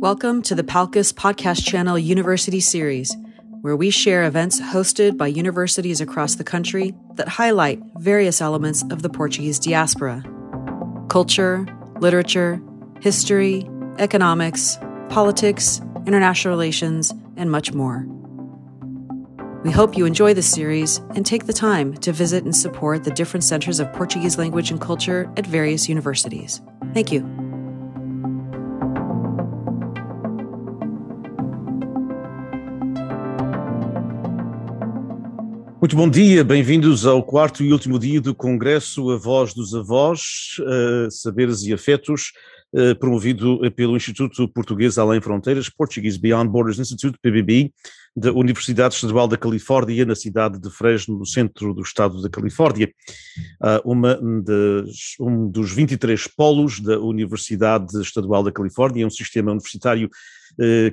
Welcome to the Palcus Podcast Channel University Series, where we share events hosted by universities across the country that highlight various elements of the Portuguese diaspora culture, literature, history, economics, politics, international relations, and much more. We hope you enjoy this series and take the time to visit and support the different centers of Portuguese language and culture at various universities. Thank you. Muito bom dia, bem-vindos ao quarto e último dia do Congresso A Voz dos Avós, uh, Saberes e Afetos, uh, promovido pelo Instituto Português Além Fronteiras, Portuguese Beyond Borders Institute, PBB, da Universidade Estadual da Califórnia, na cidade de Fresno, no centro do estado da Califórnia. Uh, das, um dos 23 polos da Universidade Estadual da Califórnia, um sistema universitário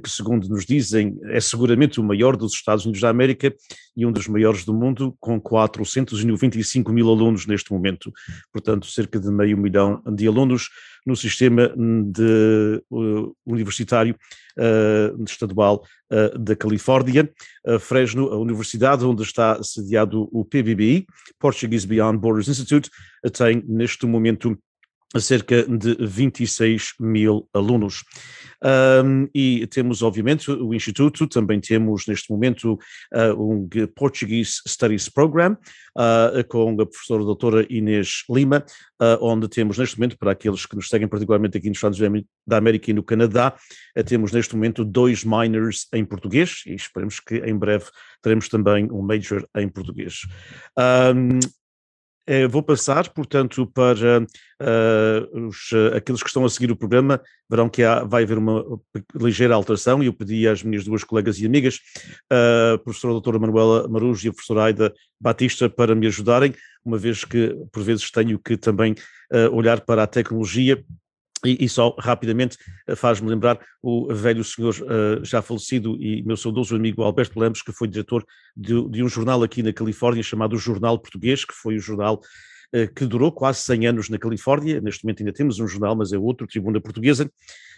que, segundo nos dizem, é seguramente o maior dos Estados Unidos da América e um dos maiores do mundo, com 495 mil alunos neste momento. Portanto, cerca de meio milhão de alunos no sistema de, uh, universitário uh, estadual uh, da Califórnia. Fresno, a universidade onde está sediado o PBBI, Portuguese Beyond Borders Institute, tem neste momento cerca de 26 mil alunos. Um, e temos, obviamente, o Instituto, também temos neste momento uh, um Portuguese Studies Program, uh, com a professora doutora Inês Lima, uh, onde temos neste momento, para aqueles que nos seguem particularmente aqui nos Estados Unidos da América e no Canadá, temos neste momento dois minors em português e esperemos que em breve teremos também um major em português. Um, eh, vou passar, portanto, para uh, os, uh, aqueles que estão a seguir o programa, verão que há, vai haver uma ligeira alteração e eu pedi às minhas duas colegas e amigas, uh, a professora doutora Manuela Marujo e a professora Aida Batista, para me ajudarem, uma vez que por vezes tenho que também olhar para a tecnologia e, e, só rapidamente eh, faz-me lembrar o velho senhor uh, já falecido e meu saudoso amigo Alberto Lemos, que foi diretor de, de, um jornal aqui na Califórnia chamado Jornal Português, que foi o jornal uh, que durou quase 100 anos na Califórnia. Neste momento ainda temos um jornal, mas é outro, Tribuna Portuguesa.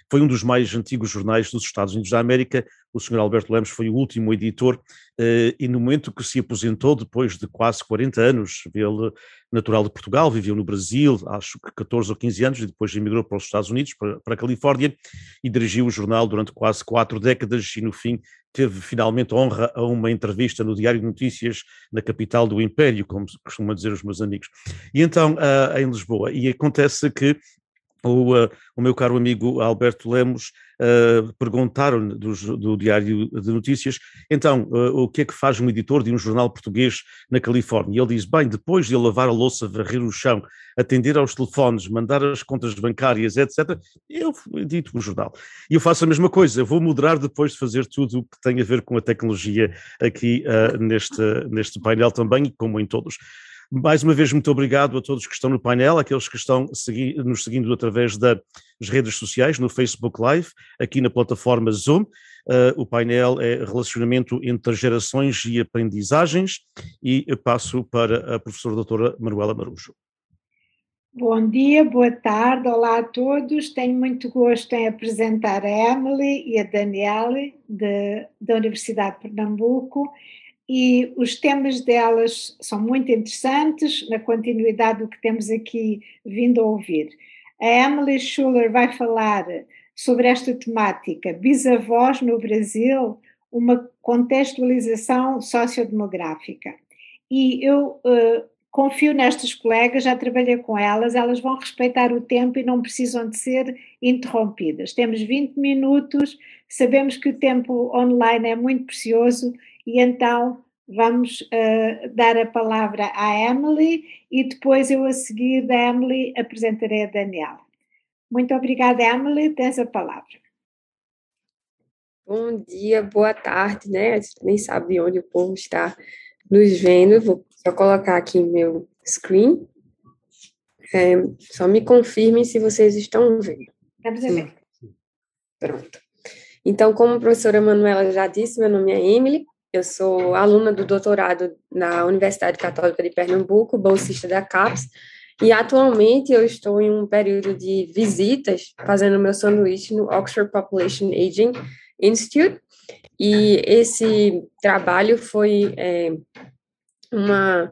Foi um dos mais antigos jornais dos Estados Unidos da América. O senhor Alberto Lemos foi o último editor uh, e no momento que se aposentou, depois de quase 40 anos, ele natural de Portugal, viveu no Brasil, acho que 14 ou 15 anos, e depois emigrou para os Estados Unidos, para, para a Califórnia, e dirigiu o jornal durante quase quatro décadas e no fim teve finalmente honra a uma entrevista no Diário de Notícias na capital do Império, como costumam dizer os meus amigos. E então, uh, em Lisboa, e acontece que o, uh, o meu caro amigo Alberto Lemos uh, perguntaram do, Diário de Notícias, então, uh, o que é que faz um editor de um jornal português na Califórnia? Ele diz, bem, depois de lavar a louça, varrer o chão, atender aos telefones, mandar as contas bancárias, etc., eu edito o jornal. E eu faço a mesma coisa, eu vou moderar depois de fazer tudo o que tem a ver com a tecnologia aqui neste, neste painel também, como em todos. Mais uma vez, muito obrigado a todos que estão no painel, aqueles que estão segui nos seguindo através das redes sociais, no Facebook Live, aqui na plataforma Zoom. Uh, o painel é Relacionamento entre Gerações e Aprendizagens e passo para a professora doutora Manuela Marujo. Bom dia, boa tarde, olá a todos. Tenho muito gosto em apresentar a Emily e a Daniele da Universidade de Pernambuco e os temas delas são muito interessantes, na continuidade do que temos aqui vindo a ouvir. A Emily Schuller vai falar sobre esta temática, bisavós no Brasil, uma contextualização sociodemográfica. E eu uh, confio nestas colegas, já trabalhei com elas, elas vão respeitar o tempo e não precisam de ser interrompidas. Temos 20 minutos, sabemos que o tempo online é muito precioso e então vamos uh, dar a palavra à Emily e depois eu a seguir da Emily apresentarei a Daniela. Muito obrigada, Emily, tens a palavra. Bom dia, boa tarde, né? A gente nem sabe de onde o povo está nos vendo. Vou só colocar aqui meu screen. É, só me confirmem se vocês estão vendo. Estamos vendo. Pronto. Então, como a professora Manuela já disse, meu nome é Emily, eu sou aluna do doutorado na Universidade Católica de Pernambuco, bolsista da CAPES, E atualmente eu estou em um período de visitas, fazendo meu sanduíche no Oxford Population Aging Institute. E esse trabalho foi é, uma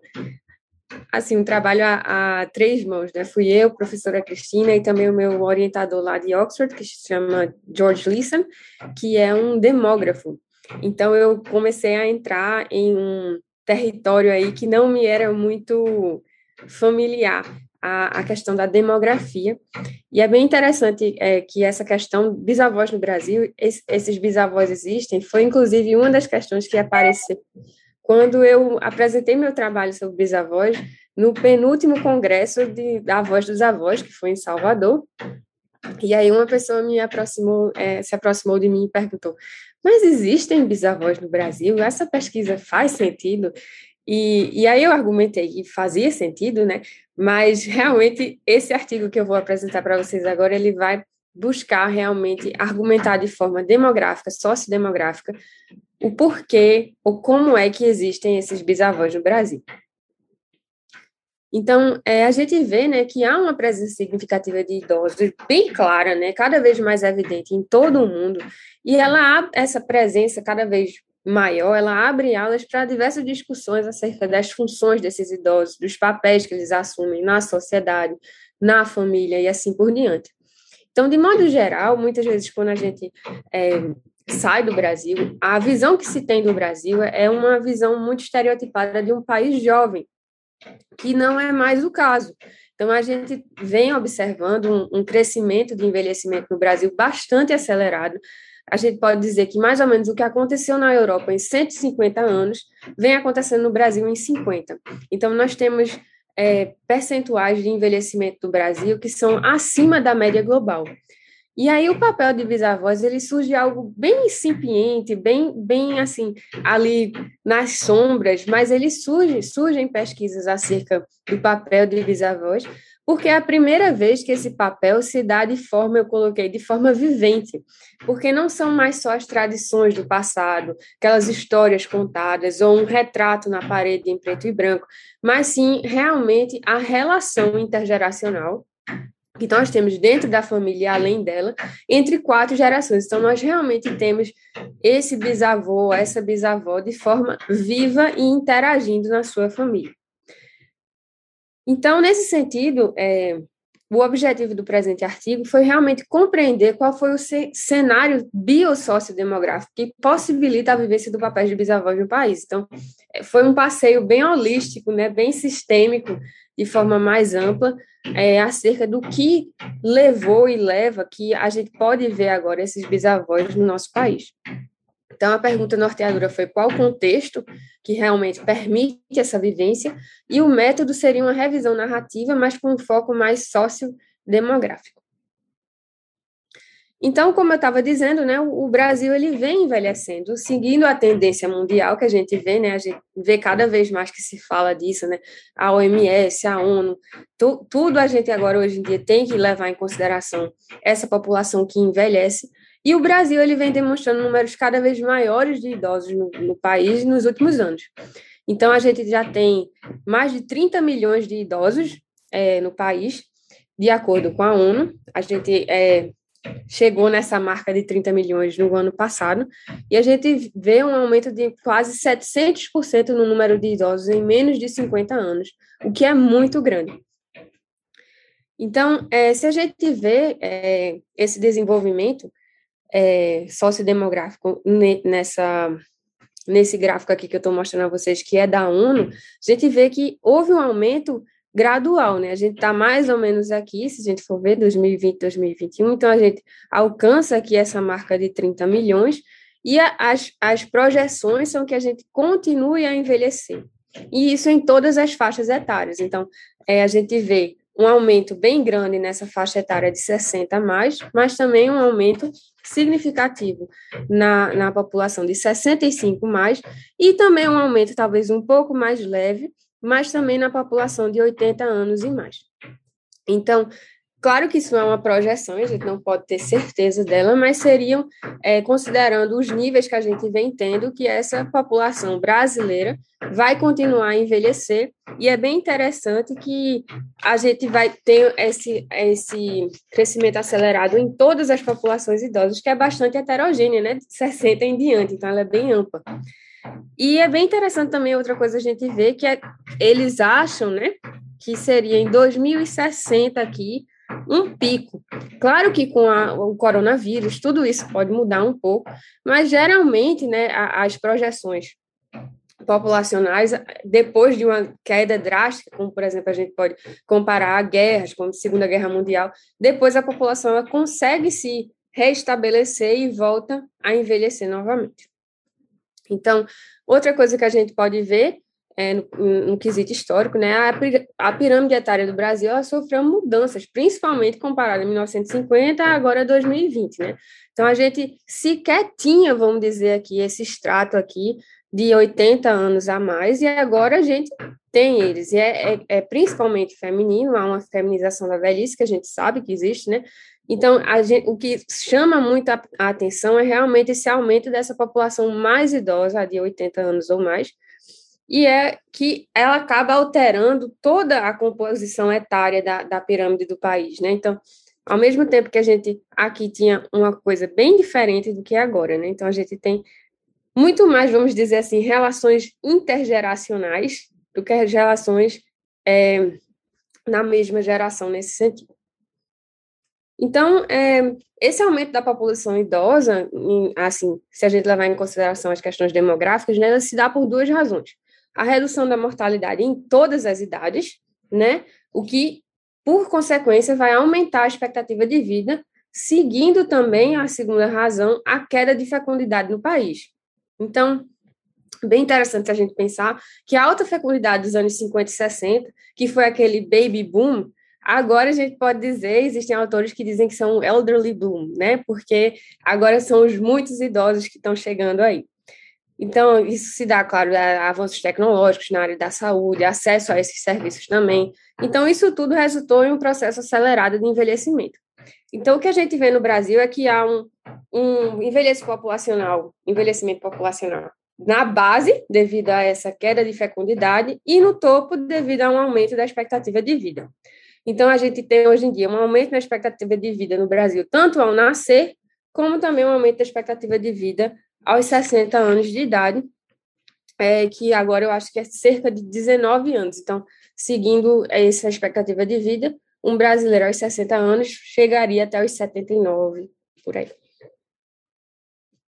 assim um trabalho a, a, três mãos, né? Fui eu, professora Cristina e também o meu orientador lá de Oxford, que se chama George Leeson, que é um demógrafo. Então eu comecei a entrar em um território aí que não me era muito familiar, a, a questão da demografia. E é bem interessante é, que essa questão bisavós no Brasil, esse, esses bisavós existem, foi inclusive uma das questões que apareceu quando eu apresentei meu trabalho sobre bisavós no penúltimo congresso de, da Voz dos Avós, que foi em Salvador. E aí uma pessoa me aproximou, é, se aproximou de mim e perguntou: mas existem bisavós no Brasil? Essa pesquisa faz sentido? E, e aí eu argumentei que fazia sentido, né? Mas realmente esse artigo que eu vou apresentar para vocês agora, ele vai buscar realmente argumentar de forma demográfica, sociodemográfica, o porquê ou como é que existem esses bisavós no Brasil. Então, é, a gente vê né, que há uma presença significativa de idosos, bem clara, né, cada vez mais evidente em todo o mundo, e ela essa presença cada vez maior, ela abre aulas para diversas discussões acerca das funções desses idosos, dos papéis que eles assumem na sociedade, na família e assim por diante. Então, de modo geral, muitas vezes quando a gente é, sai do Brasil, a visão que se tem do Brasil é uma visão muito estereotipada de um país jovem, que não é mais o caso. Então, a gente vem observando um, um, crescimento de envelhecimento no Brasil bastante acelerado. A gente pode dizer que mais ou menos o que aconteceu na Europa em 150 anos vem acontecendo no Brasil em 50. Então, nós temos é, percentuais de envelhecimento do Brasil que são acima da média global. E aí o papel de bisavós, ele surge algo bem incipiente, bem, bem assim, ali nas sombras, mas ele surge, surgem pesquisas acerca do papel de bisavós, porque é a primeira vez que esse papel se dá de forma, eu coloquei, de forma vivente, porque não são mais só as tradições do passado, aquelas histórias contadas, ou um retrato na parede em preto e branco, mas sim realmente a relação intergeracional que nós temos dentro da família, além dela, entre quatro gerações. Então, nós realmente temos esse bisavô, essa bisavó, de forma viva e interagindo na sua família. Então, nesse sentido, é, o objetivo do presente artigo foi realmente compreender qual foi o cenário biossociodemográfico que possibilita a vivência do papel de bisavós no país. Então, é, foi um passeio bem holístico, né, bem sistêmico, de forma mais ampla, é, acerca do que levou e leva que a gente pode ver agora esses bisavós no nosso país. Então, a pergunta norteadora foi qual o contexto que realmente permite essa vivência, e o método seria uma revisão narrativa, mas com um foco mais sociodemográfico. Então, como eu estava dizendo, né, o Brasil ele vem envelhecendo, seguindo a tendência mundial que a gente vê, né, a gente vê cada vez mais que se fala disso, né, a OMS, a ONU, tu, tudo a gente agora hoje em dia tem que levar em consideração essa população que envelhece, e o Brasil ele vem demonstrando números cada vez maiores de idosos no, no país nos últimos anos. Então, a gente já tem mais de 30 milhões de idosos é, no país, de acordo com a ONU. A gente é, chegou nessa marca de 30 milhões no ano passado, e a gente vê um aumento de quase 700% no número de idosos em menos de 50 anos, o que é muito grande. Então, é, se a gente vê é, esse desenvolvimento é, sociodemográfico nessa, nesse gráfico aqui que eu estou mostrando a vocês, que é da ONU, a gente vê que houve um aumento gradual, né? A gente está mais ou menos aqui, se a gente for ver, 2020, 2021, então a gente alcança aqui essa marca de 30 milhões, e a, as, as projeções são que a gente continue a envelhecer. E isso em todas as faixas etárias. Então, é, a gente vê um aumento bem grande nessa faixa etária de 60 a mais, mas também um aumento significativo na, na população de 65 mais, e também um aumento talvez um pouco mais leve mas também na população de 80 anos e mais. Então, Claro que isso é uma projeção, a gente não pode ter certeza dela, mas seriam, é, considerando os níveis que a gente vem tendo, que essa população brasileira vai continuar a envelhecer, e é bem interessante que a gente vai ter esse, esse crescimento acelerado em todas as populações idosas, que é bastante heterogênea, né, de 60 em diante, então ela é bem ampla. E é bem interessante também outra coisa a gente ver que é, eles acham, né, que seria em 2060 aqui um pico. Claro que com a, o coronavírus tudo isso pode mudar um pouco, mas geralmente, né, as projeções populacionais, depois de uma queda drástica, como por exemplo a gente pode comparar a guerras, como a Segunda Guerra Mundial, depois a população ela consegue se restabelecer e volta a envelhecer novamente. Então, outra coisa que a gente pode ver é, no, no, quesito histórico, né, a, a, pirâmide etária do Brasil ela sofreu mudanças, principalmente comparada a 1950 a agora 2020, né? Então a gente sequer tinha, vamos dizer aqui, esse extrato aqui de 80 anos a mais, e agora a gente tem eles, e é, é, é principalmente feminino, há uma feminização da velhice que a gente sabe que existe, né? Então, gente, o que chama muito a, a atenção é realmente esse aumento dessa população mais idosa, de 80 anos ou mais, e é que ela acaba alterando toda a composição etária da, da pirâmide do país, né? Então, ao mesmo tempo que a gente aqui tinha uma coisa bem diferente do que é agora, né? Então, a gente tem muito mais, vamos dizer assim, relações intergeracionais do que relações é, na mesma geração nesse sentido. Então, é, esse aumento da população idosa, assim, se a gente levar em consideração as questões demográficas, né, se dá por duas razões a redução da mortalidade em todas as idades, né? O que, por consequência, vai aumentar a expectativa de vida, seguindo também a segunda razão, a queda de fecundidade no país. Então, bem interessante a gente pensar que a alta fecundidade dos anos 50 e 60, que foi aquele baby boom, agora a gente pode dizer, existem autores que dizem que são elderly boom, né? Porque agora são os muitos idosos que estão chegando aí. Então, isso se dá, claro, a avanços tecnológicos na área da saúde, acesso a esses serviços também. Então, isso tudo resultou em um processo acelerado de envelhecimento. Então, o que a gente vê no Brasil é que há um, um envelhecimento populacional, envelhecimento populacional na base, devido a essa queda de fecundidade, e no topo, devido a um aumento da expectativa de vida. Então, a gente tem hoje em dia um aumento na expectativa de vida no Brasil, tanto ao nascer, como também um aumento da expectativa de vida aos 60 anos de idade, é, que agora eu acho que é cerca de 19 anos. Então, seguindo essa expectativa de vida, um brasileiro aos 60 anos chegaria até os 79, por aí.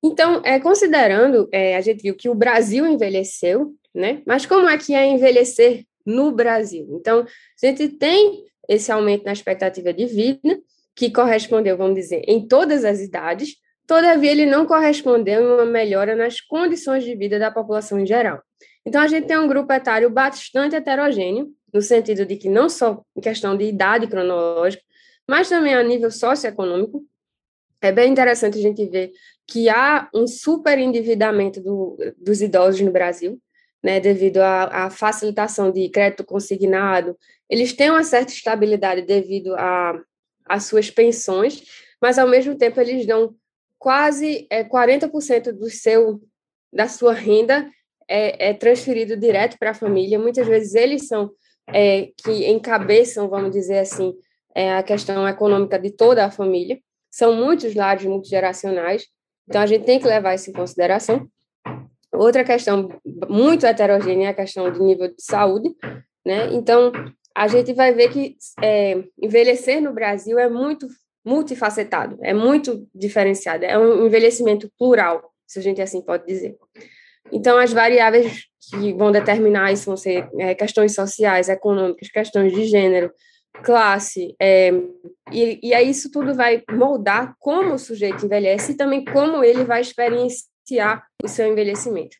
Então, é, considerando, é, a gente viu que o Brasil envelheceu, né? Mas como é que é envelhecer no Brasil? Então, a gente tem esse aumento na expectativa de vida, que correspondeu, vamos dizer, em todas as idades, Todavia, ele não correspondeu em uma melhora nas condições de vida da população em geral. Então, a gente tem um grupo etário bastante heterogêneo, no sentido de que não só em questão de idade cronológica, mas também a nível socioeconômico. É bem interessante a gente ver que há um superendividamento do, dos idosos no Brasil, né, devido à, à, facilitação de crédito consignado. Eles têm uma certa estabilidade devido às suas pensões, mas, ao mesmo tempo, eles dão quase é, 40% do seu, da sua renda é, é transferido direto para a família. Muitas vezes eles são é, que encabeçam, vamos dizer assim, é, a questão econômica de toda a família. São muitos lares multigeracionais, então a gente tem que levar isso em consideração. Outra questão muito heterogênea é a questão de nível de saúde, né? Então, a gente vai ver que é, envelhecer no Brasil é muito multifacetado, é muito diferenciado, é um envelhecimento plural, se a gente assim pode dizer. Então, as variáveis que vão determinar isso vão ser é, questões sociais, econômicas, questões de gênero, classe, é, e, e aí isso tudo vai moldar como o sujeito envelhece e também como ele vai experienciar o seu envelhecimento.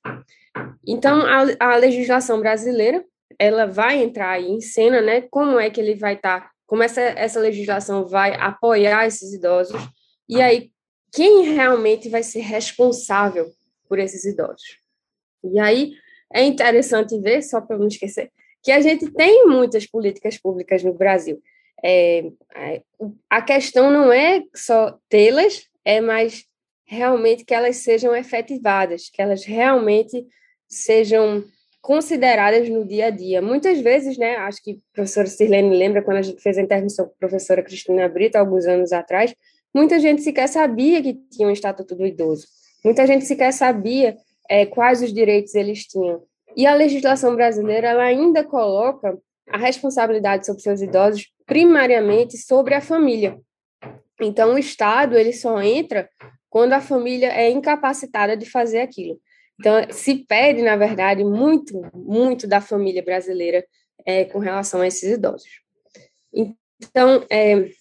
Então, a, a legislação brasileira, ela vai entrar aí em cena, né, como é que ele vai estar tá como essa, essa legislação vai apoiar esses idosos, e aí quem realmente vai ser responsável por esses idosos. E aí é interessante ver, só para não esquecer, que a gente tem muitas políticas públicas no Brasil. é, a questão não é só tê-las, é mais realmente que elas sejam efetivadas, que elas realmente sejam consideradas no dia a dia. Muitas vezes, né, acho que a professora Sirlene lembra quando a gente fez a intervenção com a professora Cristina Brito, alguns anos atrás, muita gente sequer sabia que tinha um estatuto do idoso. Muita gente sequer sabia é, quais os direitos eles tinham. E a legislação brasileira ela ainda coloca a responsabilidade sobre seus idosos primariamente sobre a família. Então, o Estado ele só entra quando a família é incapacitada de fazer aquilo. Então, se pede, na verdade, muito, muito da família brasileira é, com relação a esses idosos. Então, é,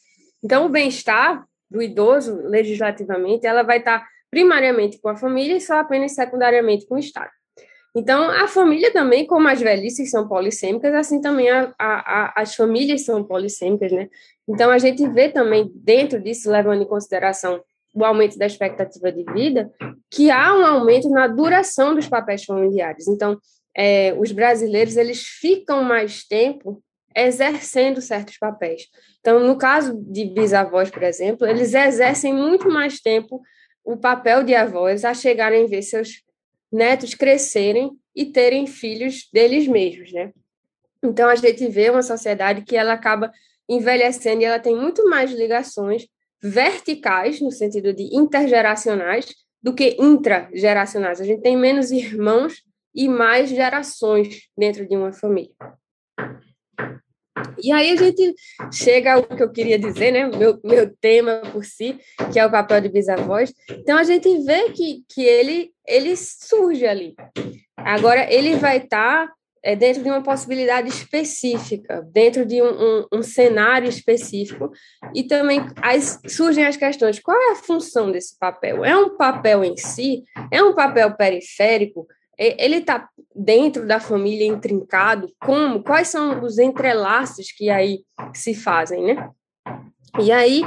então o bem-estar do idoso, legislativamente, ela vai estar primariamente com a família e só apenas secundariamente com o Estado. Então, a família também, como as velhices são polissêmicas, assim também a, a, a, as famílias são polissêmicas, né? Então, a gente vê também, dentro disso, levando em consideração o aumento da expectativa de vida, que há um aumento na duração dos papéis familiares. Então, é, os brasileiros eles ficam mais tempo exercendo certos papéis. Então, no caso de bisavós, por exemplo, eles exercem muito mais tempo o papel de avós a chegarem a ver seus netos crescerem e terem filhos deles mesmos, né? Então, a gente vê uma sociedade que ela acaba envelhecendo e ela tem muito mais ligações verticais, no sentido de intergeracionais, do que intrageracionais. A gente tem menos irmãos e mais gerações dentro de uma família. E aí a gente chega ao que eu queria dizer, né? Meu, meu tema por si, que é o papel de bisavós. Então a gente vê que, que ele, ele surge ali. Agora, ele vai estar tá é, dentro de uma possibilidade específica, dentro de um, um, um, cenário específico, e também as, surgem as questões: qual é a função desse papel? É um papel em si? É um papel periférico? Ele está dentro da família intrincado? Como? Quais são os entrelaços que aí se fazem, né? E aí,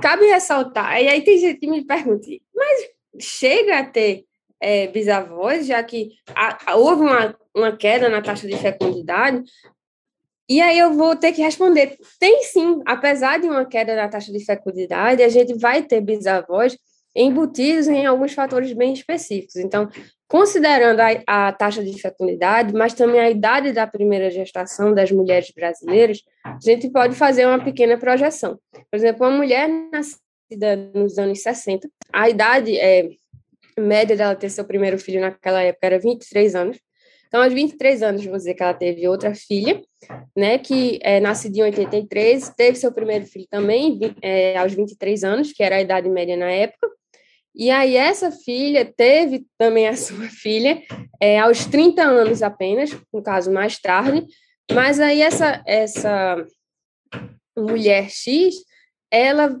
cabe ressaltar, e aí tem gente que me pergunta, mas chega a ter é, bisavós, já que a, a, houve uma, uma queda na taxa de fecundidade. E aí eu vou ter que responder: tem sim, apesar de uma queda na taxa de fecundidade, a gente vai ter bisavós embutidos em alguns fatores bem específicos. Então, considerando a, a, taxa de fecundidade, mas também a idade da primeira gestação das mulheres brasileiras, a gente pode fazer uma pequena projeção. Por exemplo, uma mulher nascida nos anos 60, a idade é, média dela ter seu primeiro filho naquela época era 23 anos. Então, aos 23 anos, vou dizer que ela teve outra filha, né, que é nascida em 83, teve seu primeiro filho também é, aos 23 anos, que era a idade média na época. E aí, essa filha teve também a sua filha é, aos 30 anos apenas, no caso, mais tarde. Mas aí, essa, essa mulher X, ela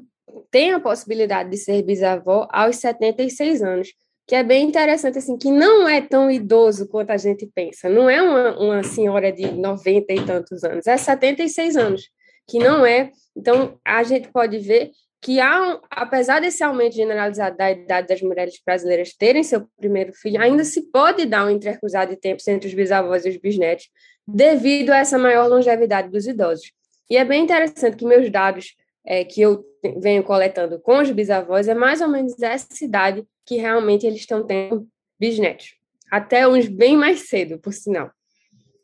tem a possibilidade de ser bisavó aos 76 anos que é bem interessante, assim, que não é tão idoso quanto a gente pensa. Não é uma, uma senhora de 90 e tantos anos, é 76 anos, que não é. Então, a gente pode ver que, há, apesar desse aumento generalizado da idade das mulheres brasileiras terem seu primeiro filho, ainda se pode dar um intercruzado de tempos entre os bisavós e os bisnetos, devido a essa maior longevidade dos idosos. E é bem interessante que meus dados é, que eu venho coletando com os bisavós é mais ou menos essa idade que realmente eles estão tendo bisnetos. Até uns bem mais cedo, por sinal.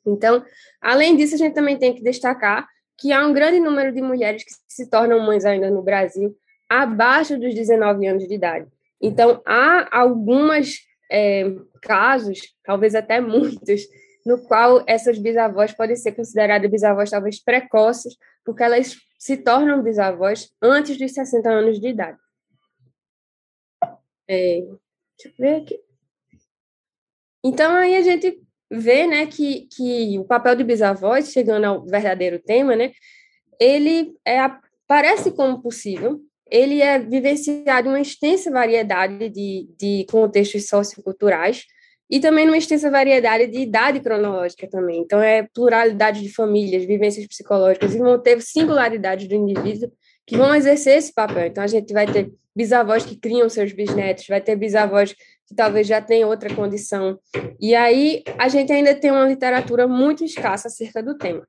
Então, além disso, a gente também tem que destacar que há um grande número de mulheres que se tornam mães ainda no Brasil abaixo dos 19 anos de idade. Então, há alguns é, casos, talvez até muitos, no qual essas bisavós podem ser consideradas bisavós talvez precoces, porque elas se tornam bisavós antes dos 60 anos de idade. É, deixa eu ver aqui. Então, aí a gente vê né, que, que o papel de bisavós, chegando ao verdadeiro tema, né, ele é, parece como possível, ele é vivenciado em uma extensa variedade de, de contextos socioculturais, e também numa extensa variedade de idade cronológica também. Então, é pluralidade de famílias, vivências psicológicas, e vão ter singularidades do indivíduo que vão exercer esse papel. Então, a gente vai ter bisavós que criam seus bisnetos, vai ter bisavós que talvez já tenham outra condição. E aí, a gente ainda tem uma literatura muito escassa acerca do tema.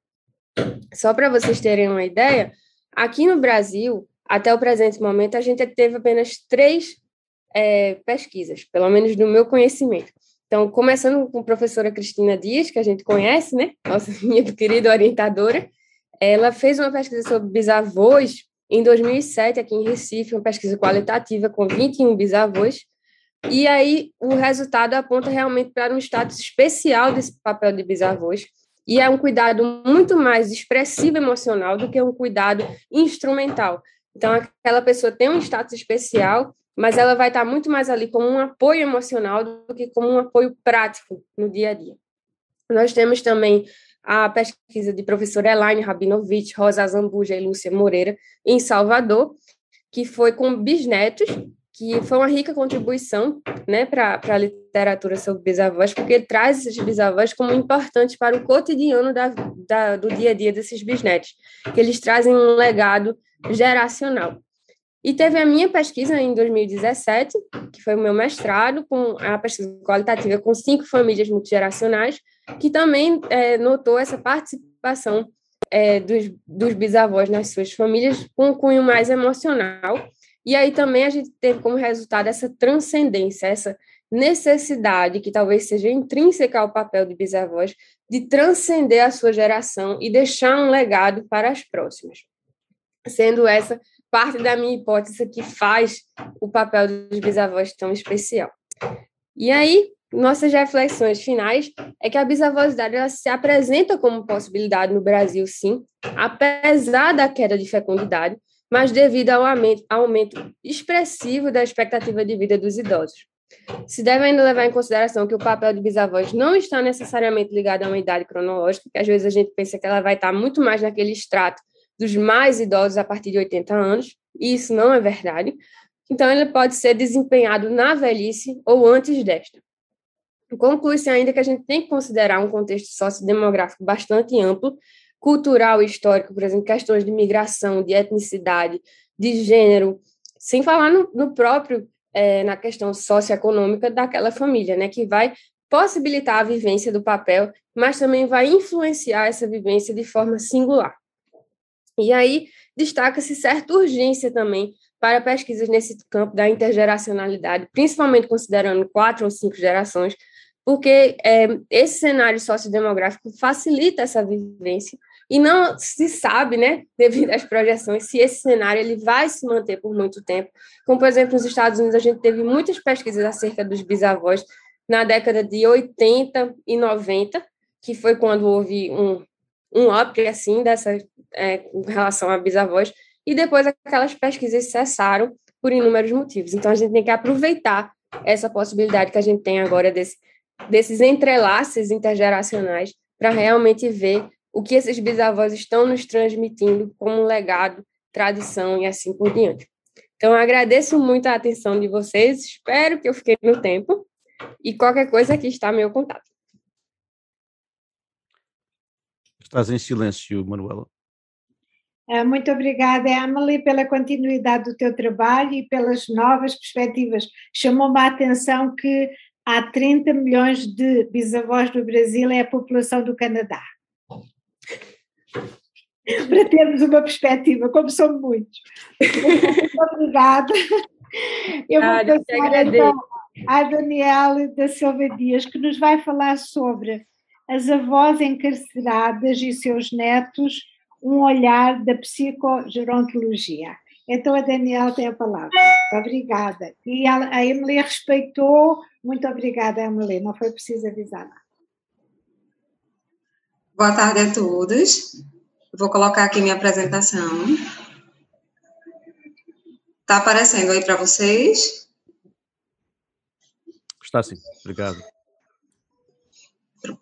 Só para vocês terem uma ideia, Aqui no Brasil, até o presente momento, a gente teve apenas três é, pesquisas, pelo menos no meu conhecimento. Então, começando com a professora Cristina Dias, que a gente conhece, né? Nossa minha querida orientadora, ela fez uma pesquisa sobre bisavôs em 2007, aqui em Recife, uma pesquisa qualitativa com 21 bisavôs, e aí o resultado aponta realmente para um status especial desse papel de bisavôs, e é um cuidado muito mais expressivo emocional do que um cuidado instrumental. Então, aquela pessoa tem um status especial, mas ela vai estar muito mais ali como um apoio emocional do que como um apoio prático no dia a dia. Nós temos também a pesquisa de professora Elaine Rabinovich, Rosa Zambuja e Lúcia Moreira, em Salvador, que foi com bisnetos que foi uma rica contribuição né, para a literatura sobre bisavós, porque traz esses bisavós como importantes para o cotidiano da, da, do dia a dia desses bisnetos, que eles trazem um legado geracional. E teve a minha pesquisa em 2017, que foi o meu mestrado, com a pesquisa qualitativa com cinco famílias multigeracionais, que também é, notou essa participação é, dos, dos bisavós nas suas famílias com um cunho mais emocional, e aí também a gente teve como resultado essa transcendência, essa necessidade, que talvez seja intrínseca ao papel de bisavós, de transcender a sua geração e deixar um legado para as próximas. Sendo essa parte da minha hipótese que faz o papel dos bisavós tão especial. E aí, nossas reflexões finais é que a bisavosidade ela se apresenta como possibilidade no Brasil, sim, apesar da queda de fecundidade, mas devido ao aumento, expressivo da expectativa de vida dos idosos. Se deve ainda levar em consideração que o papel de bisavós não está necessariamente ligado a uma idade cronológica, que às vezes a gente pensa que ela vai estar muito mais naquele extrato dos mais idosos a partir de 80 anos, e isso não é verdade. Então, ele pode ser desempenhado na velhice ou antes desta. Conclui-se ainda que a gente tem que considerar um contexto sociodemográfico bastante amplo cultural e histórico, por exemplo, questões de migração, de etnicidade, de gênero, sem falar no, no próprio, é, na questão socioeconômica daquela família, né, que vai possibilitar a vivência do papel, mas também vai influenciar essa vivência de forma singular. E aí destaca-se certa urgência também para pesquisas nesse campo da intergeracionalidade, principalmente considerando quatro ou cinco gerações, porque é, esse cenário sociodemográfico facilita essa vivência e não se sabe, né, devido às projeções, se esse cenário ele vai se manter por muito tempo. Como, por exemplo, nos Estados Unidos, a gente teve muitas pesquisas acerca dos bisavós na década de 80 e 90, que foi quando houve um, um up, assim, dessa, é, relação a bisavós, e depois aquelas pesquisas cessaram por inúmeros motivos. Então, a gente tem que aproveitar essa possibilidade que a gente tem agora desse, desses entrelaces intergeracionais para realmente ver o que esses bisavós estão nos transmitindo como legado, tradição e assim por diante. Então, agradeço muito a atenção de vocês, espero que eu fiquei no tempo, e qualquer coisa aqui está meu contato. Estás em silêncio, Manuela. É, muito obrigada, Emily, pela continuidade do teu trabalho e pelas novas perspectivas. Chamou-me a atenção que há 30 milhões de bisavós no Brasil, é a população do Canadá para termos uma perspectiva, como são muitos. Muito obrigada. Eu vou ah, passar então à Daniela da Silva Dias, que nos vai falar sobre as avós encarceradas e seus netos, um olhar da psicogerontologia. Então a Daniela tem a palavra. Muito obrigada. E a Emily respeitou. Muito obrigada, Emily. Não foi preciso avisar nada. Boa tarde a todos. Vou colocar aqui minha apresentação. Está aparecendo aí para vocês? Está sim, obrigado.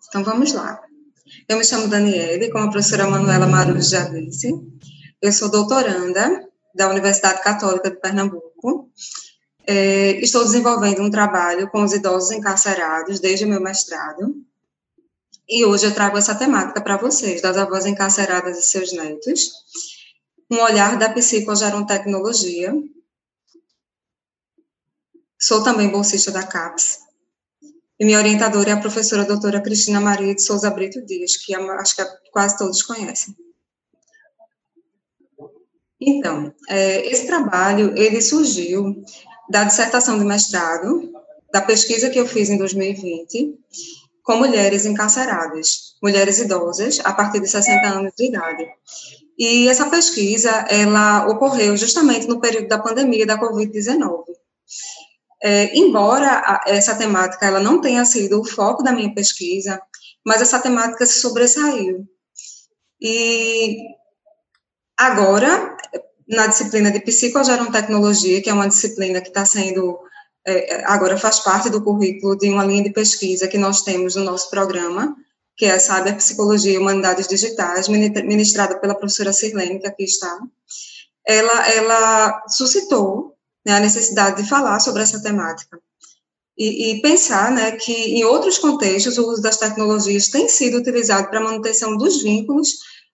Então vamos lá. Eu me chamo Daniele, como a professora Manuela Marujo já disse. Eu sou doutoranda da Universidade Católica de Pernambuco. É, estou desenvolvendo um trabalho com os idosos encarcerados desde o meu mestrado e hoje eu trago essa temática para vocês, das avós encarceradas e seus netos, um olhar da psicogerontecnologia. Sou também bolsista da CAPES, e minha orientadora é a professora doutora Cristina Maria de Souza Brito Dias, que acho que quase todos conhecem. Então, é, esse trabalho, ele surgiu da dissertação de mestrado, da pesquisa que eu fiz em 2020, com mulheres encarceradas, mulheres idosas, a partir de 60 anos de idade. E essa pesquisa, ela ocorreu justamente no período da pandemia da Covid-19. É, embora essa temática ela não tenha sido o foco da minha pesquisa, mas essa temática se sobressaiu. E agora, na disciplina de psicogerontecnologia, que é uma disciplina que está sendo, é, agora faz parte do currículo de uma linha de pesquisa que nós temos no nosso programa, que é a Saber Psicologia e Humanidades Digitais, ministrada pela professora Sirlene, que aqui está, ela, ela suscitou né, a necessidade de falar sobre essa temática. E, e, pensar né, que, em outros contextos, o uso das tecnologias tem sido utilizado para a manutenção dos vínculos,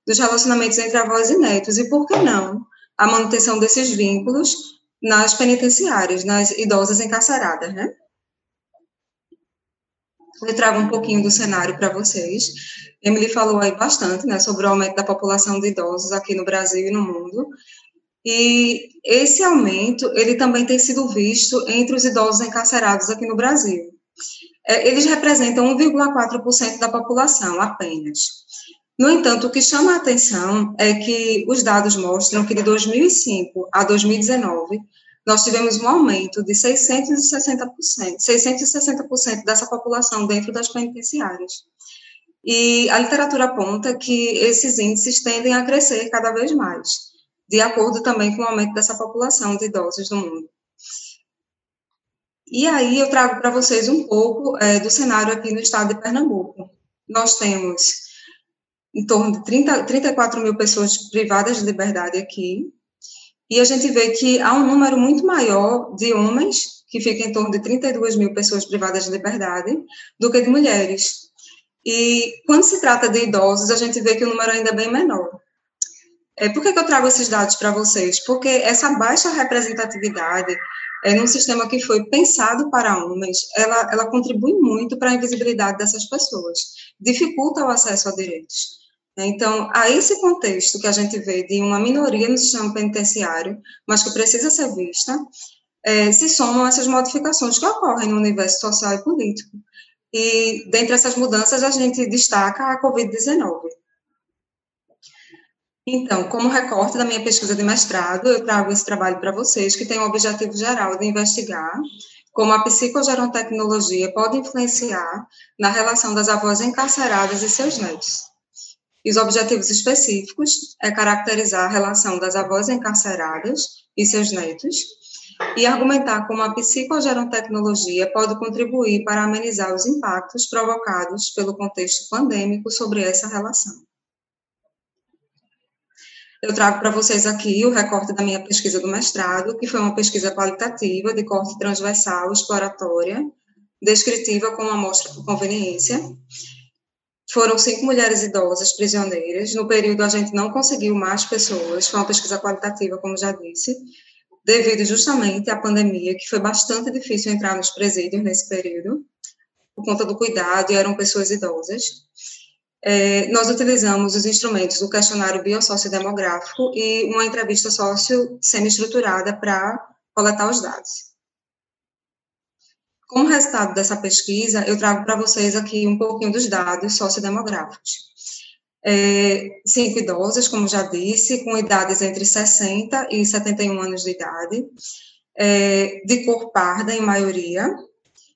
dos relacionamentos entre avós e netos, e por que não a manutenção desses vínculos nas penitenciárias, nas idosas encarceradas, né? Eu trago um pouquinho do cenário para vocês. Emily falou aí bastante, né, sobre o aumento da população de idosos aqui no Brasil e no mundo. E esse aumento, ele também tem sido visto entre os idosos encarcerados aqui no Brasil. É, eles representam 1,4% da população apenas. No entanto, o que chama a atenção é que os dados mostram que de 2005 a 2019, nós tivemos um aumento de 660%, 660% dessa população dentro das penitenciárias. E a literatura aponta que esses índices tendem a crescer cada vez mais, de acordo também com o aumento dessa população de idosos no mundo. E aí eu trago para vocês um pouco é, do cenário aqui no estado de Pernambuco. Nós temos em torno de 30, 34 mil pessoas privadas de liberdade aqui, e a gente vê que há um número muito maior de homens, que fica em torno de 32 mil pessoas privadas de liberdade, do que de mulheres. E quando se trata de idosos, a gente vê que o número ainda é bem menor. É, por que, que eu trago esses dados para vocês? Porque essa baixa representatividade é, num sistema que foi pensado para homens, ela, ela contribui muito para a invisibilidade dessas pessoas, dificulta o acesso a direitos. Então, a esse contexto que a gente vê de uma minoria no sistema penitenciário, mas que precisa ser vista, é, se somam essas modificações que ocorrem no universo social e político. E, dentre essas mudanças, a gente destaca a Covid-19. Então, como recorte da minha pesquisa de mestrado, eu trago esse trabalho para vocês, que tem o objetivo geral de investigar como a psicogerontecnologia pode influenciar na relação das avós encarceradas e seus netos. E os objetivos específicos é caracterizar a relação das avós encarceradas e seus netos e argumentar como a psicogerontecnologia pode contribuir para amenizar os impactos provocados pelo contexto pandêmico sobre essa relação. Eu trago para vocês aqui o recorte da minha pesquisa do mestrado, que foi uma pesquisa qualitativa de corte transversal, exploratória, descritiva com amostra por conveniência, foram cinco mulheres idosas prisioneiras. No período, a gente não conseguiu mais pessoas, foi uma pesquisa qualitativa, como já disse, devido justamente à pandemia, que foi bastante difícil entrar nos presídios nesse período, por conta do cuidado, e eram pessoas idosas. É, nós utilizamos os instrumentos do questionário biossociodemográfico e uma entrevista sócio semi-estruturada para coletar os dados. Como resultado dessa pesquisa, eu trago para vocês aqui um pouquinho dos dados sociodemográficos. É, cinco idosas, como já disse, com idades entre 60 e 71 anos de idade, é, de cor parda, em maioria,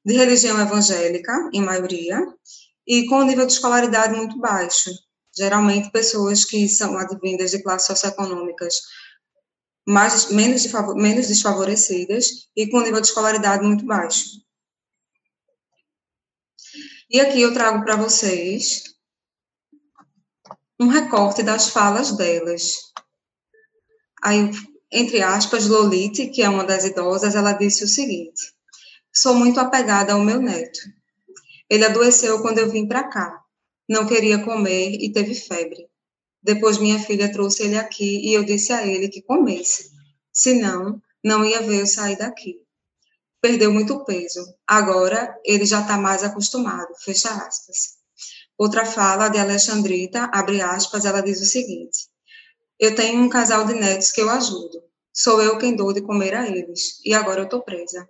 de religião evangélica, em maioria, e com nível de escolaridade muito baixo. Geralmente, pessoas que são advindas de classes socioeconômicas mais, menos, menos desfavorecidas e com nível de escolaridade muito baixo. E aqui eu trago para vocês um recorte das falas delas. Aí, entre aspas, Lolite, que é uma das idosas, ela disse o seguinte: Sou muito apegada ao meu neto. Ele adoeceu quando eu vim para cá. Não queria comer e teve febre. Depois minha filha trouxe ele aqui e eu disse a ele que comesse. Senão, não ia ver eu sair daqui perdeu muito peso. Agora ele já está mais acostumado. Fecha aspas. Outra fala de Alexandrita, abre aspas, ela diz o seguinte: Eu tenho um casal de netos que eu ajudo. Sou eu quem dou de comer a eles. E agora eu estou presa.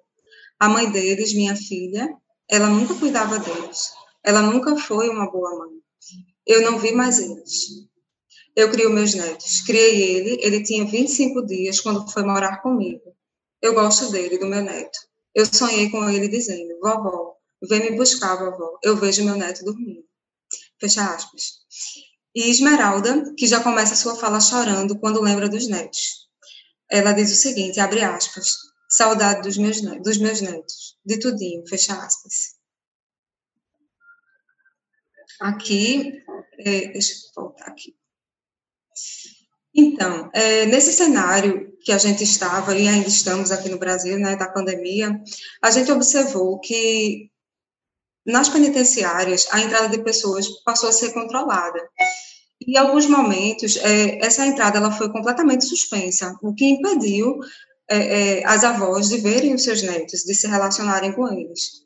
A mãe deles, minha filha, ela nunca cuidava deles. Ela nunca foi uma boa mãe. Eu não vi mais eles. Eu crio meus netos. Criei ele, ele tinha 25 dias quando foi morar comigo. Eu gosto dele, do meu neto. Eu sonhei com ele dizendo: Vovó, vem me buscar, vovó. Eu vejo meu neto dormindo. Fecha aspas. E Esmeralda, que já começa sua fala chorando quando lembra dos netos. Ela diz o seguinte, abre aspas, saudade dos meus, dos meus netos, de tudinho, fecha aspas. Aqui, é, deixa eu voltar aqui. Então, é, nesse cenário que a gente estava e ainda estamos aqui no Brasil, né, da pandemia, a gente observou que nas penitenciárias a entrada de pessoas passou a ser controlada. E em alguns momentos, é, essa entrada ela foi completamente suspensa, o que impediu é, é, as avós de verem os seus netos, de se relacionarem com eles.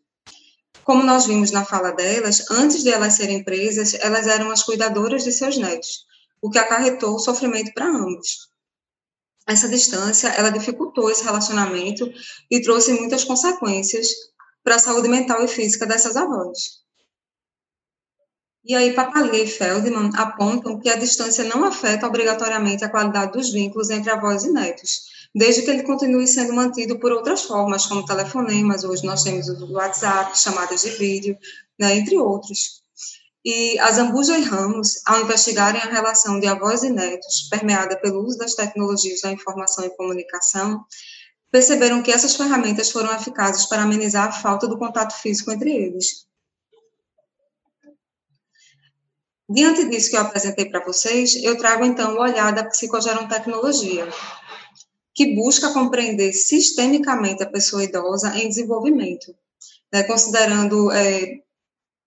Como nós vimos na fala delas, antes de elas serem presas, elas eram as cuidadoras de seus netos, o que acarretou sofrimento para ambos. Essa distância, ela dificultou esse relacionamento e trouxe muitas consequências para a saúde mental e física dessas avós. E aí, Papalia e Feldman apontam que a distância não afeta obrigatoriamente a qualidade dos vínculos entre avós e netos, desde que ele continue sendo mantido por outras formas, como telefonemas, hoje nós temos o WhatsApp, chamadas de vídeo, né, entre outros. E a Zambuja e Ramos, ao investigarem a relação de avós e netos, permeada pelo uso das tecnologias da informação e comunicação, perceberam que essas ferramentas foram eficazes para amenizar a falta do contato físico entre eles. Diante disso que eu apresentei para vocês, eu trago então o olhar da psicogerontecnologia, que busca compreender sistemicamente a pessoa idosa em desenvolvimento, né, considerando é,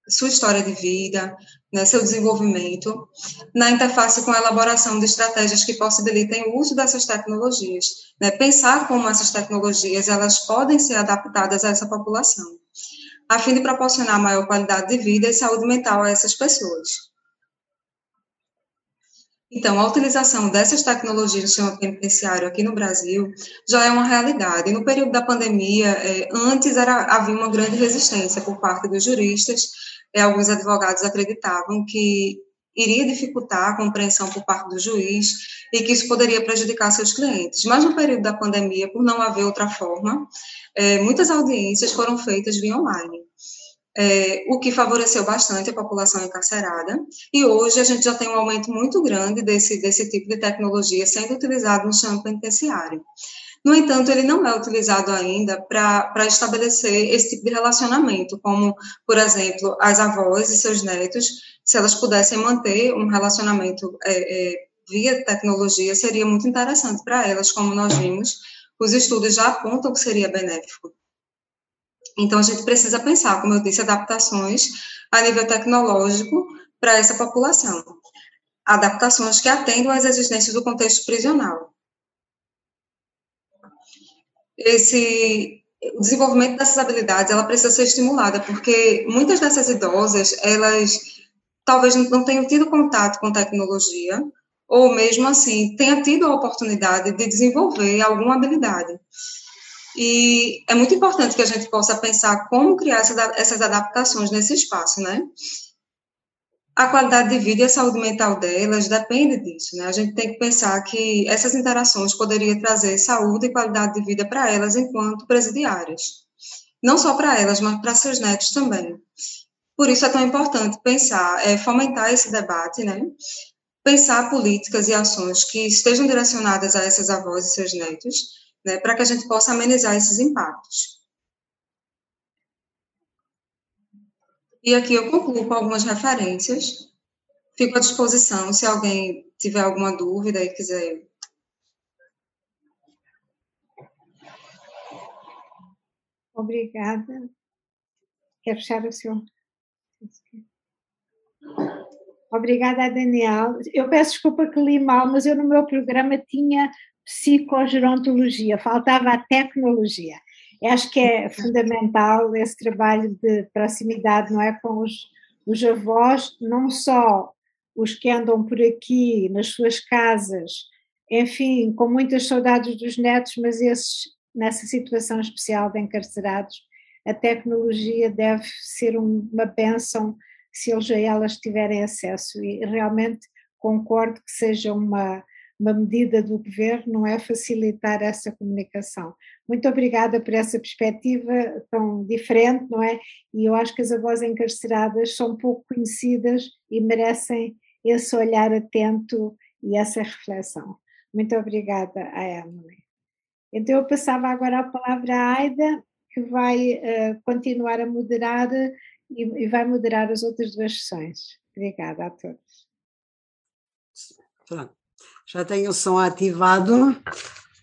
sua história de vida, né, seu desenvolvimento, na interface com a elaboração de estratégias que possibilitem o uso dessas tecnologias, né, pensar como essas tecnologias elas podem ser adaptadas a essa população, a fim de proporcionar maior qualidade de vida e saúde mental a essas pessoas. Então, a utilização dessas tecnologias no sistema penitenciário aqui no Brasil já é uma realidade. No período da pandemia, é, antes era, havia uma grande resistência por parte dos juristas é, alguns advogados acreditavam que iria dificultar a compreensão por parte do juiz e que isso poderia prejudicar seus clientes. Mas no período da pandemia, por não haver outra forma, é, muitas audiências foram feitas via online. É, o que favoreceu bastante a população encarcerada, e hoje a gente já tem um aumento muito grande desse, desse tipo de tecnologia sendo utilizado no chão penitenciário. No entanto, ele não é utilizado ainda para estabelecer esse tipo de relacionamento, como, por exemplo, as avós e seus netos, se elas pudessem manter um relacionamento é, é, via tecnologia, seria muito interessante para elas, como nós vimos, os estudos já apontam que seria benéfico. Então, a gente precisa pensar, como eu disse, adaptações a nível tecnológico para essa população. Adaptações que atendam às exigências do contexto prisional esse o desenvolvimento dessas habilidades ela precisa ser estimulada porque muitas dessas idosas elas talvez não tenham tido contato com tecnologia ou mesmo assim tenha tido a oportunidade de desenvolver alguma habilidade e é muito importante que a gente possa pensar como criar essas adaptações nesse espaço, né? a qualidade de vida e a saúde mental delas depende disso, né? A gente tem que pensar que essas interações poderiam trazer saúde e qualidade de vida para elas enquanto presidiárias. Não só para elas, mas para seus netos também. Por isso é tão importante pensar, é, fomentar esse debate, né? Pensar políticas e ações que estejam direcionadas a essas avós e seus netos, né? Para que a gente possa amenizar esses impactos. E aqui eu concluo com algumas referências. Fico à disposição se alguém tiver alguma dúvida e quiser. Obrigada. Quer fechar o seu? Obrigada, Daniel. Eu peço desculpa que li mal, mas eu no meu programa tinha psicogerontologia, faltava a tecnologia. Eu acho que é fundamental esse trabalho de proximidade, não é, com os, os avós, não só os que andam por aqui nas suas casas enfim, com muitas saudades dos netos, mas esses, nessa situação especial de encarcerados, a tecnologia deve ser uma bênção se eles a elas tiverem acesso e realmente concordo que seja uma, uma medida do governo, não é facilitar essa comunicação. Muito obrigada por essa perspectiva tão diferente, não é? E eu acho que as avós encarceradas são pouco conhecidas e merecem esse olhar atento e essa reflexão. Muito obrigada a Emily. Então eu passava agora a palavra à Aida, que vai uh, continuar a moderar e, e, vai moderar as outras duas sessões. Obrigada a todos. Já tenho o som ativado.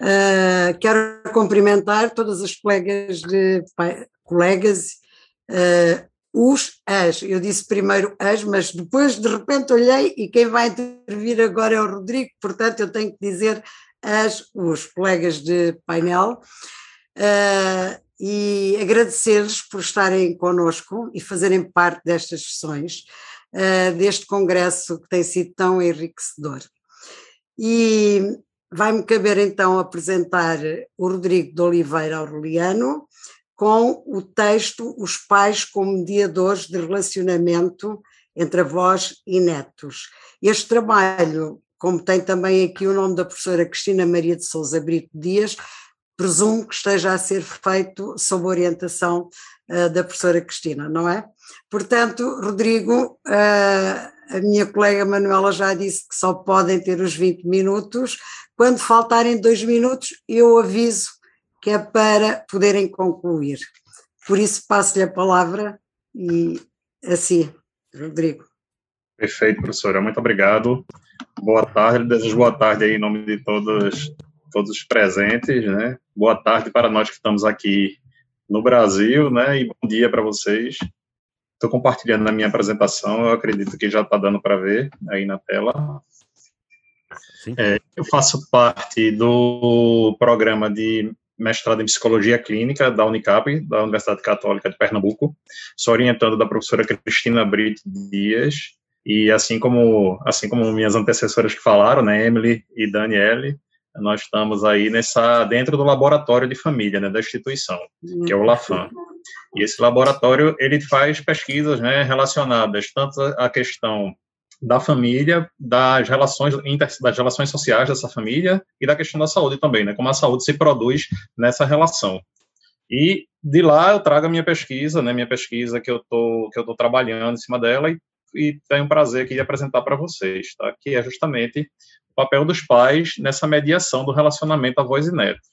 Uh, quero cumprimentar todas as colegas de colegas uh, os, as. Eu disse primeiro as, mas depois de repente olhei e quem vai intervir agora é o Rodrigo, portanto eu tenho que dizer as, os colegas de painel. Uh, e agradecer-lhes por estarem conosco e fazerem parte destas sessões, deste congresso que tem sido tão enriquecedor. E vai-me caber então apresentar o Rodrigo de Oliveira Aureliano, com o texto Os Pais como Mediadores de Relacionamento entre Avós e Netos. Este trabalho, como tem também aqui o nome da professora Cristina Maria de Souza Brito Dias, presumo que esteja a ser feito sob orientação uh, da professora Cristina, não é? Portanto, Rodrigo, uh, a minha colega Manuela já disse que só podem ter os 20 minutos. Quando faltarem dois minutos, eu aviso que é para poderem concluir. Por isso passo-lhe a palavra e assim, Rodrigo. Perfeito, professora, muito obrigado. Boa tarde, desejo boa tarde aí em nome de todos, todos os presentes, né? Boa tarde para nós que estamos aqui no Brasil, né? E bom dia para vocês. Estou compartilhando na minha apresentação, eu acredito que já está dando para ver aí na tela. É, eu faço parte do programa de mestrado em Psicologia Clínica da Unicap, da Universidade Católica de Pernambuco. Sou orientando da professora Cristina Brito Dias, e assim como, assim como minhas antecessoras que falaram, né, Emily e Daniele, nós estamos aí nessa dentro do laboratório de família, né, da instituição, que é o LAFAM. E esse laboratório, ele faz pesquisas, né, relacionadas tanto à questão da família, das relações das relações sociais dessa família e da questão da saúde também, né? Como a saúde se produz nessa relação. E de lá eu trago a minha pesquisa, né? Minha pesquisa que eu tô que eu tô trabalhando em cima dela e, e tenho o prazer aqui de apresentar para vocês, tá? Que é justamente o papel dos pais nessa mediação do relacionamento avós e netos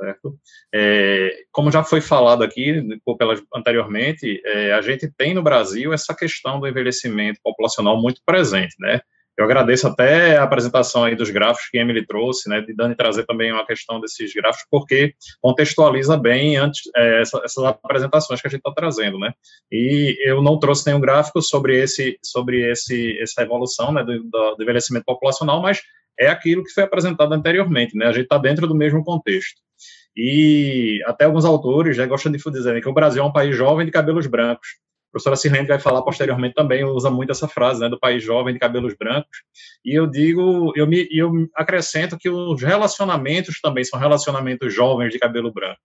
certo? É, como já foi falado aqui pelas, anteriormente, é, a gente tem no Brasil essa questão do envelhecimento populacional muito presente, né? Eu agradeço até a apresentação aí dos gráficos que a Emily trouxe, né, de Dani trazer também uma questão desses gráficos, porque contextualiza bem antes é, essa, essas apresentações que a gente está trazendo, né. E eu não trouxe nenhum gráfico sobre esse, sobre esse, essa evolução, né, do, do envelhecimento populacional, mas é aquilo que foi apresentado anteriormente, né, a gente está dentro do mesmo contexto. E até alguns autores já gostam de dizer que o Brasil é um país jovem de cabelos brancos. A professora Sirlene vai falar posteriormente também, usa muito essa frase, né, do país jovem de cabelos brancos. E eu digo, eu me eu acrescento que os relacionamentos também são relacionamentos jovens de cabelo branco.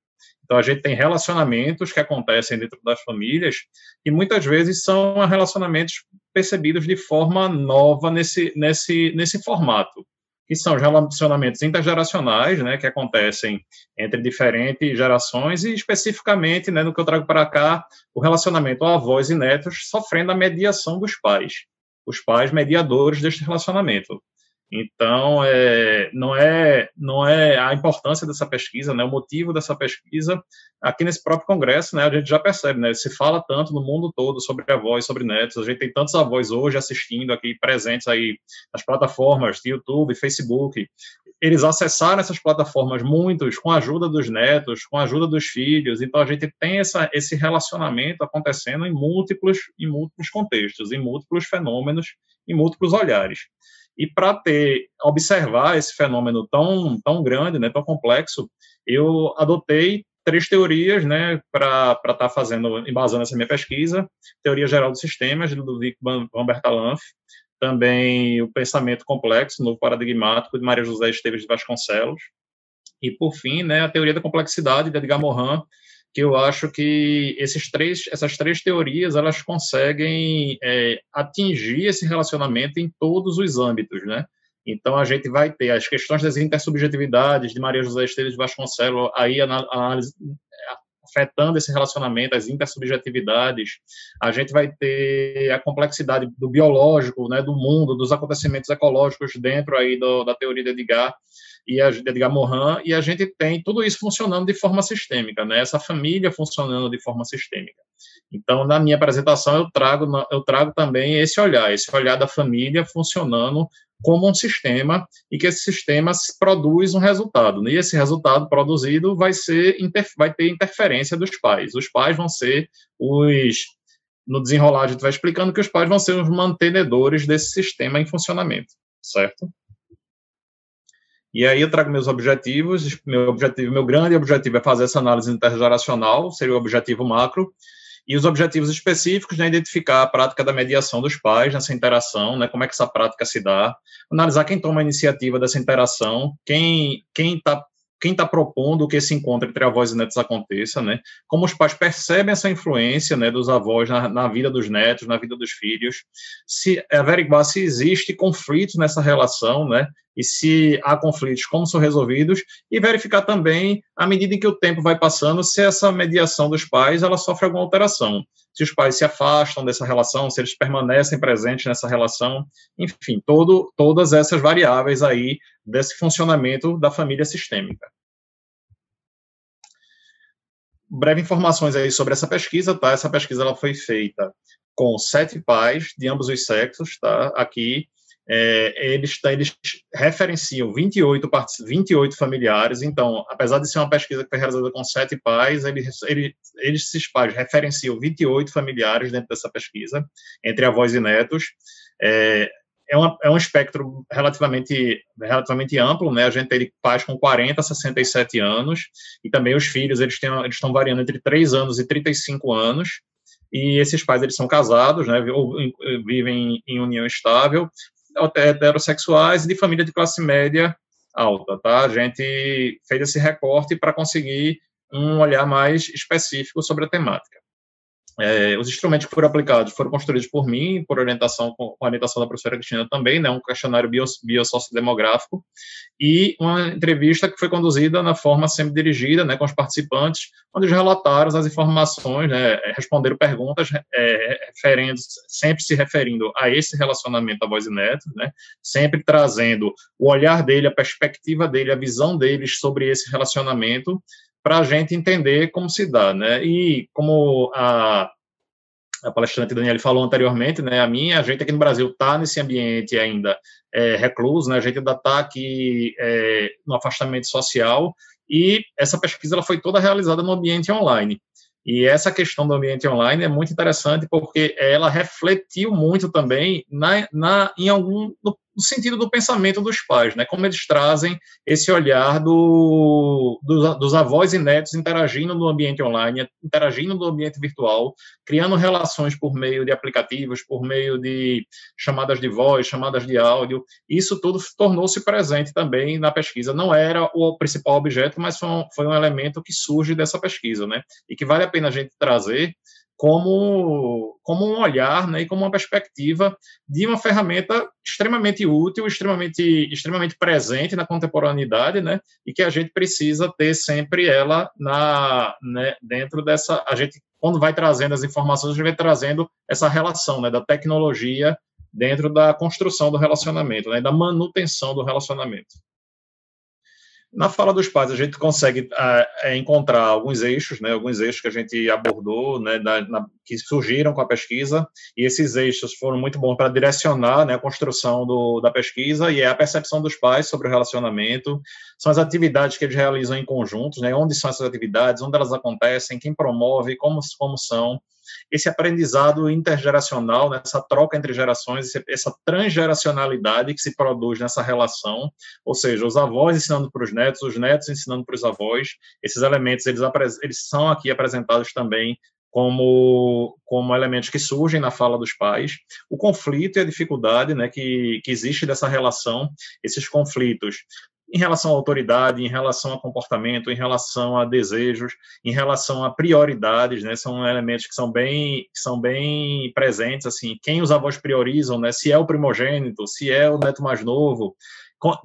Então a gente tem relacionamentos que acontecem dentro das famílias e muitas vezes são relacionamentos percebidos de forma nova nesse nesse nesse formato que são os relacionamentos intergeracionais, né, que acontecem entre diferentes gerações e especificamente, né, no que eu trago para cá, o relacionamento avós e netos sofrendo a mediação dos pais, os pais mediadores deste relacionamento. Então, é, não, é, não é a importância dessa pesquisa, né, o motivo dessa pesquisa, aqui nesse próprio congresso, né, a gente já percebe, né, se fala tanto no mundo todo sobre avós, sobre netos, a gente tem tantos avós hoje assistindo aqui, presentes aí nas plataformas de YouTube, Facebook, eles acessaram essas plataformas, muitos, com a ajuda dos netos, com a ajuda dos filhos, então a gente tem essa, esse relacionamento acontecendo em múltiplos, em múltiplos contextos, em múltiplos fenômenos, em múltiplos olhares. E para ter observar esse fenômeno tão tão grande, né, tão complexo, eu adotei três teorias, né, para estar tá fazendo, embasando essa minha pesquisa. Teoria geral dos sistemas, do Ludwig van Bertalanff, também o pensamento complexo, novo paradigmático de Maria José Esteves de Vasconcelos, e por fim, né, a teoria da complexidade de Edgar Morin, que eu acho que esses três, essas três teorias elas conseguem é, atingir esse relacionamento em todos os âmbitos, né? Então a gente vai ter as questões das intersubjetividades de Maria José Esteves Vasconcelos, aí análise afetando esse relacionamento, as intersubjetividades, a gente vai ter a complexidade do biológico, né, do mundo, dos acontecimentos ecológicos dentro aí do, da teoria de Edgar e a, de Edgar Morin, e a gente tem tudo isso funcionando de forma sistêmica, né, essa família funcionando de forma sistêmica. Então, na minha apresentação, eu trago, eu trago também esse olhar, esse olhar da família funcionando como um sistema e que esse sistema produz um resultado. Né? E esse resultado produzido vai ser vai ter interferência dos pais. Os pais vão ser os no desenrolar a gente vai explicando que os pais vão ser os mantenedores desse sistema em funcionamento, certo? E aí eu trago meus objetivos, meu objetivo, meu grande objetivo é fazer essa análise intergeracional, seria o objetivo macro, e os objetivos específicos, né, identificar a prática da mediação dos pais nessa interação, né, como é que essa prática se dá, analisar quem toma a iniciativa dessa interação, quem quem está quem está propondo que esse encontro entre avós e netos aconteça, né? Como os pais percebem essa influência, né, dos avós na, na vida dos netos, na vida dos filhos, se averiguar se existe conflito nessa relação, né? E se há conflitos, como são resolvidos, e verificar também, à medida em que o tempo vai passando, se essa mediação dos pais ela sofre alguma alteração se os pais se afastam dessa relação, se eles permanecem presentes nessa relação, enfim, todo, todas essas variáveis aí desse funcionamento da família sistêmica. Breve informações aí sobre essa pesquisa, tá? Essa pesquisa ela foi feita com sete pais de ambos os sexos, tá? Aqui é, eles, eles referenciam 28, 28 familiares, então, apesar de ser uma pesquisa que foi realizada com sete pais, eles, eles, esses pais referenciam 28 familiares dentro dessa pesquisa, entre avós e netos. É, é, uma, é um espectro relativamente, relativamente amplo, né? A gente tem pais com 40 a 67 anos, e também os filhos, eles, têm, eles estão variando entre 3 anos e 35 anos, e esses pais eles são casados, né, ou vivem em união estável, heterossexuais e de família de classe média alta, tá? A gente fez esse recorte para conseguir um olhar mais específico sobre a temática. É, os instrumentos que foram aplicados foram construídos por mim, por orientação com orientação da professora Cristina também, né, um questionário bio, biosociodemográfico, e uma entrevista que foi conduzida na forma semi-dirigida, né, com os participantes, onde eles relataram as informações, né, responderam perguntas é, referendo, sempre se referindo a esse relacionamento a voz e neto, né, sempre trazendo o olhar dele, a perspectiva dele, a visão deles sobre esse relacionamento, para a gente entender como se dá, né? E como a, a palestrante Daniela falou anteriormente, né? A minha, a gente aqui no Brasil está nesse ambiente ainda é, recluso, né? A gente ainda está aqui é, no afastamento social e essa pesquisa ela foi toda realizada no ambiente online. E essa questão do ambiente online é muito interessante porque ela refletiu muito também na, na em algum no no sentido do pensamento dos pais, né? Como eles trazem esse olhar do, do, dos avós e netos interagindo no ambiente online, interagindo no ambiente virtual, criando relações por meio de aplicativos, por meio de chamadas de voz, chamadas de áudio. Isso tudo tornou-se presente também na pesquisa. Não era o principal objeto, mas foi um, foi um elemento que surge dessa pesquisa, né? E que vale a pena a gente trazer como, como um olhar né, e como uma perspectiva de uma ferramenta extremamente útil, extremamente, extremamente presente na contemporaneidade, né, e que a gente precisa ter sempre ela na, né, dentro dessa. A gente, quando vai trazendo as informações, a gente vai trazendo essa relação né, da tecnologia dentro da construção do relacionamento, né, da manutenção do relacionamento. Na fala dos pais, a gente consegue é, encontrar alguns eixos, né, alguns eixos que a gente abordou, né, da, na, que surgiram com a pesquisa, e esses eixos foram muito bons para direcionar né, a construção do, da pesquisa, e é a percepção dos pais sobre o relacionamento, são as atividades que eles realizam em conjuntos, né, onde são essas atividades, onde elas acontecem, quem promove, como, como são, esse aprendizado intergeracional, né, essa troca entre gerações, essa transgeracionalidade que se produz nessa relação, ou seja, os avós ensinando para os netos, os netos ensinando para os avós, esses elementos eles, eles são aqui apresentados também como, como elementos que surgem na fala dos pais, o conflito e a dificuldade né, que, que existe dessa relação, esses conflitos em relação à autoridade, em relação a comportamento, em relação a desejos, em relação a prioridades, né, são elementos que são bem, que são bem presentes, assim, quem os avós priorizam, né, se é o primogênito, se é o neto mais novo,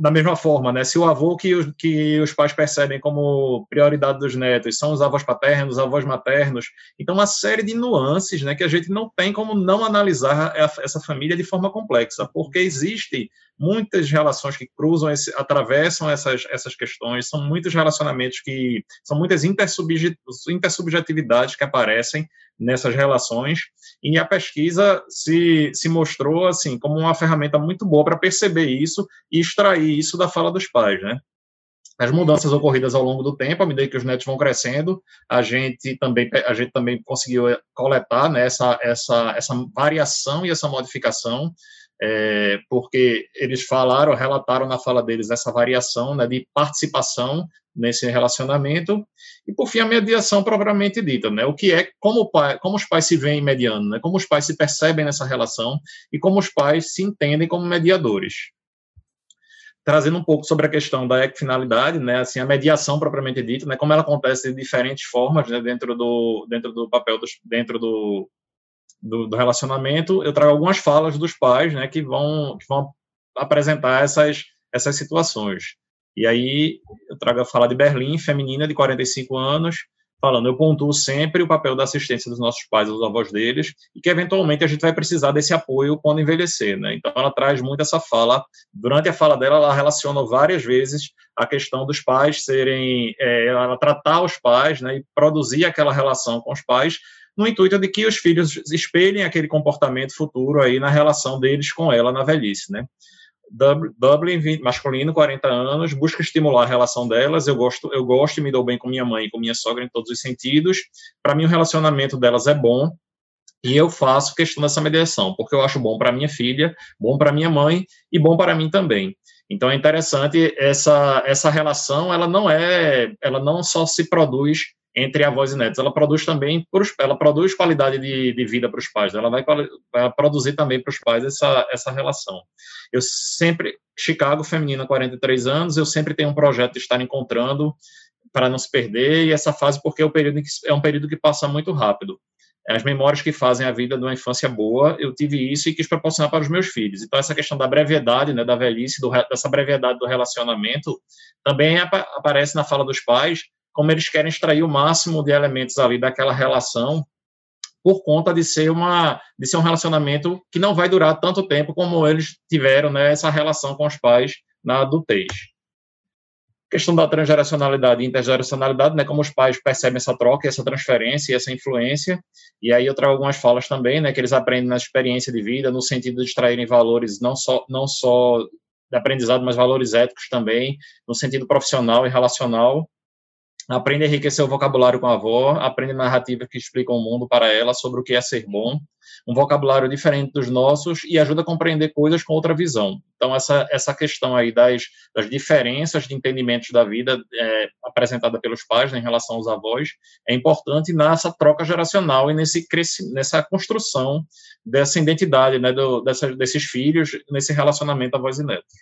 da mesma forma, né, se o avô que os, que os pais percebem como prioridade dos netos são os avós paternos, os avós maternos, então uma série de nuances, né, que a gente não tem como não analisar essa família de forma complexa, porque existe muitas relações que cruzam, esse, atravessam essas, essas questões, são muitos relacionamentos que, são muitas intersubjetividades que aparecem nessas relações, e a pesquisa se, se mostrou, assim, como uma ferramenta muito boa para perceber isso e extrair isso da fala dos pais, né? as mudanças ocorridas ao longo do tempo, à medida que os netos vão crescendo, a gente também, a gente também conseguiu eh, coletar né, essa, essa, essa variação e essa modificação é, porque eles falaram, relataram na fala deles essa variação né, de participação nesse relacionamento e por fim a mediação propriamente dita, né? O que é como pai, como os pais se veem mediando, né? Como os pais se percebem nessa relação e como os pais se entendem como mediadores. Trazendo um pouco sobre a questão da equifinalidade, né? Assim, a mediação propriamente dita, né? Como ela acontece de diferentes formas, né? Dentro do dentro do papel dos, dentro do do, do, relacionamento, eu trago algumas falas dos pais, né, que vão, que vão apresentar essas, essas situações. E aí eu trago a fala de Berlim, feminina, de 45 anos, falando, eu pontuo sempre o papel da assistência dos nossos pais, dos avós deles, e que eventualmente a gente vai precisar desse apoio quando envelhecer, né? Então ela traz muito essa fala, durante a fala dela ela relaciona várias vezes a questão dos pais serem, é, ela tratar os pais, né, e produzir aquela relação com os pais, no intuito de que os filhos espelhem aquele comportamento futuro aí na relação deles com ela na velhice, né? Dublin, masculino, 40 anos, busca estimular a relação delas. Eu gosto, eu gosto e me dou bem com minha mãe e com minha sogra em todos os sentidos. Para mim, o relacionamento delas é bom e eu faço questão dessa mediação, porque eu acho bom para minha filha, bom para minha mãe e bom para mim também. Então é interessante essa essa relação, ela não é, ela não só se produz entre avós e netos. Ela produz também, ela produz qualidade de, de vida para os pais, ela vai, vai produzir também para os pais essa, essa relação. Eu sempre, Chicago Feminina, 43 anos, eu sempre tenho um projeto de estar encontrando para não se perder, e essa fase, porque é período que, é um período que passa muito rápido. As memórias que fazem a vida de uma infância boa, eu tive isso e quis proporcionar para os meus filhos. Então, essa questão da brevidade, né, da velhice, do, dessa brevidade do relacionamento, também aparece na fala dos pais, como eles querem extrair o máximo de elementos ali daquela relação por conta de ser uma de ser um relacionamento que não vai durar tanto tempo como eles tiveram né, essa relação com os pais na adultez. Questão da transgeracionalidade e intergeracionalidade, né, como os pais percebem essa troca, essa transferência e essa influência. E aí eu trago algumas falas também, né, que eles aprendem na experiência de vida, no sentido de extraírem valores não só não só de aprendizado, mas valores éticos também, no sentido profissional e relacional, aprende a enriquecer o vocabulário com a avó, aprende narrativas que explicam o mundo para ela sobre o que é ser bom, um vocabulário diferente dos nossos e ajuda a compreender coisas com outra visão. Então, essa, essa questão aí das, das diferenças de entendimentos da vida é, apresentada pelos pais né, em relação aos avós é importante nessa troca geracional e nesse nessa construção dessa identidade né, do, dessa, desses filhos, nesse relacionamento avós e netos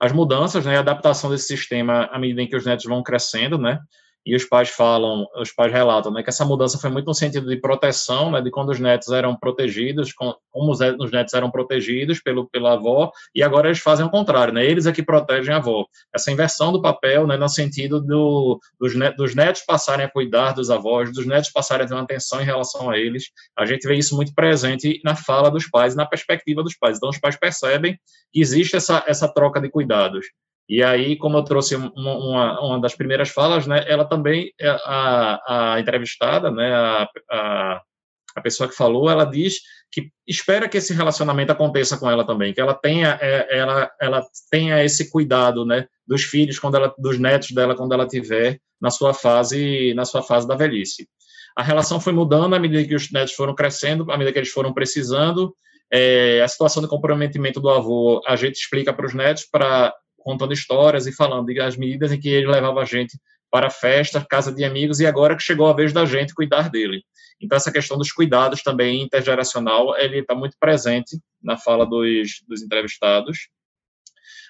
as mudanças, né, a adaptação desse sistema à medida em que os netos vão crescendo, né, e os pais falam, os pais relatam, né, que essa mudança foi muito no sentido de proteção, né, de quando os netos eram protegidos, como os netos eram protegidos pelo pela avó, e agora eles fazem o contrário, né, eles é que protegem a avó. Essa inversão do papel, né, no sentido do, dos, netos, dos netos passarem a cuidar dos avós, dos netos passarem a ter uma atenção em relação a eles, a gente vê isso muito presente na fala dos pais, na perspectiva dos pais. Então, os pais percebem que existe essa, essa troca de cuidados. E aí, como eu trouxe uma, uma, uma, das primeiras falas, né, ela também, é, a, a entrevistada, né, a, a, a, pessoa que falou, ela diz que espera que esse relacionamento aconteça com ela também, que ela tenha, é, ela, ela tenha esse cuidado, né, dos filhos, quando ela, dos netos dela, quando ela tiver na sua fase, na sua fase da velhice. A relação foi mudando à medida que os netos foram crescendo, à medida que eles foram precisando, é, a situação de comprometimento do avô, a gente explica para os netos para contando histórias e falando das medidas em que ele levava a gente para festa, casa de amigos, e agora que chegou a vez da gente cuidar dele. Então, essa questão dos cuidados também intergeracional, ele está muito presente na fala dos, dos entrevistados.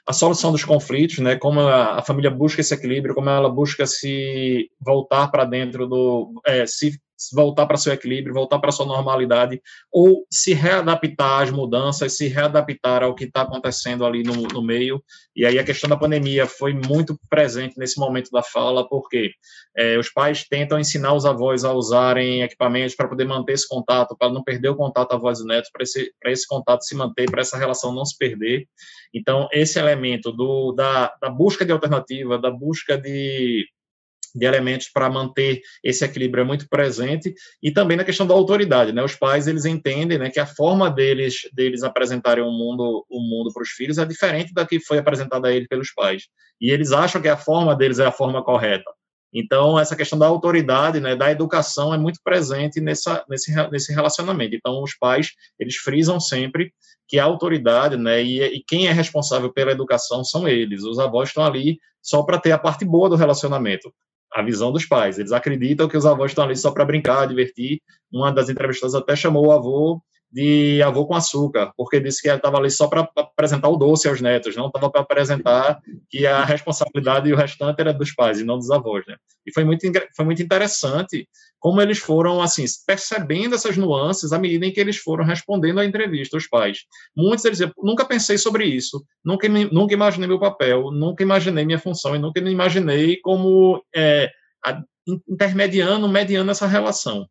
A solução dos conflitos, né, como a, a, família busca esse equilíbrio, como ela busca se voltar para dentro do, é, se voltar para seu equilíbrio, voltar para sua normalidade, ou se readaptar às mudanças, se readaptar ao que está acontecendo ali no, no, meio. E aí a questão da pandemia foi muito presente nesse momento da fala, porque é, os pais tentam ensinar os avós a usarem equipamentos para poder manter esse contato, para não perder o contato avós e netos, para esse, esse contato se manter, para essa relação não se perder. Então, esse elemento do, da, da busca de alternativa, da busca de de elementos para manter esse equilíbrio é muito presente e também na questão da autoridade, né? Os pais eles entendem, né, que a forma deles deles apresentarem o mundo o mundo para os filhos é diferente da que foi apresentada a eles pelos pais e eles acham que a forma deles é a forma correta. Então essa questão da autoridade, né, da educação é muito presente nessa nesse nesse relacionamento. Então os pais eles frisam sempre que a autoridade, né, e, e quem é responsável pela educação são eles. Os avós estão ali só para ter a parte boa do relacionamento a visão dos pais. Eles acreditam que os avós estão ali só para brincar, divertir. Uma das entrevistadas até chamou o avô de avô com açúcar, porque disse que estava ali só para apresentar o doce aos netos, não estava para apresentar que a responsabilidade e o restante era dos pais e não dos avós, né? E foi muito foi muito interessante como eles foram assim percebendo essas nuances à medida em que eles foram respondendo à entrevista os pais. Muitos eles diziam, nunca pensei sobre isso, nunca nunca imaginei meu papel, nunca imaginei minha função e nunca imaginei como é, intermediando, mediando essa relação.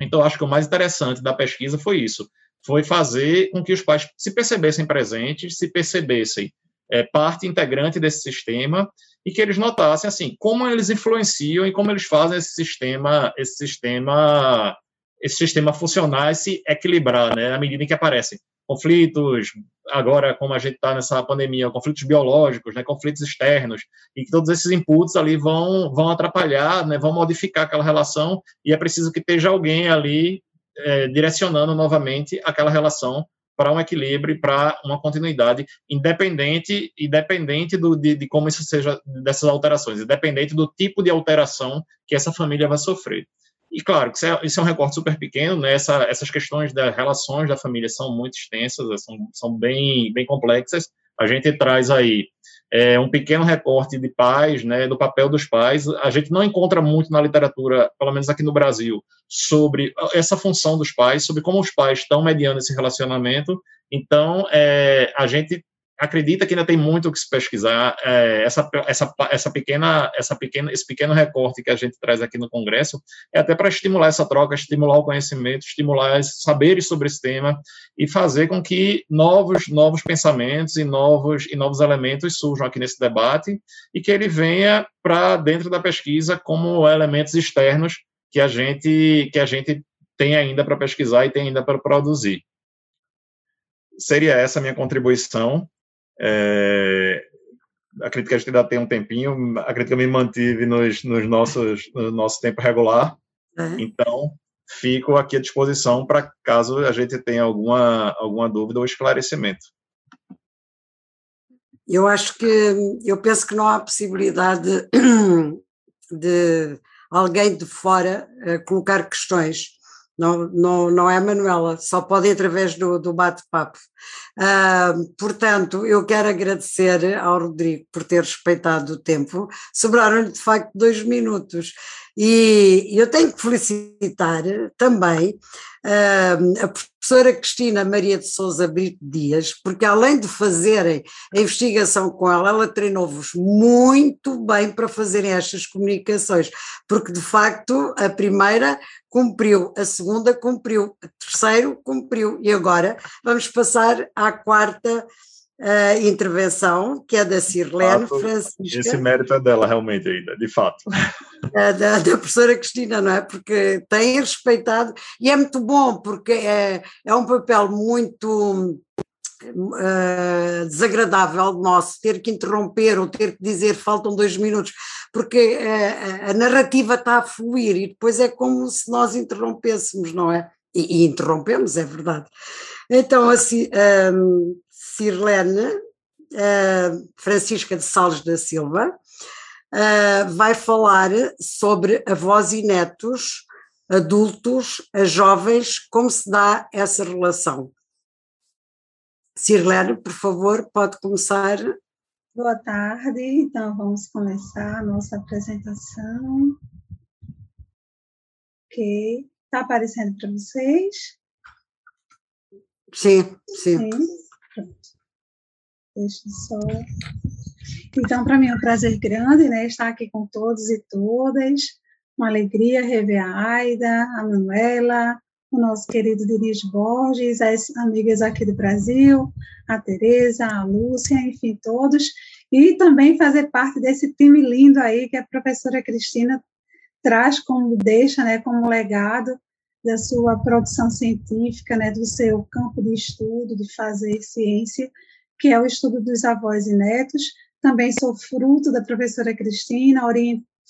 Então, acho que o mais interessante da pesquisa foi isso, foi fazer com que os pais se percebessem presentes, se percebessem é, parte integrante desse sistema e que eles notassem assim como eles influenciam e como eles fazem esse sistema, esse sistema, esse sistema funcionar e se equilibrar, né, à medida em que aparecem conflitos, agora como a gente está nessa pandemia, conflitos biológicos, né, conflitos externos, e que todos esses inputs ali vão, vão atrapalhar, né, vão modificar aquela relação, e é preciso que esteja alguém ali é, direcionando novamente aquela relação para um equilíbrio, para uma continuidade, independente, independente do, de, de como isso seja, dessas alterações, independente do tipo de alteração que essa família vai sofrer. E claro, isso é, isso é um recorte super pequeno, né? Essa, essas questões das relações da família são muito extensas, são, são bem, bem complexas. A gente traz aí é, um pequeno recorte de pais, né, do papel dos pais. A gente não encontra muito na literatura, pelo menos aqui no Brasil, sobre essa função dos pais, sobre como os pais estão mediando esse relacionamento. Então, é, a gente acredita que ainda tem muito o que se pesquisar. É, essa, essa, essa pequena, essa pequena, esse pequeno recorte que a gente traz aqui no Congresso é até para estimular essa troca, estimular o conhecimento, estimular saberes sobre esse tema e fazer com que novos, novos pensamentos e novos, e novos elementos surjam aqui nesse debate e que ele venha para dentro da pesquisa como elementos externos que a gente, que a gente tem ainda para pesquisar e tem ainda para produzir seria essa a minha contribuição. É, acredito que a gente ainda tem um tempinho, acredito que eu me mantive nos, nos nossos, no nosso tempo regular. É. Então, fico aqui à disposição para caso a gente tenha alguma, alguma dúvida ou esclarecimento. Eu acho que, eu penso que não há possibilidade de, de alguém de fora uh, colocar questões não, não, não é Manuela, só pode ir através do, do bate-papo. Uh, portanto, eu quero agradecer ao Rodrigo por ter respeitado o tempo, sobraram-lhe de facto dois minutos. E eu tenho que felicitar também a professora Cristina Maria de Souza Brito Dias, porque além de fazerem a investigação com ela, ela treinou-vos muito bem para fazerem estas comunicações, porque de facto a primeira cumpriu, a segunda cumpriu, a terceiro cumpriu, e agora vamos passar à quarta uh, intervenção, que é da Cirlene fato, Francisca. Esse mérito é dela, realmente, ainda, de fato. Da, da, da, professora Cristina, não é? Porque tem respeitado, e é muito bom, porque é, é um papel muito Uh, desagradável nosso ter que interromper ou ter que dizer faltam dois minutos, porque uh, a narrativa está a fluir e depois é como se nós interrompêssemos, não é? E, e interrompemos, é verdade. Então, assim, um, Cirlene uh, Francisca de Salles da Silva, uh, vai falar sobre avós e netos, adultos, a jovens, como se dá essa relação. Sirlene, por favor, pode começar. Boa tarde, então vamos começar a nossa apresentação. Ok, está aparecendo para vocês? Sim, sim. sim. Deixa só. Então, para mim é um prazer grande né, estar aqui com todos e todas. Uma alegria rever a Aida, a Manuela, o nosso querido Diniz Borges, as amigas aqui do Brasil, a Tereza, a Lúcia, enfim, todos. E também fazer parte desse time lindo aí que a professora Cristina traz como deixa, né, como legado da sua produção científica, né, do seu campo de estudo, de fazer ciência, que é o estudo dos avós e netos. Também sou fruto da professora Cristina,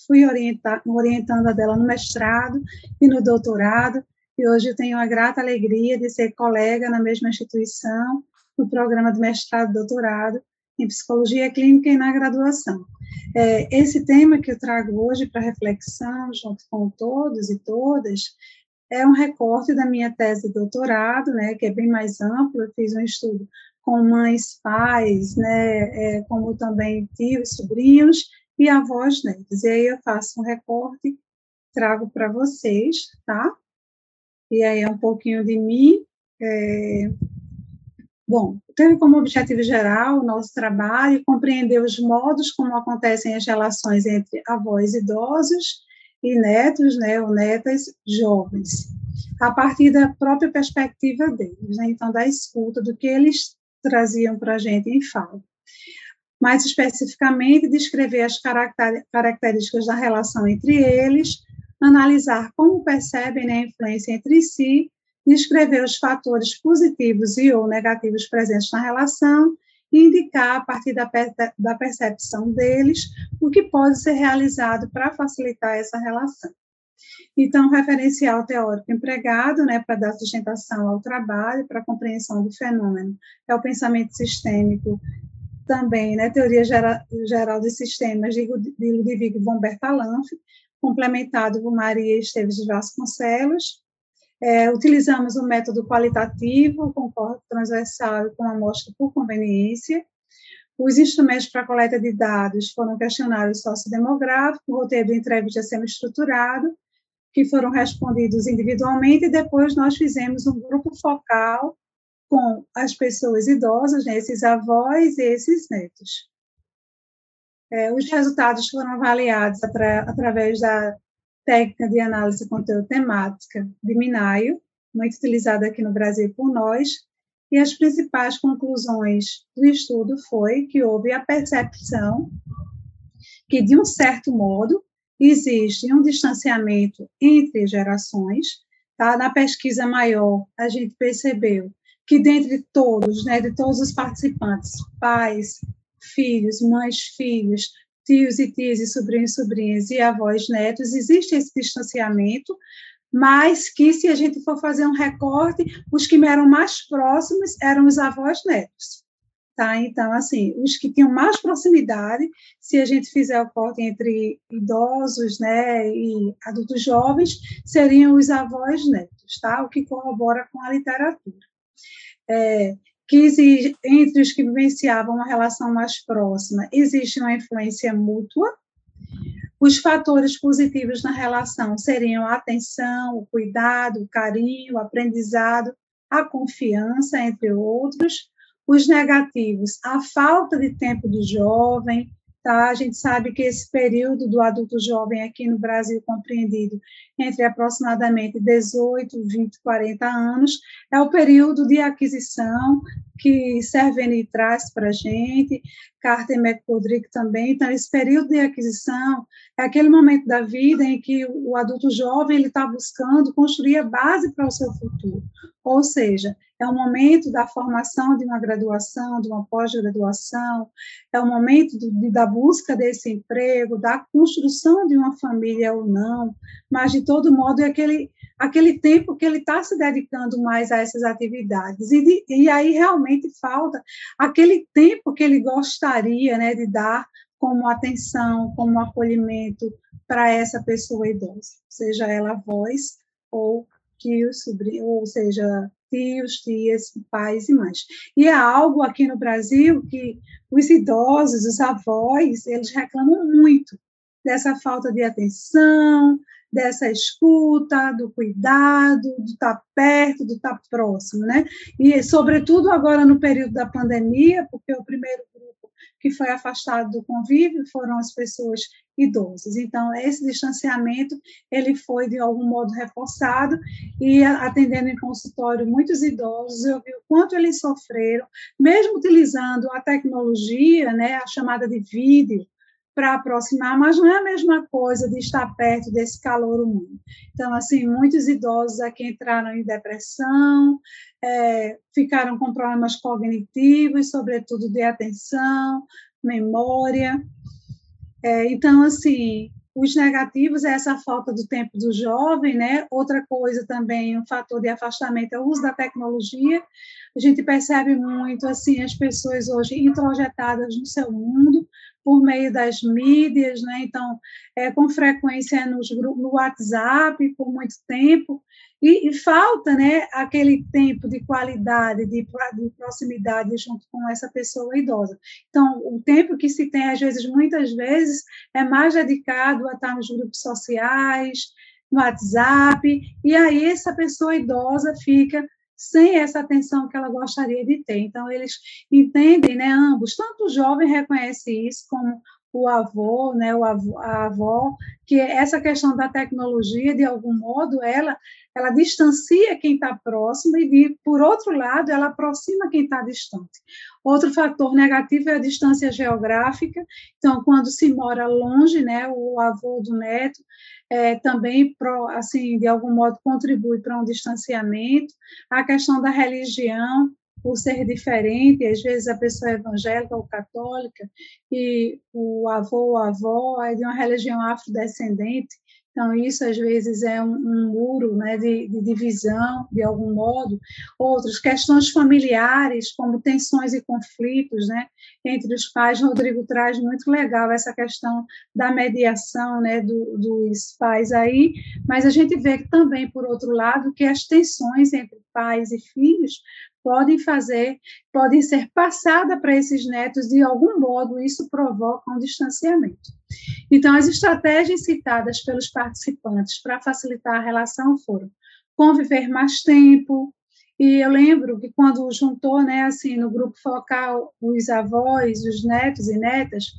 fui orientar, orientanda dela no mestrado e no doutorado, e hoje tenho a grata alegria de ser colega na mesma instituição, no programa de mestrado e doutorado em psicologia clínica e na graduação. É, esse tema que eu trago hoje para reflexão, junto com todos e todas, é um recorte da minha tese de doutorado, né, que é bem mais amplo. Eu fiz um estudo com mães, pais, né, é, como também tios, sobrinhos e avós netos. E aí eu faço um recorte, trago para vocês, tá? E aí é um pouquinho de mim. É, Bom, teve como objetivo geral o nosso trabalho compreender os modos como acontecem as relações entre avós idosos e netos, né, ou netas jovens, a partir da própria perspectiva deles, né, então da escuta do que eles traziam para a gente em fala. Mais especificamente, descrever as características da relação entre eles, analisar como percebem né, a influência entre si, descrever os fatores positivos e ou negativos presentes na relação e indicar, a partir da, da percepção deles, o que pode ser realizado para facilitar essa relação. Então, referencial teórico empregado né, para dar sustentação ao trabalho, para a compreensão do fenômeno, é o pensamento sistêmico, também, né, teoria geral, geral de sistemas de, de Ludwig von Bertalanff, complementado por Maria Esteves de Vasconcelos, é, utilizamos o método qualitativo, com corte transversal com amostra por conveniência. Os instrumentos para coleta de dados foram questionário sociodemográfico, roteiro de entrevista semi-estruturado, que foram respondidos individualmente, e depois nós fizemos um grupo focal com as pessoas idosas, né, esses avós e esses netos. É, os resultados foram avaliados atra através da técnica de análise de conteúdo temática de Minayo, muito utilizada aqui no Brasil por nós, e as principais conclusões do estudo foi que houve a percepção que, de um certo modo, existe um distanciamento entre gerações. Tá? Na pesquisa maior, a gente percebeu que, dentre todos, né, de todos os participantes, pais, filhos, mães, filhos, tios e tias e sobrinhos sobrinhas e avós netos, existe esse distanciamento, mas que se a gente for fazer um recorte, os que eram mais próximos eram os avós netos. Tá? Então, assim, os que tinham mais proximidade, se a gente fizer o corte entre idosos né, e adultos jovens, seriam os avós netos, tá? o que corrobora com a literatura. É, que exige, entre os que vivenciavam uma relação mais próxima, existe uma influência mútua. Os fatores positivos na relação seriam a atenção, o cuidado, o carinho, o aprendizado, a confiança, entre outros. Os negativos, a falta de tempo do jovem, Tá? A gente sabe que esse período do adulto jovem aqui no Brasil compreendido entre aproximadamente 18, 20, 40 anos é o período de aquisição que Serveni traz para a gente, Carter McGodrick também. Então, esse período de aquisição é aquele momento da vida em que o adulto jovem está buscando construir a base para o seu futuro. Ou seja, é o momento da formação de uma graduação, de uma pós-graduação, é o momento de, da busca desse emprego, da construção de uma família ou não, mas, de todo modo, é aquele, aquele tempo que ele está se dedicando mais a essas atividades. E, de, e aí realmente falta aquele tempo que ele gostaria né, de dar como atenção, como acolhimento para essa pessoa idosa, seja ela avós ou tios, sobrinhos, ou seja, tios, tias, pais e mães. E é algo aqui no Brasil que os idosos, os avós, eles reclamam muito dessa falta de atenção, dessa escuta, do cuidado, do estar tá perto, do estar tá próximo, né? E, sobretudo, agora no período da pandemia, porque o primeiro grupo que foi afastado do convívio foram as pessoas idosas. Então, esse distanciamento, ele foi, de algum modo, reforçado, e atendendo em consultório muitos idosos, eu vi o quanto eles sofreram, mesmo utilizando a tecnologia, né, a chamada de vídeo, para aproximar, mas não é a mesma coisa de estar perto desse calor humano. Então, assim, muitos idosos aqui entraram em depressão, é, ficaram com problemas cognitivos, sobretudo de atenção, memória. É, então, assim, os negativos é essa falta do tempo do jovem, né? Outra coisa também, um fator de afastamento é o uso da tecnologia. A gente percebe muito, assim, as pessoas hoje introjetadas no seu mundo, por meio das mídias, né? Então, é, com frequência nos no WhatsApp por muito tempo e, e, falta, né, aquele tempo de qualidade, de, de, proximidade junto com essa pessoa idosa. Então, o tempo que se tem, às vezes, muitas vezes, é mais dedicado a estar nos grupos sociais, no WhatsApp, e aí essa pessoa idosa fica sem essa atenção que ela gostaria de ter. Então, eles entendem, né, ambos, tanto o jovem reconhece isso, como o avô, né, o avô, a avó, que essa questão da tecnologia, de algum modo, ela, ela distancia quem está próximo e, de, por outro lado, ela aproxima quem está distante. Outro fator negativo é a distância geográfica. Então, quando se mora longe, né, o avô do neto, é, também, pro, assim, de algum modo, contribui para um distanciamento. A questão da religião, por ser diferente, às vezes a pessoa é evangélica ou católica, e o avô ou a avó é de uma religião afrodescendente, então, isso às vezes é um, um muro né, de, de, divisão, de algum modo. Outras questões familiares, como tensões e conflitos né, entre os pais. Rodrigo traz muito legal essa questão da mediação né, do, dos pais aí, mas a gente vê também, por outro lado, que as tensões entre pais e filhos podem fazer, podem ser passadas para esses netos de algum modo, isso provoca um distanciamento. Então, as estratégias citadas pelos participantes para facilitar a relação foram conviver mais tempo, e eu lembro que quando juntou, né, assim, no grupo focal, os avós, os netos e netas,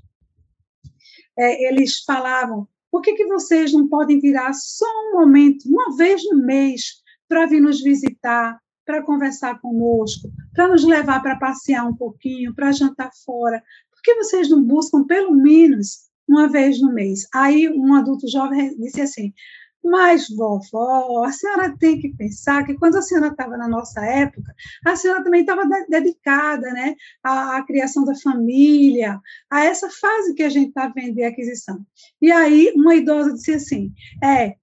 é, eles falavam, por que, que vocês não podem tirar só um momento, uma vez no mês, para vir nos visitar, para conversar conosco, para nos levar para passear um pouquinho, para jantar fora. Por que vocês não buscam pelo menos uma vez no mês? Aí um adulto jovem disse assim: mas, vovó, a senhora tem que pensar que quando a senhora estava na nossa época, a senhora também estava dedicada né, à, à, criação da família, a essa fase que a gente está vendo de aquisição. E aí, uma idosa disse assim: é,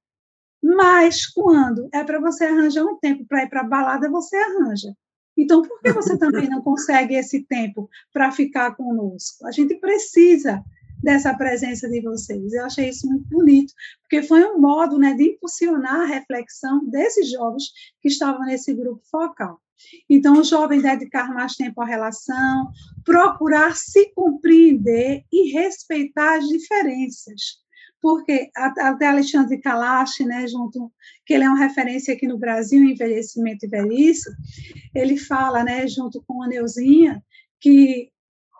mas quando é para você arranjar um tempo para ir para a balada, você arranja. Então, por que você também não consegue esse tempo para ficar conosco? A gente precisa dessa presença de vocês. Eu achei isso muito bonito, porque foi um modo né, de impulsionar a reflexão desses jovens que estavam nesse grupo focal. Então, o jovem dedicar mais tempo à relação, procurar se compreender e respeitar as diferenças porque até Alexandre Kalash, né, junto, que ele é uma referência aqui no Brasil envelhecimento e velhice, ele fala, né, junto com a Neuzinha, que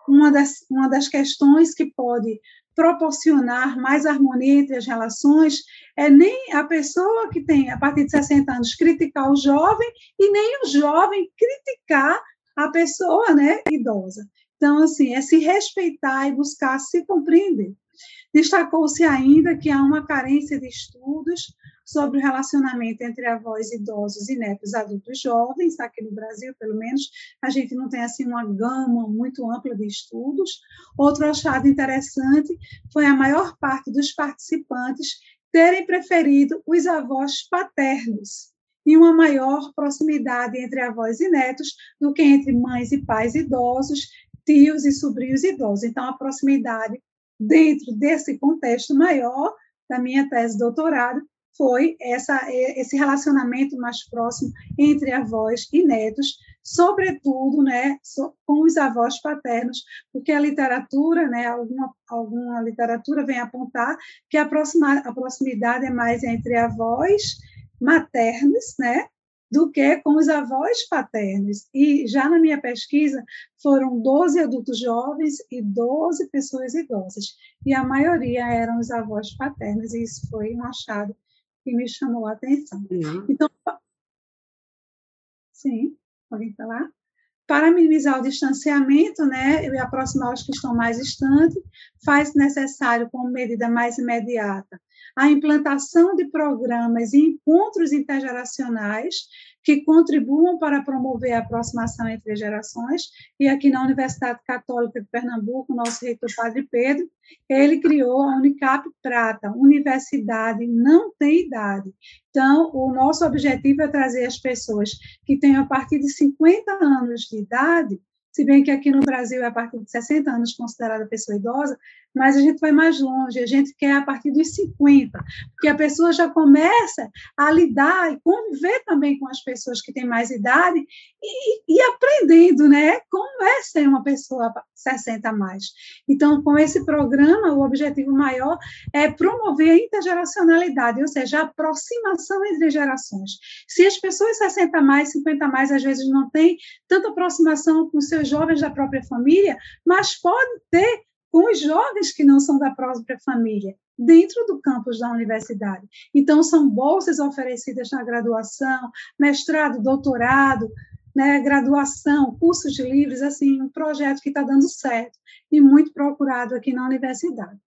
uma das, uma das questões que pode proporcionar mais harmonia entre as relações é nem a pessoa que tem, a partir de 60 anos, criticar o jovem e nem o jovem criticar a pessoa né, idosa. Então, assim, é se respeitar e buscar se compreender. Destacou-se ainda que há uma carência de estudos sobre o relacionamento entre avós idosos e netos adultos jovens, aqui no Brasil, pelo menos, a gente não tem assim uma gama muito ampla de estudos. Outro achado interessante foi a maior parte dos participantes terem preferido os avós paternos e uma maior proximidade entre avós e netos do que entre mães e pais idosos, tios e sobrinhos idosos. Então, a proximidade dentro desse contexto maior da minha tese de doutorado, foi essa, esse relacionamento mais próximo entre avós e netos, sobretudo né, com os avós paternos, porque a literatura, né, alguma, alguma literatura vem apontar que a, proxima, a proximidade é mais entre avós maternos, né, do que com os avós paternos. E já na minha pesquisa foram 12 adultos jovens e 12 pessoas idosas, e a maioria eram os avós paternos, e isso foi um achado que me chamou a atenção. Uhum. Então, sim, podem falar? Para minimizar o distanciamento, né, e aproximar os que estão mais distantes, faz necessário, como medida mais imediata, a implantação de programas e encontros intergeracionais que contribuam para promover a aproximação entre gerações. E aqui na Universidade Católica de Pernambuco, nosso reitor Padre Pedro, ele criou a Unicap Prata, Universidade Não Tem Idade. Então, o nosso objetivo é trazer as pessoas que têm a partir de 50 anos de idade se bem que aqui no Brasil é a partir de 60 anos considerada pessoa idosa, mas a gente vai mais longe, a gente quer a partir dos 50, porque a pessoa já começa a lidar e conviver também com as pessoas que têm mais idade e, e aprendendo, né, como é ser uma pessoa 60 a mais. Então, com esse programa, o objetivo maior é promover a intergeracionalidade, ou seja, a aproximação entre gerações. Se as pessoas 60 a mais, 50 a mais, às vezes não têm tanta aproximação com seus jovens da própria família, mas pode ter com os jovens que não são da própria família, dentro do campus da universidade. Então, são bolsas oferecidas na graduação, mestrado, doutorado, né, graduação, cursos livres, assim, um projeto que está dando certo e muito procurado aqui na universidade.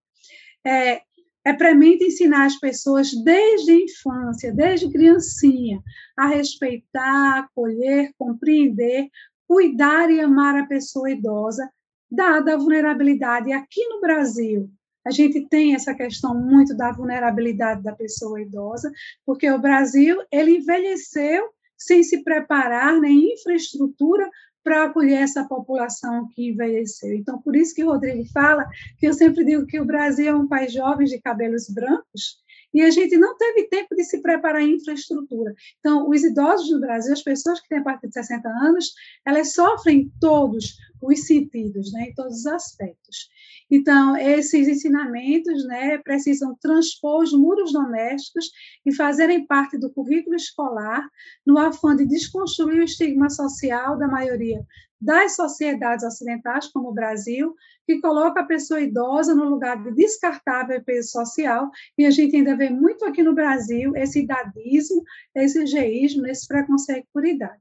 É, é premente ensinar as pessoas desde a infância, desde criancinha, a respeitar, acolher, compreender, cuidar e amar a pessoa idosa, dada a vulnerabilidade. Aqui no Brasil, a gente tem essa questão muito da vulnerabilidade da pessoa idosa, porque o Brasil ele envelheceu sem se preparar nem infraestrutura para acolher essa população que envelheceu. Então, por isso que o Rodrigo fala que eu sempre digo que o Brasil é um país jovem de cabelos brancos, e a gente não teve tempo de se preparar em infraestrutura. Então, os idosos no Brasil, as pessoas que têm a partir de 60 anos, elas sofrem todos os sentidos, né, em todos os aspectos. Então, esses ensinamentos né, precisam transpor os muros domésticos e fazerem parte do currículo escolar, no afã de desconstruir o estigma social da maioria das sociedades ocidentais, como o Brasil, que coloca a pessoa idosa no lugar de descartável peso social, e a gente ainda vê muito aqui no Brasil esse idadismo, esse geísmo, esse preconceito por idade.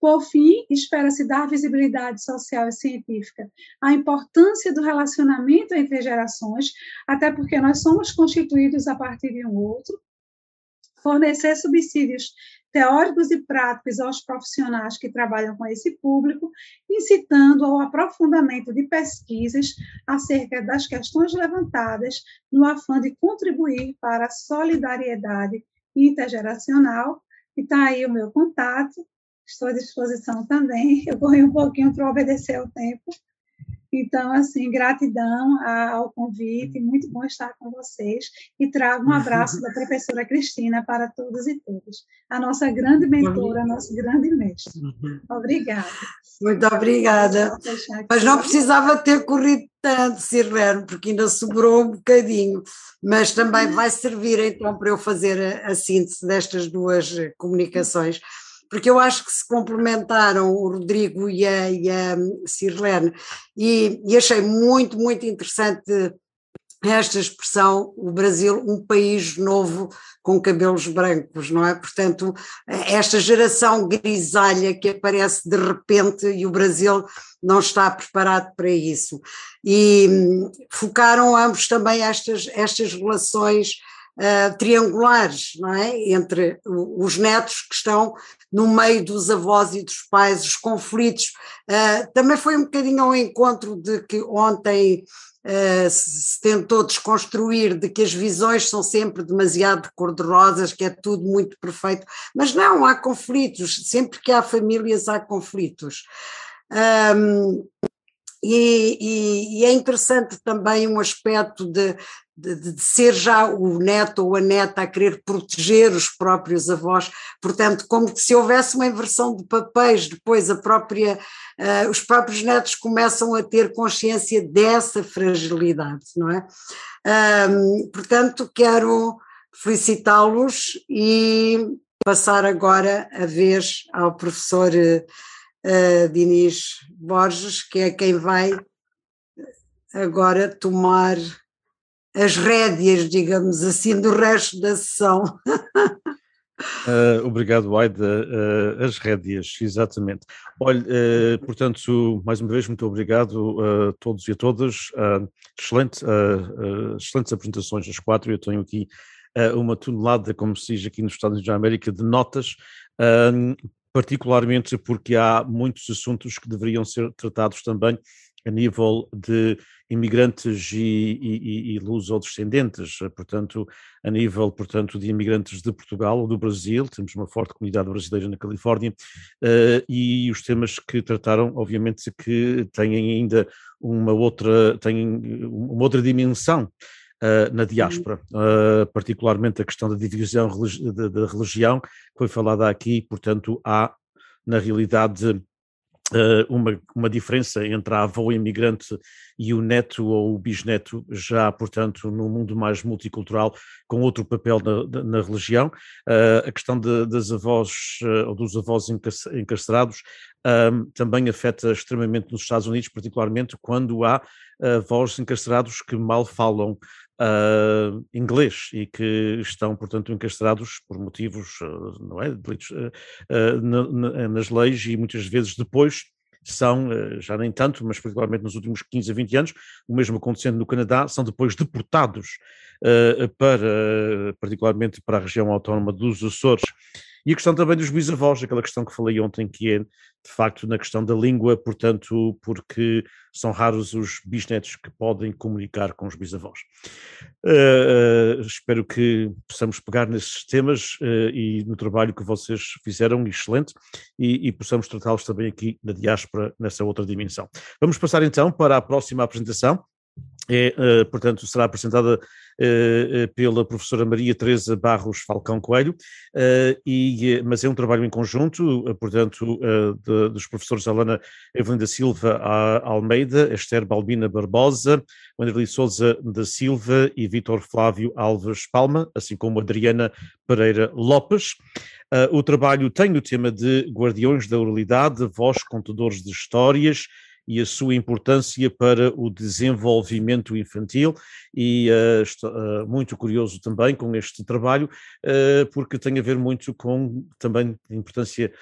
Por fim, espera-se dar visibilidade social e científica à importância do relacionamento entre gerações, até porque nós somos constituídos a partir de um outro, fornecer subsídios teóricos e práticos aos profissionais que trabalham com esse público, incitando ao aprofundamento de pesquisas acerca das questões levantadas no afã de contribuir para a solidariedade intergeracional. E está aí o meu contato, estou à disposição também. Eu corri um pouquinho para obedecer ao tempo. Então, assim, gratidão ao convite, muito bom estar com vocês e trago um abraço da professora Cristina para todos e todas, a nossa grande mentora, nosso grande mestre. Uhum. Obrigada. Muito obrigada. Mas não precisava ter corrido tanto, Sirlene, porque ainda sobrou um bocadinho, mas também vai servir então para eu fazer a, a síntese destas duas comunicações porque eu acho que se complementaram o Rodrigo e a, e a Sirlene, e, e achei muito, muito interessante esta expressão, o Brasil, um país novo com cabelos brancos, não é? Portanto, esta geração grisalha que aparece de repente e o Brasil não está preparado para isso. E hum, focaram ambos também estas, estas relações uh, triangulares, não é? Entre os netos que estão no meio dos avós e dos pais, os conflitos. Uh, também foi um bocadinho ao encontro de que ontem Uh, se tentou desconstruir de que as visões são sempre demasiado cor-de-rosas, que é tudo muito perfeito, mas não, há conflitos, sempre que há famílias há conflitos. Um, e, e, e, é interessante também um aspecto de, de, de, ser já o neto ou a neta a querer proteger os próprios avós, portanto, como se houvesse uma inversão de papéis, depois a própria, uh, os próprios netos começam a ter consciência dessa fragilidade, não é? Um, portanto, quero felicitá-los e passar agora a vez ao professor uh, Diniz Borges, que é quem vai agora tomar as rédeas, digamos assim, do resto da sessão. Uh, obrigado, Aida. Uh, as rédeas, exatamente. Olha, uh, portanto, mais uma vez, muito obrigado a todos e a todas. excelente, excelentes apresentações, as quatro. Eu tenho aqui uma tonelada, como se diz aqui nos Estados Unidos da América, de notas particularmente porque há muitos assuntos que deveriam ser tratados também a nível de imigrantes e, e, e luso-descendentes, portanto, a nível, portanto, de imigrantes de Portugal ou do Brasil, temos uma forte comunidade brasileira na Califórnia, uh, e os temas que trataram, obviamente, que têm ainda uma outra, têm uma outra dimensão, Uh, na diáspora, uh, particularmente a questão da divisão da religião, que foi falada aqui, portanto, há, na realidade, uma, uma diferença entre a avó imigrante e o neto ou o bisneto, já, portanto, num mundo mais multicultural, com outro papel na, na religião. a questão de, das avós ou dos avós encarcerados também afeta extremamente nos Estados Unidos, particularmente quando há avós encarcerados que mal falam uh, inglês e que estão, portanto, encarcerados por motivos, uh, não é, delitos, uh, na, na, nas leis e muitas vezes depois são, já nem tanto, mas particularmente nos últimos 15 a 20 anos, o mesmo acontecendo no Canadá, são depois deportados para, particularmente para a região autónoma dos Açores, e a questão também dos bisavós, aquela questão que falei ontem, que é de facto na questão da língua, portanto, porque são raros os bisnetos que podem comunicar com os bisavós. Uh, uh, espero que possamos pegar nesses temas uh, e no trabalho que vocês fizeram, excelente, e, e possamos tratá-los também aqui na diáspora, nessa outra dimensão. Vamos passar então para a próxima apresentação. É, portanto, será apresentada uh, pela professora Maria Teresa Barros Falcão Coelho, e, mas é um trabalho em conjunto, portanto, de, dos professores Alana Evelinda Silva Almeida, Esther Balbina Barbosa, Wanderlei Souza da Silva e Vítor Flávio Alves Palma, assim como Adriana Pereira Lopes. O trabalho tem o tema de Guardiões da Oralidade, Voz Contadores de Histórias, e a sua importância para o desenvolvimento infantil e uh, estou uh, muito curioso também com este trabalho uh, porque tem a ver muito com também a importância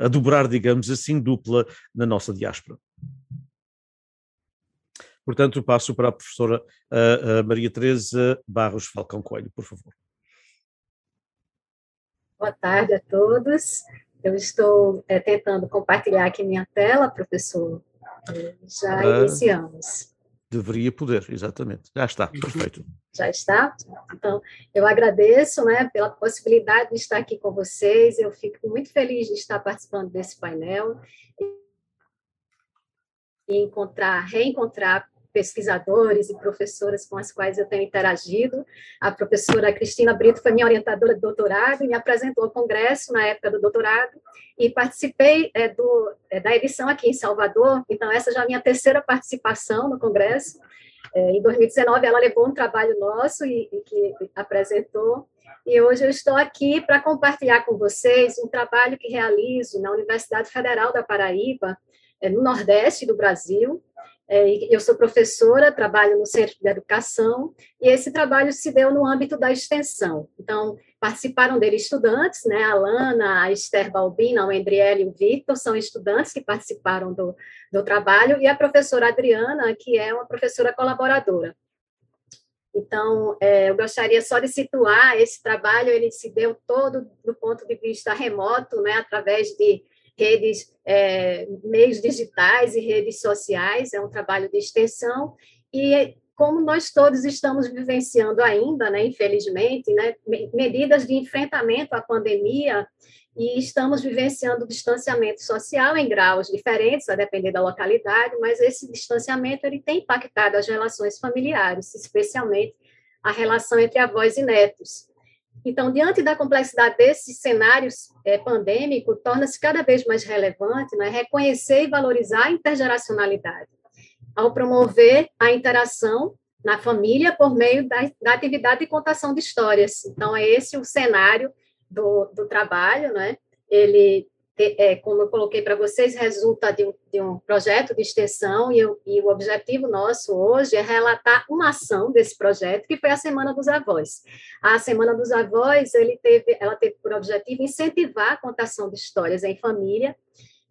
a dobrar, digamos assim, dupla na nossa diáspora. Portanto, passo para a professora Maria Teresa Barros Falcão Coelho, por favor. Boa tarde a todos. Eu estou é, tentando compartilhar aqui minha tela, professor. Já ah, iniciamos. Deveria poder, exatamente. Já está, uhum. perfeito. Já está? Então, eu agradeço né, pela possibilidade de estar aqui com vocês. Eu fico muito feliz de estar participando desse painel e encontrar, reencontrar pesquisadores e professoras com as quais eu tenho interagido. A professora Cristina Brito foi minha orientadora de doutorado e me apresentou ao congresso na época do doutorado e participei é, do, é, da edição aqui em Salvador, então essa já é a minha terceira participação no congresso. É, em 2019 ela levou um trabalho nosso e, e que apresentou e hoje eu estou aqui para compartilhar com vocês um trabalho que realizo na Universidade Federal da Paraíba, é, no Nordeste do Brasil, eu sou professora, trabalho no Centro de Educação, e esse trabalho se deu no âmbito da extensão. Então, participaram dele estudantes, né? A Lana, a Esther Balbina, o Endriele e o Victor são estudantes que participaram do, do trabalho, e a professora Adriana, que é uma professora colaboradora. Então, é, eu gostaria só de situar esse trabalho, ele se deu todo do ponto de vista remoto, né, através de redes, é, meios digitais e redes sociais, é um trabalho de extensão, e como nós todos estamos vivenciando ainda, né, infelizmente, né, medidas de enfrentamento à pandemia, e estamos vivenciando distanciamento social em graus diferentes, a depender da localidade, mas esse distanciamento ele tem impactado as relações familiares, especialmente a relação entre avós e netos. Então, diante da complexidade desses cenários é, pandêmico, torna-se cada vez mais relevante né, reconhecer e valorizar a intergeracionalidade, ao promover a interação na família por meio da, da atividade de contação de histórias. Então, é esse o cenário do, do trabalho, né? Ele, é, como eu coloquei para vocês, resulta de um, de um, projeto de extensão e, eu, e, o objetivo nosso hoje é relatar uma ação desse projeto, que foi a Semana dos Avós. A Semana dos Avós, teve, ela teve por objetivo incentivar a contação de histórias em família,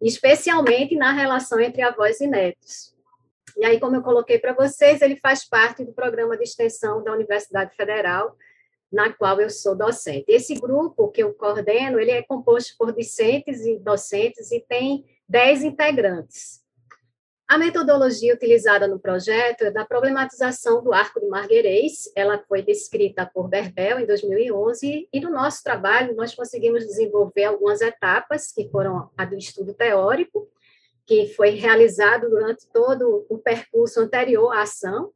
especialmente na relação entre avós e netos. E aí, como eu coloquei para vocês, ele faz parte do programa de extensão da Universidade Federal, na qual eu sou docente. Esse grupo que eu coordeno, ele é composto por discentes e docentes e tem 10 integrantes. A metodologia utilizada no projeto é da problematização do arco de Marguerês, ela foi descrita por Berbel em 2011, e no nosso trabalho nós conseguimos desenvolver algumas etapas, que foram a do estudo teórico, que foi realizado durante todo o percurso anterior à ação,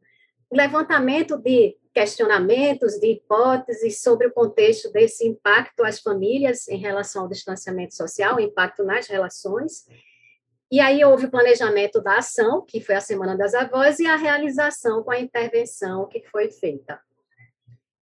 levantamento de questionamentos, de hipóteses sobre o contexto desse impacto às famílias em relação ao distanciamento social, impacto nas relações. E aí houve o planejamento da ação, que foi a Semana das Avós, e a realização com a intervenção que foi feita.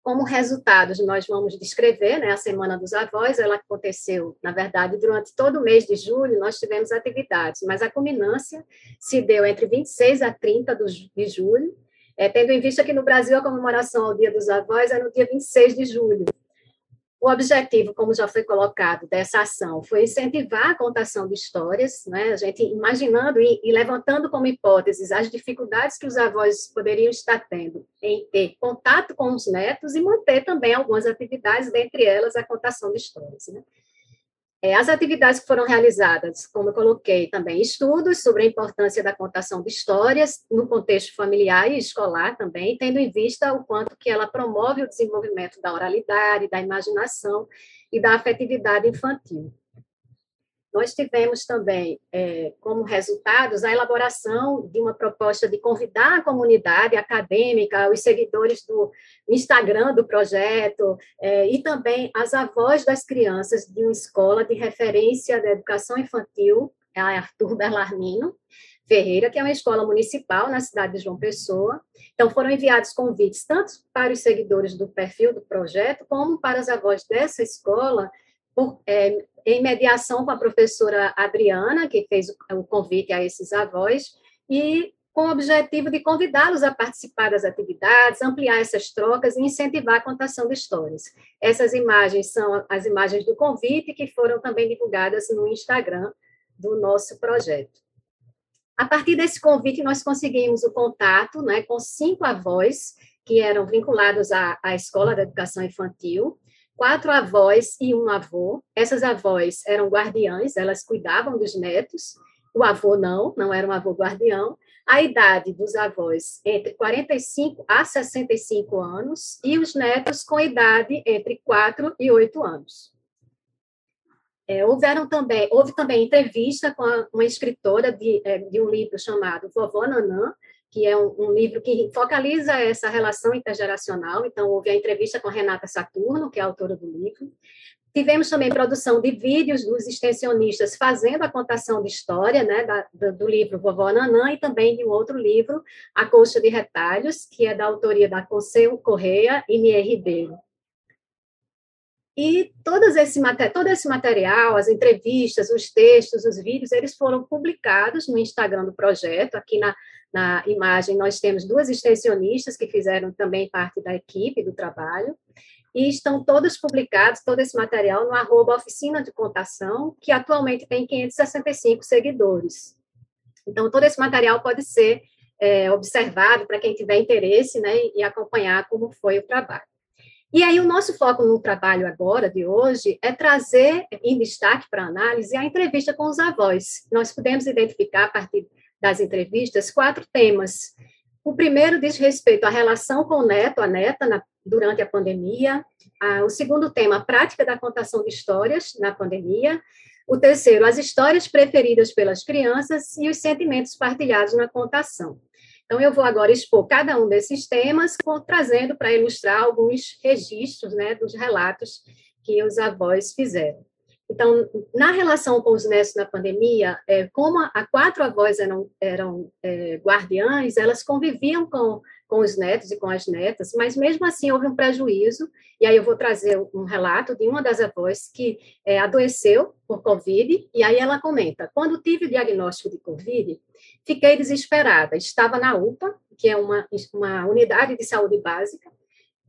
Como resultados, nós vamos descrever né, a Semana dos Avós, ela aconteceu, na verdade, durante todo o mês de julho, nós tivemos atividades, mas a culminância se deu entre 26 a 30 de julho, é, tendo em vista que no Brasil a comemoração ao Dia dos Avós é no dia 26 de julho. O objetivo, como já foi colocado, dessa ação foi incentivar a contação de histórias, né? a gente imaginando e, e levantando como hipóteses as dificuldades que os avós poderiam estar tendo em ter contato com os netos e manter também algumas atividades, dentre elas a contação de histórias. Né? É, as atividades que foram realizadas, como eu coloquei também, estudos sobre a importância da contação de histórias no contexto familiar e escolar também, tendo em vista o quanto que ela promove o desenvolvimento da oralidade, da imaginação e da afetividade infantil. Nós tivemos também, é, como resultados, a elaboração de uma proposta de convidar a comunidade acadêmica, os seguidores do Instagram do projeto, é, e também as avós das crianças de uma escola de referência da educação infantil, a Arthur Berlarmino Ferreira, que é uma escola municipal na cidade de João Pessoa. Então, foram enviados convites tanto para os seguidores do perfil do projeto, como para as avós dessa escola, por, é, em mediação com a professora Adriana, que fez o convite a esses avós, e com o objetivo de convidá-los a participar das atividades, ampliar essas trocas e incentivar a contação de histórias. Essas imagens são as imagens do convite que foram também divulgadas no Instagram do nosso projeto. A partir desse convite, nós conseguimos o contato né, com cinco avós que eram vinculados à, à Escola da Educação Infantil, quatro avós e um avô. Essas avós eram guardiães, elas cuidavam dos netos. O avô não, não era um avô guardião. A idade dos avós entre 45 a 65 anos e os netos com idade entre 4 e 8 anos. É, houveram também, houve também entrevista com uma escritora de, é, de um livro chamado Vovó Nanã, que é um, um, livro que focaliza essa relação intergeracional. Então, houve a entrevista com a Renata Saturno, que é autora do livro. Tivemos também produção de vídeos dos extensionistas fazendo a contação de história, né, da, do, do, livro Vovó Nanã, e também de um outro livro, A Coxa de Retalhos, que é da autoria da Conselho Correia e Nier Ribeiro. E esse, todo esse material, as entrevistas, os textos, os vídeos, eles foram publicados no Instagram do projeto, aqui na, na imagem, nós temos duas extensionistas que fizeram também parte da equipe do trabalho, e estão todos publicados, todo esse material, no arroba Oficina de Contação, que atualmente tem 565 seguidores. Então, todo esse material pode ser é, observado para quem tiver interesse né, e acompanhar como foi o trabalho. E aí, o nosso foco no trabalho agora, de hoje, é trazer em destaque para análise a entrevista com os avós. Nós podemos identificar, a partir das entrevistas quatro temas. O primeiro diz respeito à relação com o neto, a neta, na, durante a pandemia. Ah, o segundo tema, a prática da contação de histórias na pandemia. O terceiro, as histórias preferidas pelas crianças e os sentimentos partilhados na contação. Então, eu vou agora expor cada um desses temas, trazendo para ilustrar alguns registros né, dos relatos que os avós fizeram. Então, na relação com os netos na pandemia, é, como a quatro avós eram, eram é, guardiães, elas conviviam com, com os netos e com as netas, mas mesmo assim houve um prejuízo, e aí eu vou trazer um relato de uma das avós que é, adoeceu por Covid, e aí ela comenta, quando tive o diagnóstico de Covid, fiquei desesperada, estava na UPA, que é uma, uma unidade de saúde básica,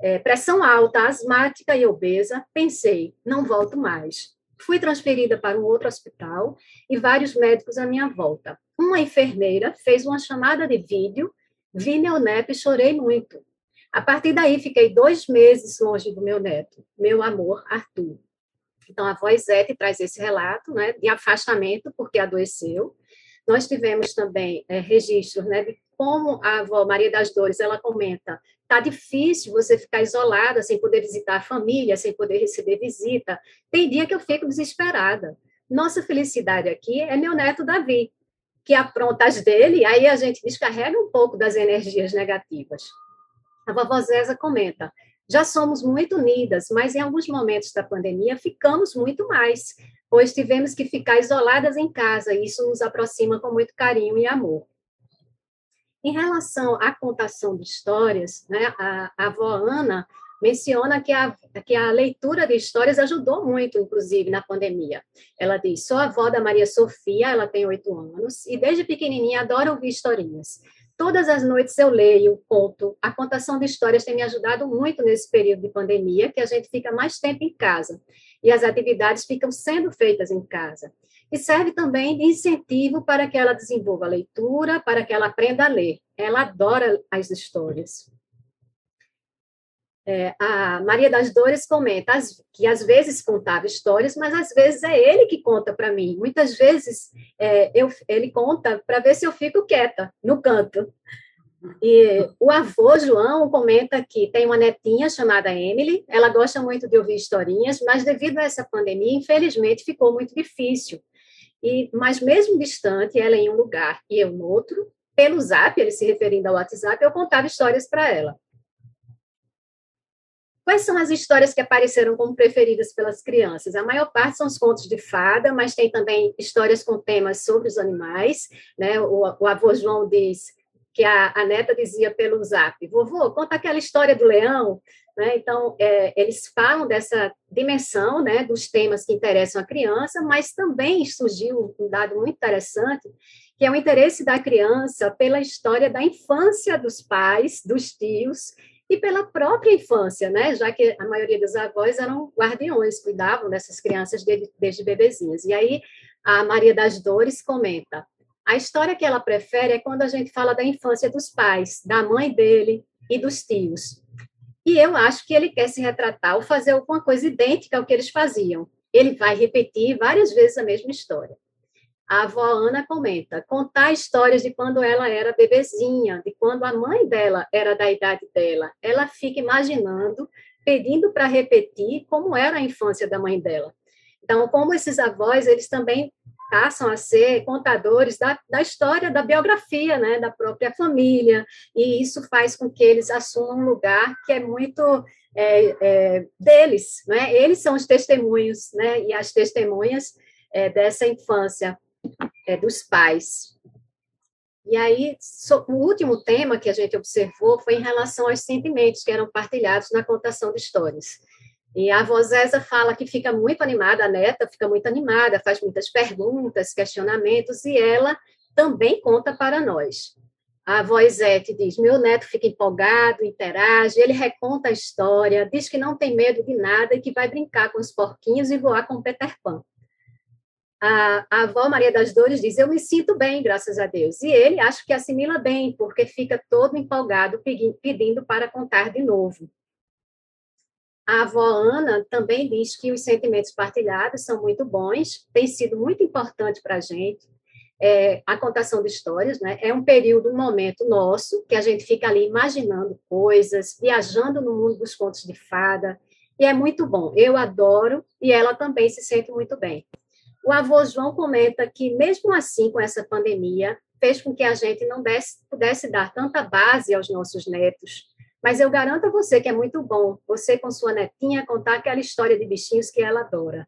é, pressão alta, asmática e obesa, pensei, não volto mais Fui transferida para um outro hospital e vários médicos à minha volta. Uma enfermeira fez uma chamada de vídeo, vi meu neto e chorei muito. A partir daí, fiquei dois meses longe do meu neto, meu amor, Arthur. Então, a voz Zete traz esse relato né, de afastamento, porque adoeceu. Nós tivemos também é, registros né, de como a avó Maria das Dores, ela comenta, tá difícil você ficar isolada, sem poder visitar a família, sem poder receber visita. Tem dia que eu fico desesperada. Nossa felicidade aqui é meu neto Davi, que apronta as dele, aí a gente descarrega um pouco das energias negativas. A vovó Zéza comenta, já somos muito unidas, mas em alguns momentos da pandemia ficamos muito mais, pois tivemos que ficar isoladas em casa, e isso nos aproxima com muito carinho e amor. Em relação à contação de histórias, né, a, a avó Ana menciona que a, que a leitura de histórias ajudou muito, inclusive, na pandemia. Ela diz: sou avó da Maria Sofia, ela tem oito anos, e desde pequenininha adora ouvir historinhas. Todas as noites eu leio, conto. A contação de histórias tem me ajudado muito nesse período de pandemia, que a gente fica mais tempo em casa e as atividades ficam sendo feitas em casa e serve também de incentivo para que ela desenvolva a leitura, para que ela aprenda a ler. Ela adora as histórias. É, a Maria das Dores comenta que às vezes contava histórias, mas às vezes é ele que conta para mim. Muitas vezes é, eu, ele conta para ver se eu fico quieta no canto. E o avô João comenta que tem uma netinha chamada Emily, ela gosta muito de ouvir historinhas, mas devido a essa pandemia, infelizmente, ficou muito difícil. E, mas mesmo distante, ela em um lugar e eu no outro, pelo Zap, ele se referindo ao WhatsApp, eu contava histórias para ela. Quais são as histórias que apareceram como preferidas pelas crianças? A maior parte são os contos de fada, mas tem também histórias com temas sobre os animais. Né? O, o avô João diz que a, a, neta dizia pelo zap: vovô, conta aquela história do leão. Né? Então, é, eles falam dessa dimensão né, dos temas que interessam a criança, mas também surgiu um dado muito interessante, que é o interesse da criança pela história da infância dos pais, dos tios, e pela própria infância, né? já que a maioria dos avós eram guardiões, cuidavam dessas crianças desde, desde bebezinhas. E aí, a Maria das Dores comenta, a história que ela prefere é quando a gente fala da infância dos pais, da mãe dele e dos tios. E eu acho que ele quer se retratar ou fazer alguma coisa idêntica ao que eles faziam. Ele vai repetir várias vezes a mesma história. A avó Ana comenta: contar histórias de quando ela era bebezinha, de quando a mãe dela era da idade dela. Ela fica imaginando, pedindo para repetir como era a infância da mãe dela. Então, como esses avós, eles também passam a ser contadores da, da história, da biografia, né, da própria família, e isso faz com que eles assumam um lugar que é muito é, é, deles, né? Eles são os testemunhos, né, e as testemunhas é, dessa infância é, dos pais. E aí, so, o último tema que a gente observou foi em relação aos sentimentos que eram partilhados na contação de histórias. E a Zéza fala que fica muito animada, a neta fica muito animada, faz muitas perguntas, questionamentos, e ela também conta para nós. A avó Isete diz: Meu neto fica empolgado, interage, ele reconta a história, diz que não tem medo de nada e que vai brincar com os porquinhos e voar com Peter Pan. A, a avó Maria das Dores diz: Eu me sinto bem, graças a Deus. E ele acho que assimila bem, porque fica todo empolgado pedindo para contar de novo. A avó Ana também diz que os sentimentos partilhados são muito bons, tem sido muito importante para a gente. é, a contação de histórias, né? É um período, um momento nosso, que a gente fica ali imaginando coisas, viajando no mundo dos contos de fada, e é muito bom. Eu adoro, e ela também se sente muito bem. O avô João comenta que, mesmo assim, com essa pandemia, fez com que a gente não desse, pudesse dar tanta base aos nossos netos. Mas eu garanto a você que é muito bom você, com sua netinha, contar aquela história de bichinhos que ela adora.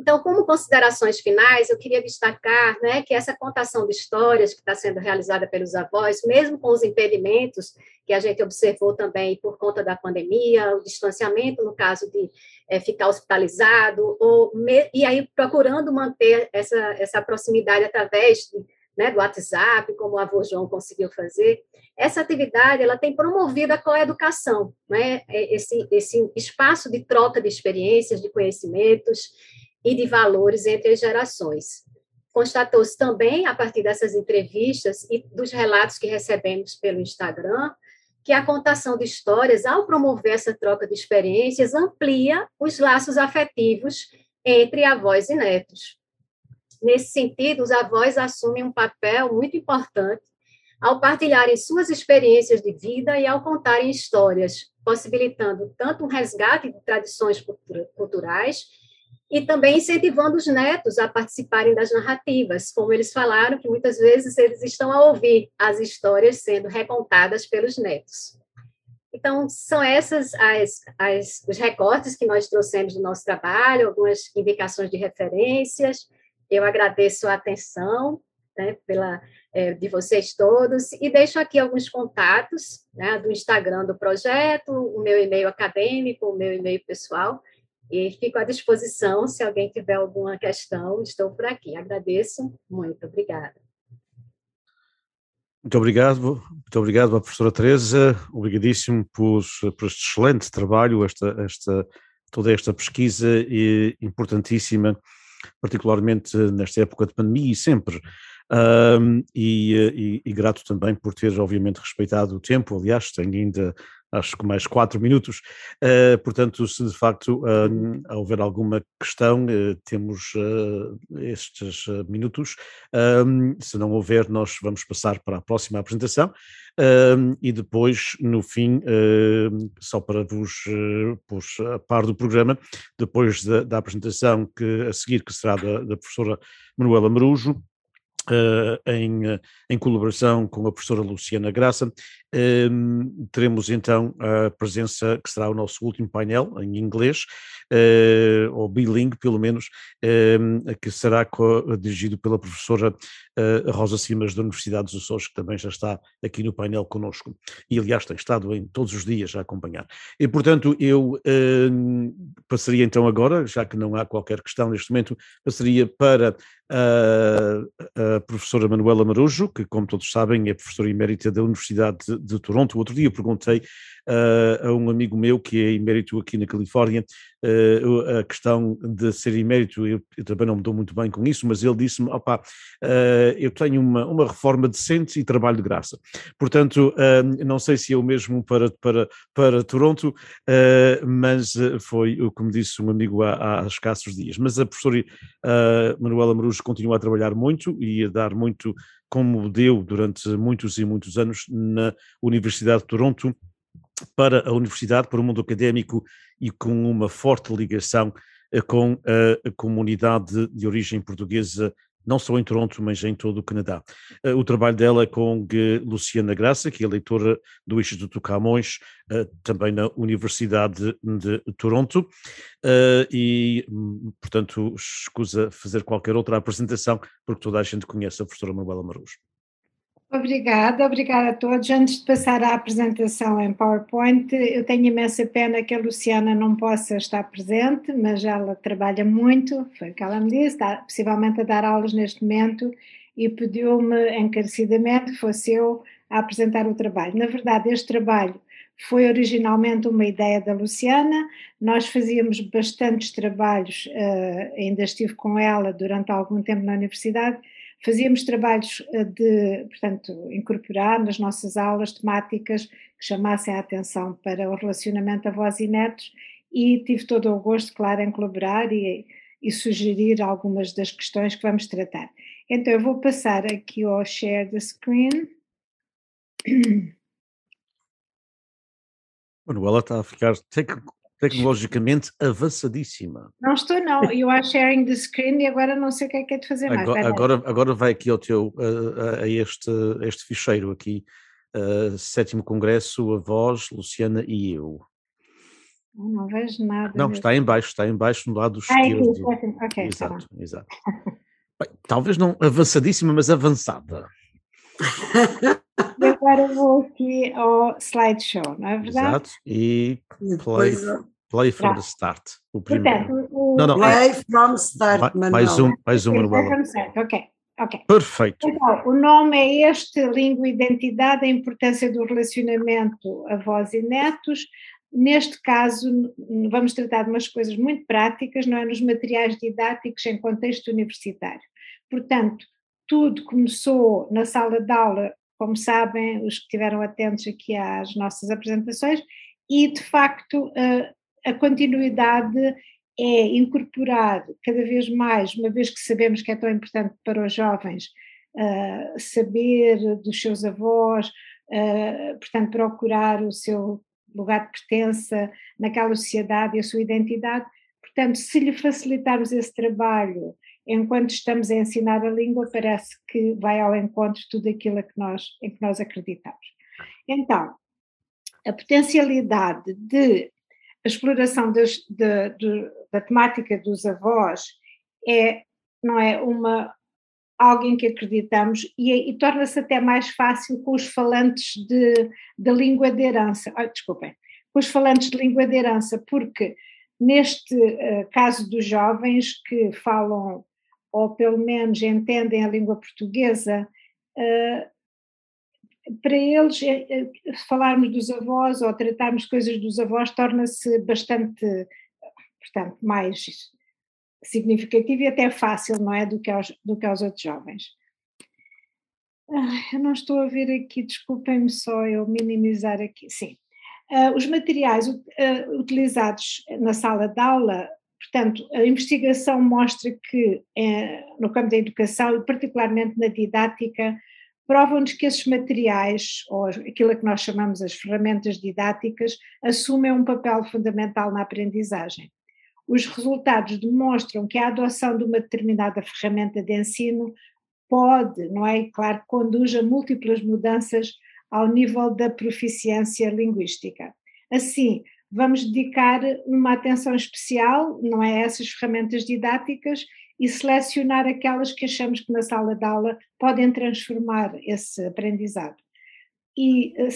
Então, como considerações finais, eu queria destacar né, que essa contação de histórias que está sendo realizada pelos avós, mesmo com os impedimentos que a gente observou também por conta da pandemia, o distanciamento no caso de é, ficar hospitalizado, ou e aí procurando manter essa, essa proximidade através de, né, do WhatsApp, como o avô João conseguiu fazer, essa atividade ela tem promovido a coeducação, né, esse, esse espaço de troca de experiências, de conhecimentos, e de valores entre as gerações. Constatou-se também, a partir dessas entrevistas e dos relatos que recebemos pelo Instagram, que a contação de histórias, ao promover essa troca de experiências, amplia os laços afetivos entre avós e netos. Nesse sentido, os avós assumem um papel muito importante ao partilharem suas experiências de vida e ao contarem histórias, possibilitando tanto um resgate de tradições culturais e também incentivando os netos a participarem das narrativas, como eles falaram, que muitas vezes eles estão a ouvir as histórias sendo recontadas pelos netos. Então, são essas as, as, os recortes que nós trouxemos do nosso trabalho, algumas indicações de referências. Eu agradeço a atenção né, pela, é, de vocês todos e deixo aqui alguns contatos né, do Instagram do projeto, o meu e-mail acadêmico, o meu e-mail pessoal, e fico à disposição se alguém tiver alguma questão, estou por aqui. Agradeço muito, obrigada. Muito obrigado, muito obrigado à professora Teresa, obrigadíssimo por, por este excelente trabalho, esta, esta, toda esta pesquisa importantíssima, particularmente nesta época de pandemia e sempre. Um, e, e, e, grato também por ter, obviamente, respeitado o tempo. Aliás, tenho ainda acho que mais quatro minutos. Uh, portanto, se de facto uh, houver alguma questão, uh, temos estes minutos. se não houver, nós vamos passar para a próxima apresentação. E depois, no fim, só para vos pôr a par do programa, depois da, da, apresentação que a seguir, que será da, da professora Manuela Marujo, Uh, em, em, colaboração com a professora Luciana Graça. Um, teremos então a presença, que será o nosso último painel em inglês, uh, ou bilingue pelo menos, um, que será dirigido pela professora Rosa Simas da Universidade dos Açores, que também já está aqui no painel conosco, e aliás tem estado em todos os dias a acompanhar. E portanto eu passaria então agora, já que não há qualquer questão neste momento, passaria para a, professora Manuela Marujo, que, como todos sabem, é professora emérita da Universidade de, de Toronto. Outro dia perguntei uh, a um amigo meu que é emérito aqui na Califórnia uh, a questão de ser emérito, eu, eu, também não me dou muito bem com isso, mas ele disse-me, opá, uh, eu tenho uma, uma reforma decente e trabalho de graça. Portanto, não sei se é o mesmo para, para, para Toronto, mas foi o que me disse um amigo há, há escassos dias. Mas a professora Manuela Marujo continua a trabalhar muito e a dar muito como deu durante muitos e muitos anos na Universidade de Toronto para a universidade, para o mundo académico e com uma forte ligação eh, com a comunidade de origem portuguesa, não só em Toronto, mas em todo o Canadá. Eh, o trabalho dela é com Luciana Graça, que é leitora do Instituto Camões, eh, também na Universidade de Toronto, e, hum, portanto, escusa fazer qualquer outra apresentação, porque toda a gente conhece a professora Manuela Marujo. Obrigada, obrigada a todos. Antes de passar à apresentação em PowerPoint, eu tenho imensa pena que a Luciana não possa estar presente, mas ela trabalha muito, foi o que ela me disse, está possivelmente a dar aulas neste momento e pediu-me encarecidamente que fosse eu a apresentar o trabalho. Na verdade, este trabalho foi originalmente uma ideia da Luciana, nós fazíamos bastantes trabalhos, uh, ainda estive com ela durante algum tempo na universidade, Fazíamos trabalhos eh, de, portanto, incorporar nas nossas aulas temáticas que chamassem a atenção para o relacionamento avós e netos e tive todo o gosto, claro, em colaborar e, e sugerir algumas das questões que vamos tratar. Então, eu vou passar aqui ao share the screen. Manuela está a ficar tec tecnologicamente avançadíssima. Não estou, não. You are sharing the screen e agora não sei o que é que é de fazer agora, mais. Agora, agora vai aqui ao teu, a, a este, este ficheiro aqui, sétimo congresso, a voz, Luciana e eu. Não vejo nada. Não, está em baixo, está em baixo no lado ah, esquerdo. Aqui, ok, tá exato, tá exato. Bem, talvez não avançadíssima, mas avançada. E agora vou aqui ao slideshow, não é verdade? Exato, e play, play from the start. O primeiro. Portanto, o... Não, não, Play from start, Vai, mais um, mais um, Manuela. Ok, ok. Perfeito. Então, o nome é este, língua e identidade, a importância do relacionamento avós e netos. Neste caso, vamos tratar de umas coisas muito práticas, não é? Nos materiais didáticos em contexto universitário. Portanto, tudo começou na sala de aula, como sabem, os que estiveram atentos aqui às nossas apresentações, e de facto a continuidade é incorporar cada vez mais, uma vez que sabemos que é tão importante para os jovens saber dos seus avós, portanto, procurar o seu lugar de pertença naquela sociedade e a sua identidade. Portanto, se lhe facilitarmos esse trabalho enquanto estamos a ensinar a língua, parece que vai ao encontro de tudo aquilo que nós, em que nós acreditamos. Então, a potencialidade de a exploração das, de, de, da temática dos avós é, não é, uma, alguém que acreditamos e, e torna-se até mais fácil com os falantes de, de língua de herança, oh, desculpem, com os falantes de língua de herança, porque neste uh, caso dos jovens que falam ou pelo menos entendem a língua portuguesa, uh, para eles uh, falarmos dos avós ou tratarmos coisas dos avós torna-se bastante, portanto, mais significativo e até fácil, não é, do que aos, do que aos outros jovens. Ah, eu não estou a ver aqui, desculpem-me só eu minimizar aqui, sim. Uh, os materiais utilizados na sala de aula, portanto, a investigação mostra que uh, no campo da educação e particularmente na didática, provam-nos que esses materiais, ou aquilo que nós chamamos as ferramentas didáticas, assumem um papel fundamental na aprendizagem os resultados demonstram que a adoção de uma determinada ferramenta de ensino pode, não é? Claro, conduz a múltiplas mudanças ao nível da proficiência linguística. Assim, vamos dedicar uma atenção especial, não é, a essas ferramentas didáticas e selecionar aquelas que achamos que na sala de aula podem transformar esse aprendizado. E eh,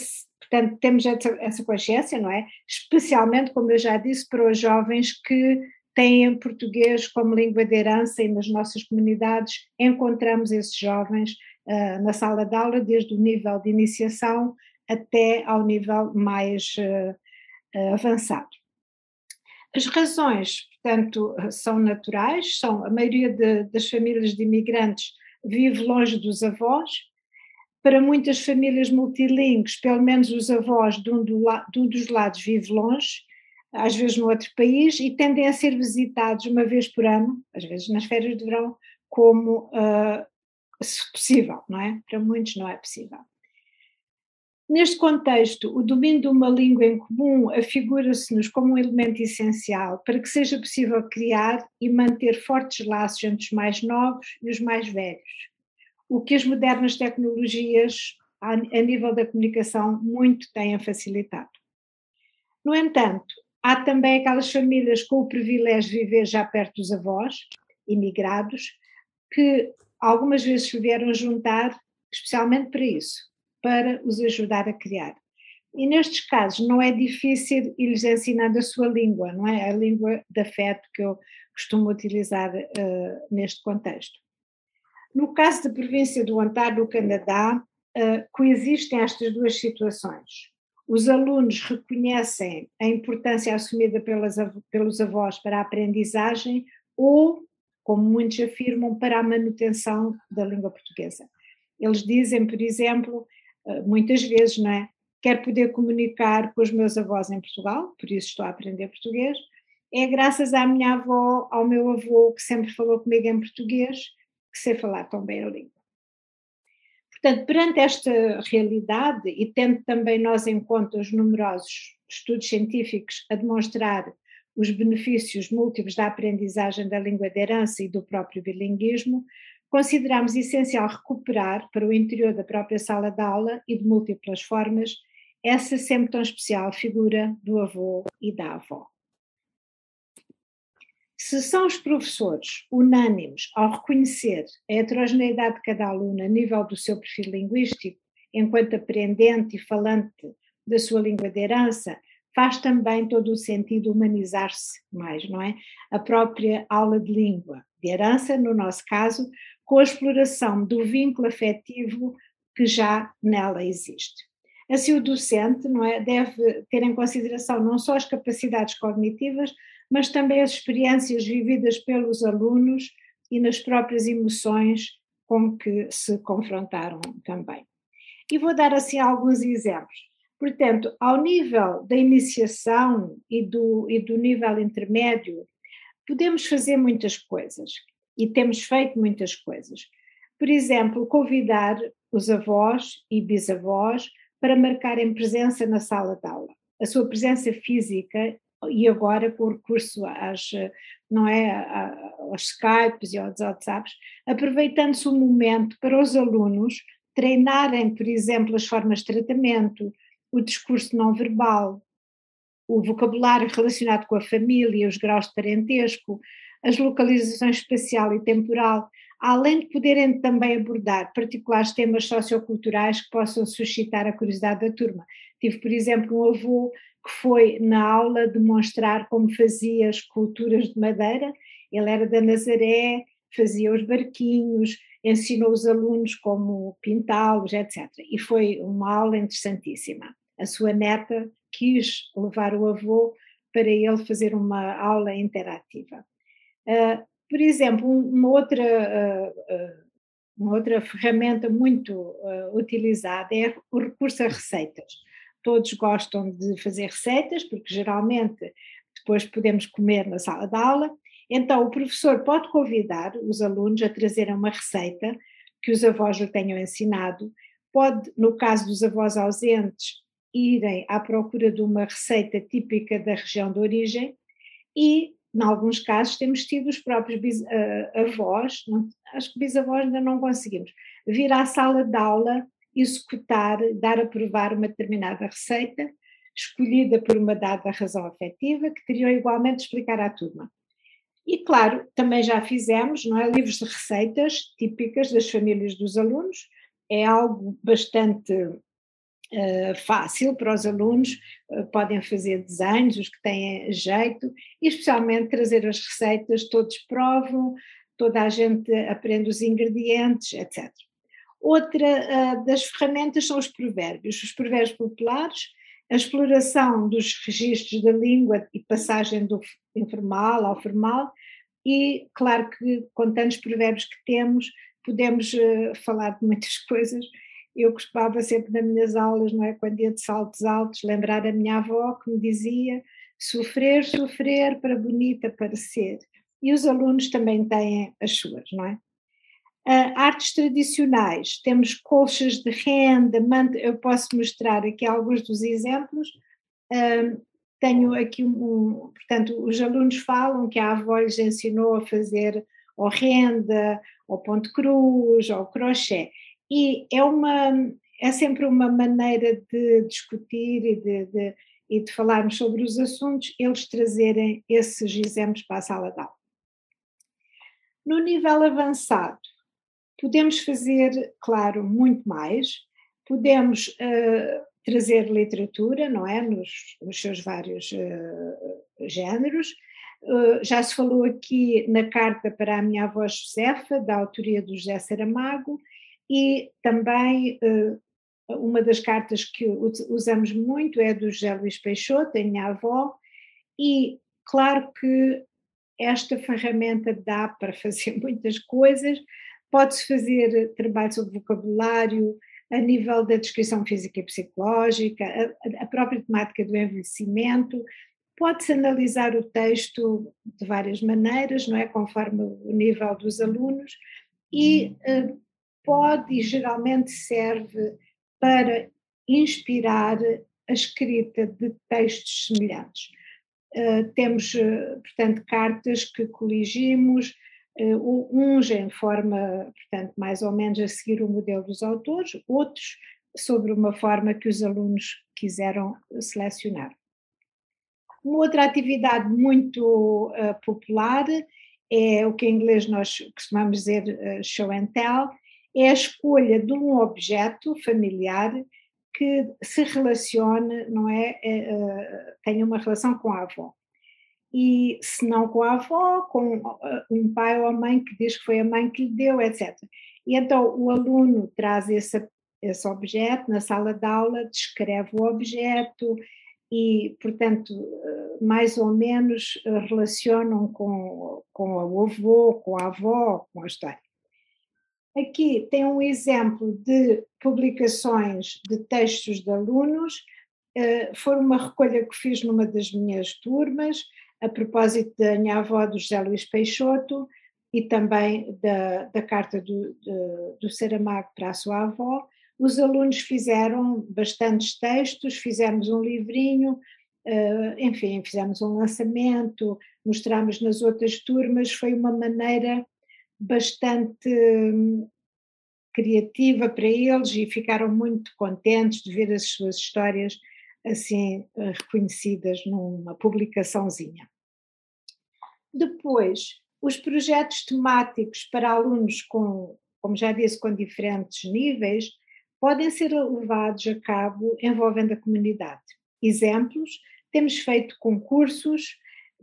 Portanto, temos essa consciência, não é? Especialmente, como eu já disse, para os jovens que têm português como língua de herança e nas nossas comunidades encontramos esses jovens uh, na sala de aula, desde o nível de iniciação até ao nível mais uh, avançado. As razões, portanto, são naturais, são a maioria de, das famílias de imigrantes vive longe dos avós, para muitas famílias multilingües, pelo menos os avós de um, do, de um dos lados vive longe, às vezes no outro país, e tendem a ser visitados uma vez por ano, às vezes nas férias de verão, como uh, se possível, não é? Para muitos não é possível. Neste contexto, o domínio de uma língua em comum afigura-se-nos como um elemento essencial para que seja possível criar e manter fortes laços entre os mais novos e os mais velhos o que as modernas tecnologias, a, nível da comunicação, muito têm facilitado. No entanto, há também aquelas famílias com o privilégio de viver já perto dos avós, imigrados, que algumas vezes se vieram juntar especialmente para isso, para os ajudar a criar. E nestes casos não é difícil ir-lhes ensinando a sua língua, não é? A língua de afeto que eu costumo utilizar uh, neste contexto. No caso da província do Ontário, no Canadá, uh, coexistem estas duas situações. Os alunos reconhecem a importância assumida pelas, pelos avós para a aprendizagem ou, como muitos afirmam, para a manutenção da língua portuguesa. Eles dizem, por exemplo, muitas vezes, não é? Quero poder comunicar com os meus avós em Portugal, por isso estou a aprender português. É graças à minha avó, ao meu avô, que sempre falou comigo em português, que sei falar tão bem a língua. Portanto, perante esta realidade, e tendo também nós em conta os numerosos estudos científicos a demonstrar os benefícios múltiplos da aprendizagem da língua de herança e do próprio bilinguismo, consideramos essencial recuperar para o interior da própria sala de aula e de múltiplas formas essa sempre tão especial figura do avô e da avó. Se são os professores unânimes ao reconhecer a heterogeneidade de cada aluno a nível do seu perfil linguístico, enquanto aprendente e falante da sua língua de herança, faz também todo o sentido humanizar-se mais, não é? A própria aula de língua de herança, no nosso caso, com a exploração do vínculo afetivo que já nela existe. Assim, o docente não é, deve ter em consideração não só as capacidades cognitivas, mas também as experiências vividas pelos alunos e nas próprias emoções com que se confrontaram também. E vou dar assim alguns exemplos. Portanto, ao nível da iniciação e do, e do nível intermédio, podemos fazer muitas coisas e temos feito muitas coisas. Por exemplo, convidar os avós e bisavós para marcarem presença na sala de aula. A sua presença física e agora com o recurso às, não é, aos Skypes e aos WhatsApps, aproveitando-se o momento para os alunos treinarem, por exemplo, as formas de tratamento, o discurso não verbal, o vocabulário relacionado com a família, os graus de parentesco, as localizações espacial e temporal, além de poderem também abordar particulares temas socioculturais que possam suscitar a curiosidade da turma. Tive, por exemplo, um avô que foi na aula demonstrar como fazia esculturas de madeira, ele era da Nazaré, fazia os barquinhos, ensinou os alunos como pintá-los, etc. E foi uma aula interessantíssima a sua neta quis levar o avô para ele fazer uma aula interativa. Uh, por exemplo, uma outra, uh, uh, uma outra ferramenta muito utilizada é o recurso a receitas. Todos gostam de fazer receitas, porque geralmente depois podemos comer na sala de aula. Então, o professor pode convidar os alunos a trazerem uma receita que os avós lhe tenham ensinado. Pode, no caso dos avós ausentes, irem à procura de uma receita típica da região de origem e, em alguns casos, temos tido os próprios bis, uh, avós, não, acho que bisavós ainda não conseguimos, vir à sala de aula, executar, dar a provar uma determinada receita, escolhida por uma dada razão afetiva, que teriam igualmente de explicar à turma. E claro, também já fizemos, não é, livros de receitas típicas das famílias dos alunos, é algo bastante uh, fácil para os alunos, uh, podem fazer desenhos, os que têm jeito, e especialmente trazer as receitas, todos provam, toda a gente aprende os ingredientes, etc. Outra uh, das ferramentas são os provérbios, os provérbios populares, a exploração dos registros da língua e passagem do informal ao formal, e claro que com tantos provérbios que temos, podemos falar de muitas coisas eu costumava sempre nas minhas aulas, não é, quando ia de saltos altos, lembrar a minha avó que me dizia sofrer, sofrer para bonita parecer. E os alunos também têm as suas, não é? Uh, artes tradicionais, temos colchas de renda, manta, eu posso mostrar aqui alguns dos exemplos. Uh, tenho aqui um, portanto, os alunos falam que a avó lhes ensinou a fazer ou renda, ou ponto cruz, ou crochê. E é, uma, é sempre uma maneira de discutir e de, de, e de falarmos sobre os assuntos, eles trazerem esses exemplos para a sala de aula. No nível avançado, podemos fazer, claro, muito mais, podemos uh, trazer literatura, não é? Nos, nos seus vários uh, géneros. Uh, já se falou aqui na carta para a minha avó Josefa, da autoria do José Saramago, e também uh, uma das cartas que usamos muito é do José Luís Peixoto, a minha avó, e claro que esta ferramenta dá para fazer muitas coisas, pode-se fazer trabalho sobre vocabulário, a nível da descrição física e psicológica, a, a própria temática do envelhecimento, pode-se analisar o texto de várias maneiras, não é, conforme o nível dos alunos, e pode e geralmente serve para inspirar a escrita de textos semelhantes. Uh, temos, uh, portanto, cartas que coligimos, uh, uns em forma, portanto, mais ou menos a seguir o modelo dos autores, outros sobre uma forma que os alunos quiseram selecionar. Uma outra atividade muito popular é o que em inglês nós costumamos dizer show and tell, é a escolha de um objeto familiar que se relacione, não é, é, é, tenha uma relação com a avó. E se não com a avó, com uh, um pai ou a mãe que diz que foi a mãe que lhe deu, etc. E então o aluno traz esse, esse objeto na sala de aula, descreve o objeto e, portanto, mais ou menos relacionam com, com o avô, com a avó, com a história. Aqui tem um exemplo de publicações de textos de alunos. Uh, foi uma recolha que fiz numa das minhas turmas, a propósito da minha avó, do José Luís Peixoto, e também da, da carta do, de, do Saramago para a sua avó. Os alunos fizeram bastantes textos, fizemos um livrinho, uh, enfim, fizemos um lançamento, mostramos nas outras turmas, foi uma maneira bastante hum, criativa para eles e ficaram muito contentes de ver as suas histórias assim eh, reconhecidas numa publicaçãozinha. Depois, os projetos temáticos para alunos com, como já disse, com diferentes níveis, podem ser levados a cabo envolvendo a comunidade. Exemplos, temos feito concursos,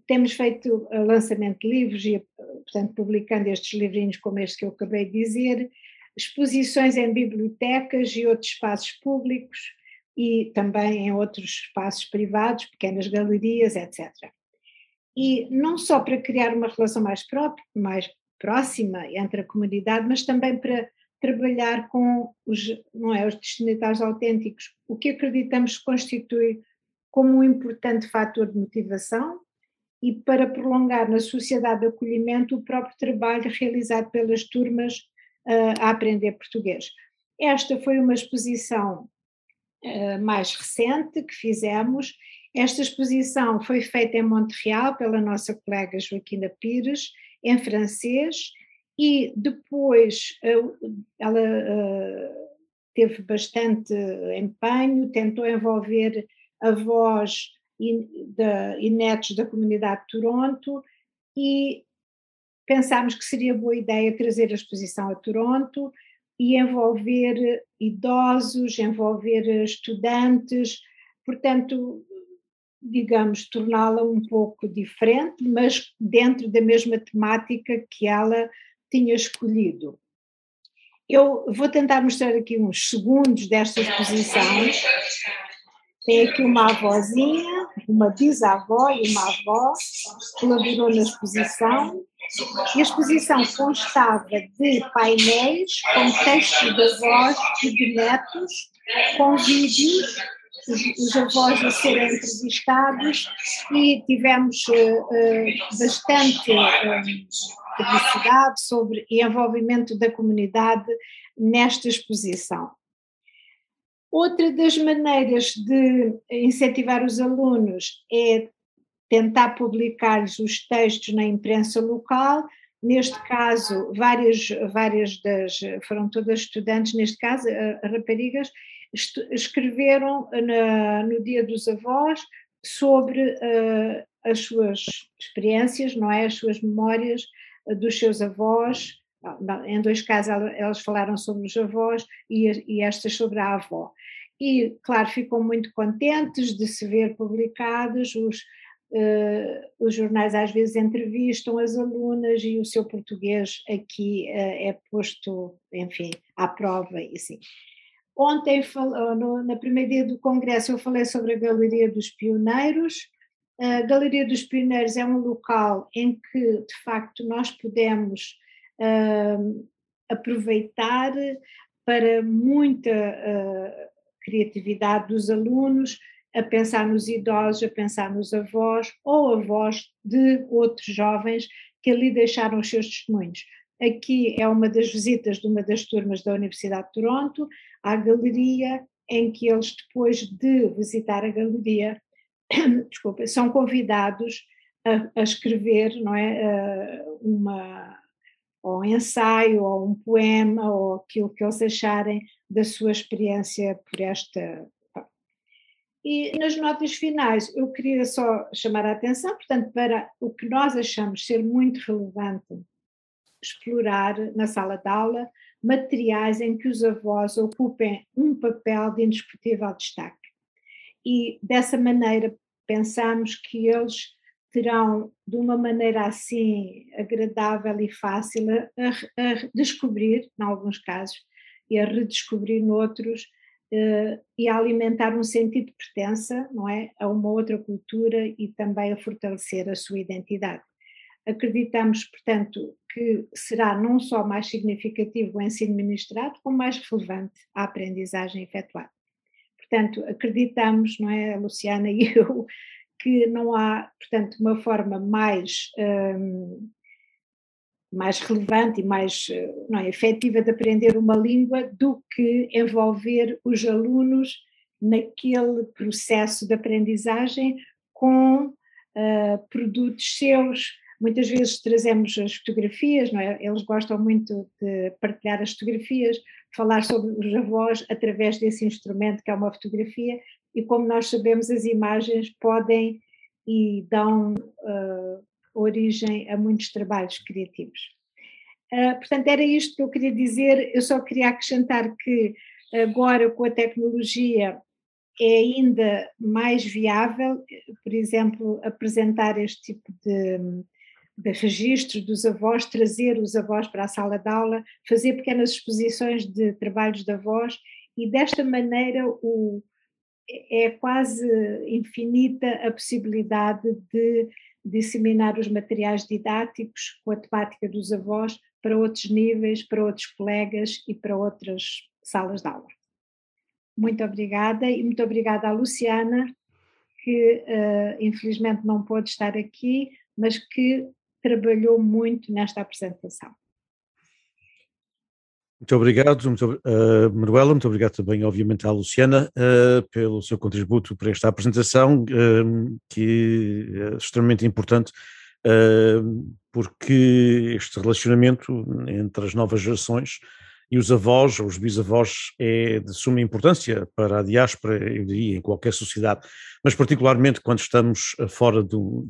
temos feito eh, lançamento de livros e, portanto, publicando estes livrinhos como este que eu acabei de dizer, exposições em bibliotecas e outros espaços públicos e também em outros espaços privados, pequenas galerias, etc. E não só para criar uma relação mais própria, mais próxima entre a comunidade, mas também para trabalhar com os, não é, os destinatários autênticos, o que acreditamos constitui como um importante fator de motivação e para prolongar na sociedade de acolhimento o próprio trabalho realizado pelas turmas uh, a aprender português. Esta foi uma exposição uh, mais recente que fizemos. Esta exposição foi feita em Montreal pela nossa colega Joaquina Pires, em francês, e depois uh, ela teve bastante empenho, tentou envolver avós e, de, e netos da comunidade de Toronto e pensámos que seria boa ideia trazer a exposição a Toronto e envolver idosos, envolver estudantes, portanto, digamos, torná-la um pouco diferente, mas dentro da mesma temática que ela tinha escolhido. Eu vou tentar mostrar aqui uns segundos desta exposição tem aqui uma avózinha, uma bisavó e uma avó colaborou na exposição. E a exposição constava de painéis com textos de avós e de netos, com vídeos, os, os avós a serem entrevistados e tivemos uh, bastante uh, publicidade sobre o envolvimento da comunidade nesta exposição. Outra das maneiras de incentivar os alunos é tentar publicar os textos na imprensa local. Neste caso, várias, várias das, foram todas estudantes, neste caso, raparigas, escreveram na, no Dia dos Avós sobre uh, as suas experiências, não é? As suas memórias uh, dos seus avós, em dois casos elas falaram sobre os avós e, e estas sobre a avó. E, claro, ficam muito contentes de se ver publicados, os, uh, os jornais às vezes entrevistam as alunas e o seu português aqui uh, é posto, enfim, à prova e assim. Ontem, no, na primeira dia do congresso, eu falei sobre a Galeria dos Pioneiros, a Galeria dos Pioneiros é um local em que, de facto, nós podemos uh, aproveitar para muita criatividade dos alunos, a pensar nos idosos, a pensar nos avós ou avós de outros jovens que ali deixaram os seus testemunhos. Aqui é uma das visitas de uma das turmas da Universidade de Toronto à galeria, em que eles, depois de visitar a galeria, desculpa, são convidados a, a escrever não é, uma, ou um ensaio, ou um poema, ou aquilo que eles acharem da sua experiência por esta. E nas notas finais, eu queria só chamar a atenção, portanto, para o que nós achamos ser muito relevante explorar na sala de aula materiais em que os avós ocupem um papel de indiscutível destaque. E dessa maneira pensamos que eles terão, de uma maneira assim agradável e fácil, a, a descobrir, em alguns casos, e a redescobrir noutros, uh, e a alimentar um sentido de pertença, não é, a uma outra cultura e também a fortalecer a sua identidade. Acreditamos, portanto, que será não só mais significativo o ensino ministrado, como mais relevante a aprendizagem efetuada. Portanto, acreditamos, não é, a Luciana e eu, que não há, portanto, uma forma mais, um, mais relevante e mais não é, efetiva de aprender uma língua do que envolver os alunos naquele processo de aprendizagem com uh, produtos seus, Muitas vezes trazemos as fotografias, não é? Eles gostam muito de partilhar as fotografias, falar sobre os avós através desse instrumento que é uma fotografia, e como nós sabemos, as imagens podem e dão uh, origem a muitos trabalhos criativos. Uh, portanto, era isto que eu queria dizer. Eu só queria acrescentar que agora, com a tecnologia, é ainda mais viável, por exemplo, apresentar este tipo de de registros dos avós, trazer os avós para a sala de aula, fazer pequenas exposições de trabalhos de avós e desta maneira o, é quase infinita a possibilidade de disseminar os materiais didáticos com a temática dos avós para outros níveis, para outros colegas e para outras salas de aula. Muito obrigada e muito obrigada à Luciana, que uh, infelizmente não pôde estar aqui, mas que trabalhou muito nesta apresentação. Muito obrigado, muito, uh, Manuela, muito obrigado também, obviamente, à Luciana uh, pelo seu contributo para esta apresentação, uh, que é extremamente importante, uh, porque este relacionamento entre as novas gerações e os avós, ou os bisavós, é de suma importância para a diáspora, eu diria, em qualquer sociedade, mas particularmente quando estamos fora do,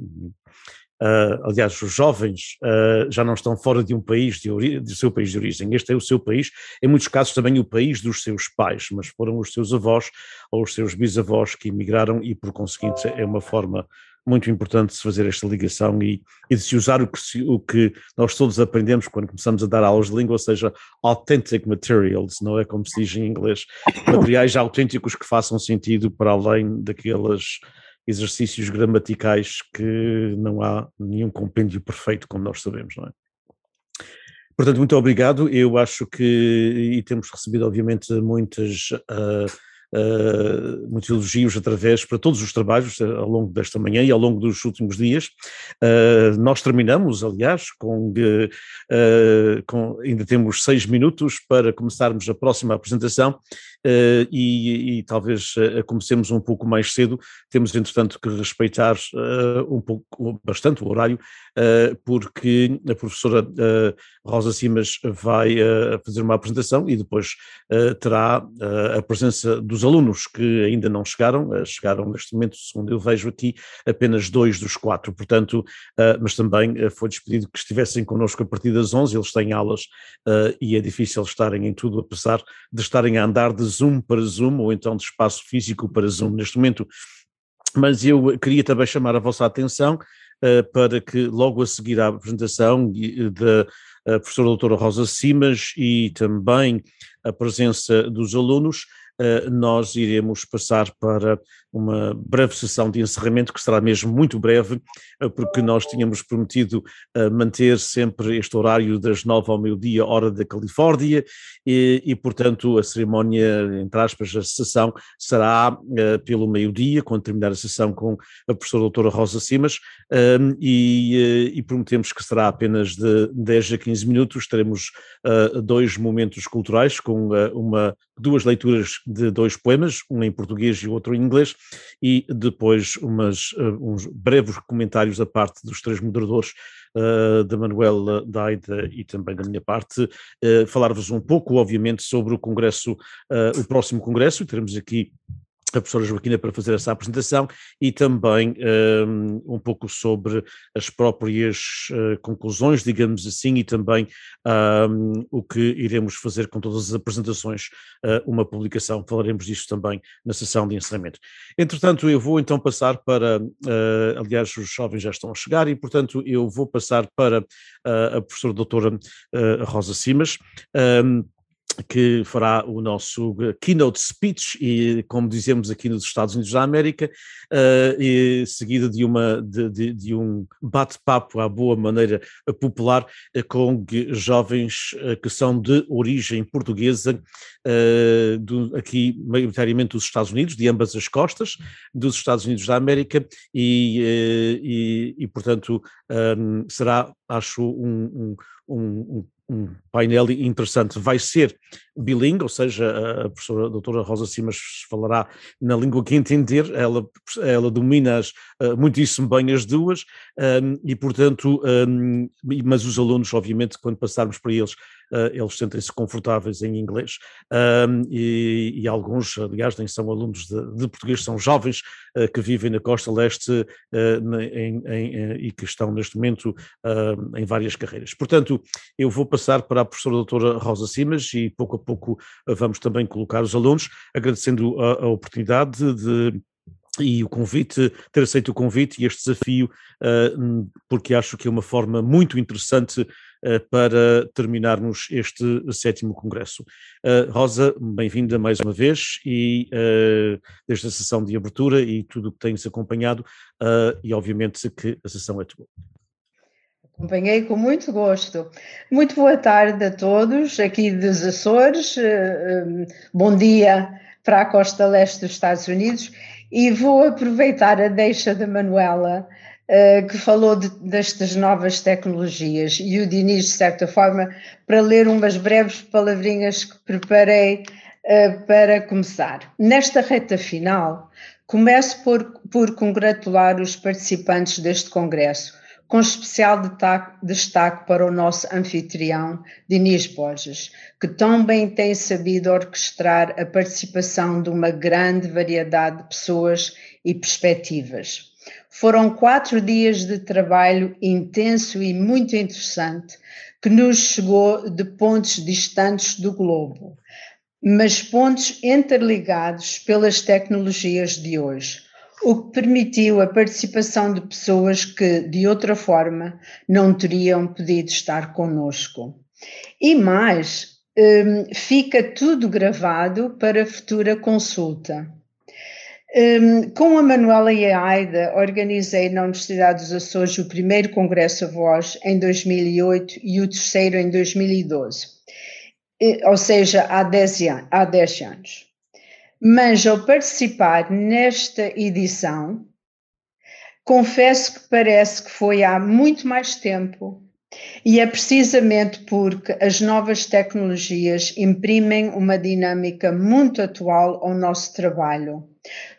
Uh, aliás, os jovens uh, já não estão fora de um país, de do seu país de origem. Este é o seu país, em muitos casos também o país dos seus pais, mas foram os seus avós ou os seus bisavós que emigraram e, por conseguinte, é uma forma muito importante de se fazer esta ligação e, e de se usar o que, o que, nós todos aprendemos quando começamos a dar aulas de língua, ou seja, authentic materials, não é como se diz em inglês, materiais autênticos que façam sentido para além daquelas exercícios gramaticais que não há nenhum compêndio perfeito, como nós sabemos, não é? Portanto, muito obrigado. Eu acho que, e temos recebido, obviamente, muitas. Uh, Uh, muitos elogios através para todos os trabalhos ao longo desta manhã e ao longo dos últimos dias. Uh, nós terminamos, aliás, com, com, ainda temos seis minutos para começarmos a próxima apresentação uh, e, e, talvez uh, comecemos um pouco mais cedo. Temos, entretanto, que respeitar uh, um pouco, bastante o horário, porque a professora Rosa Simas vai fazer uma apresentação e depois terá a presença dos alunos que ainda não chegaram, chegaram neste momento, segundo eu vejo aqui, apenas dois dos quatro, portanto, mas também foi despedido que estivessem connosco a partir das 11, eles têm aulas e é difícil estarem em tudo, apesar de estarem a andar de Zoom para Zoom, ou então de espaço físico para Zoom neste momento. Mas eu queria também chamar a vossa atenção uh, para que logo a seguir à apresentação da professora doutora Rosa Simas e também a presença dos alunos, nós iremos passar para uma breve sessão de encerramento, que será mesmo muito breve, porque nós tínhamos prometido manter sempre este horário das nove ao meio-dia, hora da Califórnia, e, e, portanto a cerimónia, entre aspas, a sessão será pelo meio-dia, quando terminar a sessão com a professora doutora Rosa Simas, e, e prometemos que será apenas de 10 a 15 minutos, teremos dois momentos culturais com uma, duas leituras de dois poemas, um em português e outro em inglês, e depois umas, uh, uns breves comentários da parte dos três moderadores, uh, da Manuela Daida e também da minha parte, uh, falar-vos um pouco, obviamente, sobre o congresso, uh, o próximo congresso, teremos aqui a professora Joaquina para fazer essa apresentação e também um, um pouco sobre as próprias uh, conclusões, digamos assim, e também um, o que iremos fazer com todas as apresentações, uh, uma publicação, falaremos disso também na sessão de encerramento. Entretanto, eu vou então passar para, uh, aliás, os jovens já estão a chegar e, portanto, eu vou passar para a professora doutora Rosa Simas. Um, que fará o nosso keynote speech, e como dizemos aqui nos Estados Unidos da América, uh, e seguida de, uma, de, de, de um bate-papo à boa maneira popular uh, com jovens uh, que são de origem portuguesa, do, aqui maioritariamente dos Estados Unidos, de ambas as costas, dos Estados Unidos da América, e, e, e portanto um, será, acho, um, um, um um painel interessante. Vai ser bilingue, ou seja, a professora a doutora Rosa Simas falará na língua que entender, ela, ela domina as, uh, muitíssimo bem as duas, um, e portanto, um, mas os alunos, obviamente, quando passarmos para eles, uh, eles sentem-se confortáveis em inglês, e, e, alguns, aliás, nem são alunos de, de português, são jovens uh, que vivem na costa leste em, em, e que estão neste momento em várias carreiras. Portanto, eu vou passar para a professora doutora Rosa Simas e pouco a pouco vamos também colocar os alunos, agradecendo a, a oportunidade de e o convite, ter aceito o convite e este desafio, porque acho que é uma forma muito interessante para terminarmos este sétimo congresso. Rosa, bem-vinda mais uma vez e desde a sessão de abertura e tudo o que tens acompanhado e obviamente que a sessão é tua. Acompanhei com muito gosto. Muito boa tarde a todos aqui dos Açores. Eh, eh, bom dia para a costa leste dos Estados Unidos e vou aproveitar a deixa da Manuela, eh, que falou de, destas novas tecnologias e o Diniz, de certa forma, para ler umas breves palavrinhas que preparei para começar. Nesta reta final, começo por, por congratular os participantes deste congresso com especial destaque para o nosso anfitrião, Diniz Borges, que tão bem tem sabido orquestrar a participação de uma grande variedade de pessoas e perspectivas. Foram quatro dias de trabalho intenso e muito interessante que nos chegou de pontos distantes do globo, mas pontos interligados pelas tecnologias de hoje o que permitiu a participação de pessoas que, de outra forma, não teriam podido estar conosco. E mais, um, fica tudo gravado para futura consulta. Um, com a Manuela e a Aida, organizei na Universidade dos Açores o primeiro Congresso a Voz em 2008 e o terceiro em 2012, ou seja, há 10 há 10 anos. Mas ao participar nesta edição, confesso que parece que foi há muito mais tempo. E é precisamente porque as novas tecnologias imprimem uma dinâmica muito atual ao nosso trabalho,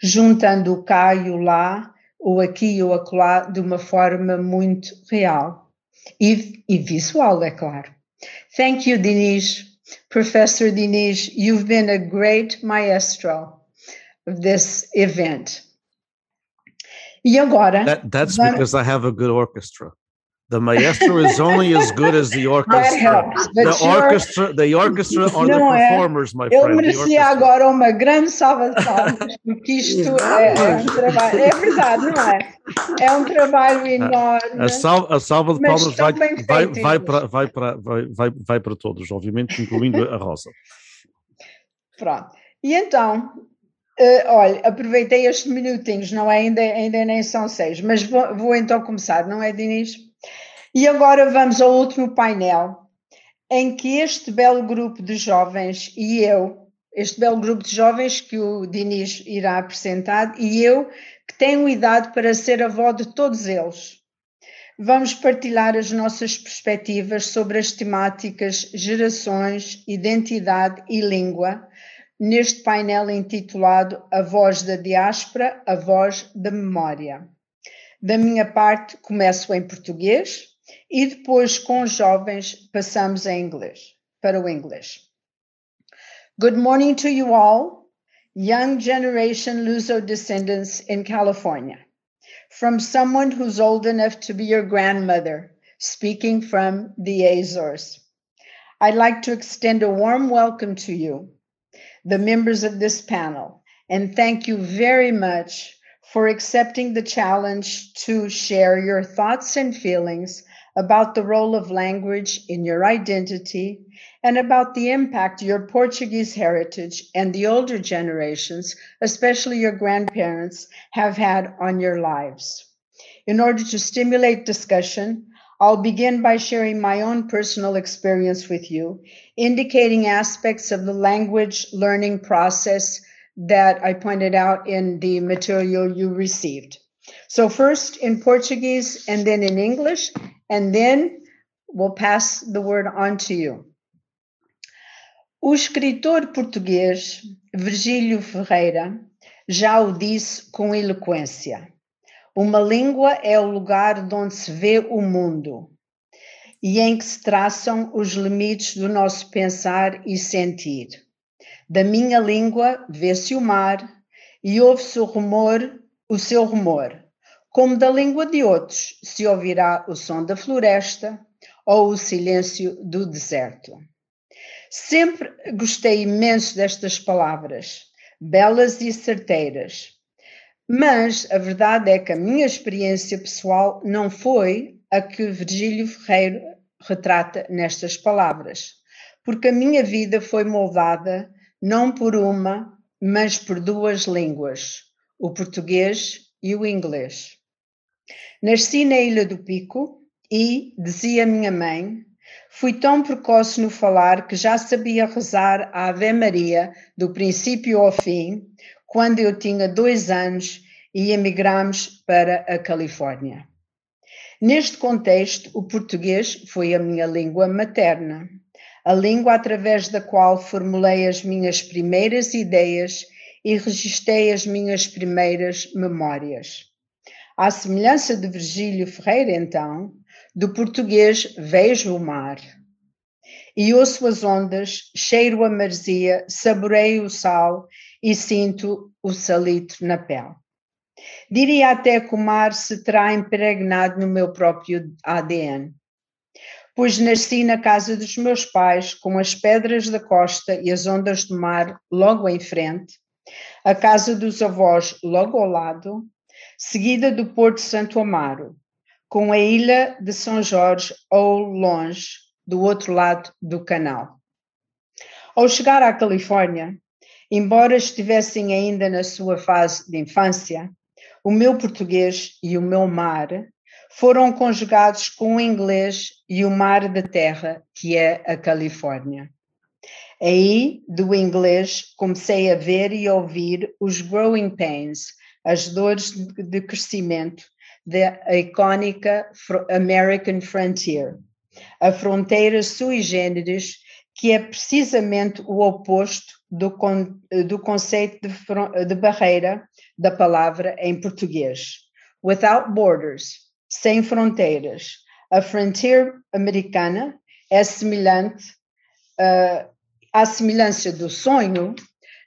juntando o cá e o lá, o aqui e o acolá, de uma forma muito real e, e visual, é claro. Thank you, Denise. Professor Diniz, you've been a great maestro of this event. E agora? That, that's because I have a good orchestra. The maestro is only as good as the orchestra. the orchestra, the orchestra are the performers, my friend. Eu merecia agora uma grande salva de palmas, porque isto é, é, um trabalho, é verdade, não é? É um trabalho enorme. A, salva, a salva de palmas vai, vai, vai, para, vai, para, vai, vai, vai para todos, obviamente, incluindo a Rosa. Pronto. E então, uh, olha, aproveitei estes minutinhos, não é, ainda, ainda nem são seis, mas vou, vou então começar, não é, Dinis? E agora vamos ao último painel, em que este belo grupo de jovens e eu, este belo grupo de jovens que o Dinis irá apresentar, e eu, que tenho idade para ser avó de todos eles, vamos partilhar as nossas perspectivas sobre as temáticas gerações, identidade e língua neste painel intitulado A Voz da Diáspora, a Voz da Memória. Da minha parte, começo em português e depois, com os jovens, passamos em inglês, para o inglês. Good morning to you all, young generation Luso descendants in California. from someone who's old enough to be your grandmother, speaking from the Azores. I'd like to extend a warm welcome to you, the members of this panel, and thank you very much for accepting the challenge to share your thoughts and feelings about the role of language in your identity and about the impact your Portuguese heritage and the older generations, especially your grandparents, have had on your lives. In order to stimulate discussion, I'll begin by sharing my own personal experience with you, indicating aspects of the language learning process that I pointed out in the material you received. So, first in Portuguese and then in English, and then we'll pass the word on to you. O escritor português Virgílio Ferreira já o disse com eloquência. Uma língua é o lugar de onde se vê o mundo e em que se traçam os limites do nosso pensar e sentir. Da minha língua vê-se o mar e ouve-se o rumor, o seu rumor, como da língua de outros se ouvirá o som da floresta ou o silêncio do deserto. Sempre gostei imenso destas palavras, belas e certeiras. Mas a verdade é que a minha experiência pessoal não foi a que Virgílio Ferreiro retrata nestas palavras, porque a minha vida foi moldada não por uma, mas por duas línguas, o português e o inglês. Nasci na Ilha do Pico e, dizia minha mãe, Fui tão precoce no falar que já sabia rezar a Ave Maria do princípio ao fim, quando eu tinha dois anos e emigramos para a Califórnia. Neste contexto, o português foi a minha língua materna, a língua através da qual formulei as minhas primeiras ideias e registrei as minhas primeiras memórias. À semelhança de Virgílio Ferreira, então, do português vejo o mar. E ouço as ondas, cheiro a marzia, saboreio o sal e sinto o salitre na pele. Diria até que o mar se terá impregnado no meu próprio ADN, pois nasci na casa dos meus pais, com as pedras da costa e as ondas do mar logo em frente, a casa dos avós logo ao lado, seguida do Porto Santo Amaro, com a ilha de São Jorge ao longe, do outro lado do canal. Ao chegar à Califórnia, embora estivessem ainda na sua fase de infância, o meu português e o meu mar foram conjugados com o inglês e o mar da terra, que é a Califórnia. Aí, do inglês, comecei a ver e ouvir os growing pains, as dores de crescimento da icónica American Frontier, a fronteira sui generis, que é precisamente o oposto do, con do conceito de, de barreira da palavra em português. Without borders, sem fronteiras. A frontier americana é semelhante uh, à semelhança do sonho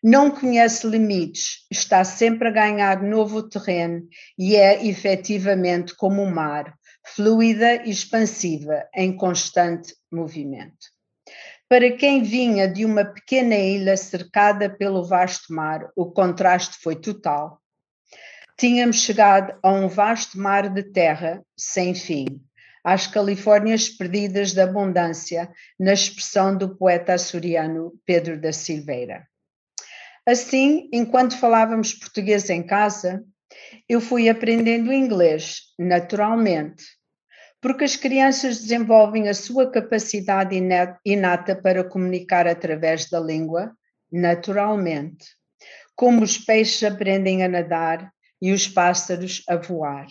não conhece limites, está sempre a ganhar novo terreno e é efetivamente como o mar, fluida e expansiva, em constante movimento. Para quem vinha de uma pequena ilha cercada pelo vasto mar, o contraste foi total. Tínhamos chegado a um vasto mar de terra sem fim, às Califórnias perdidas da abundância, na expressão do poeta açoriano Pedro da Silveira. Assim, enquanto falávamos português em casa, eu fui aprendendo inglês naturalmente, porque as crianças desenvolvem a sua capacidade inata para comunicar através da língua naturalmente, como os peixes aprendem a nadar e os pássaros a voar.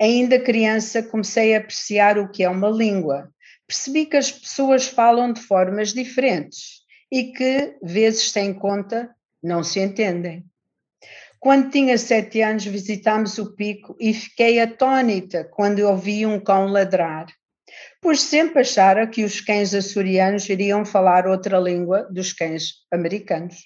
Ainda criança, comecei a apreciar o que é uma língua. Percebi que as pessoas falam de formas diferentes e que, vezes sem conta, não se entendem. Quando tinha sete anos, visitámos o pico e fiquei atônita quando ouvi um cão ladrar, pois sempre achara que os cães açorianos iriam falar outra língua dos cães americanos.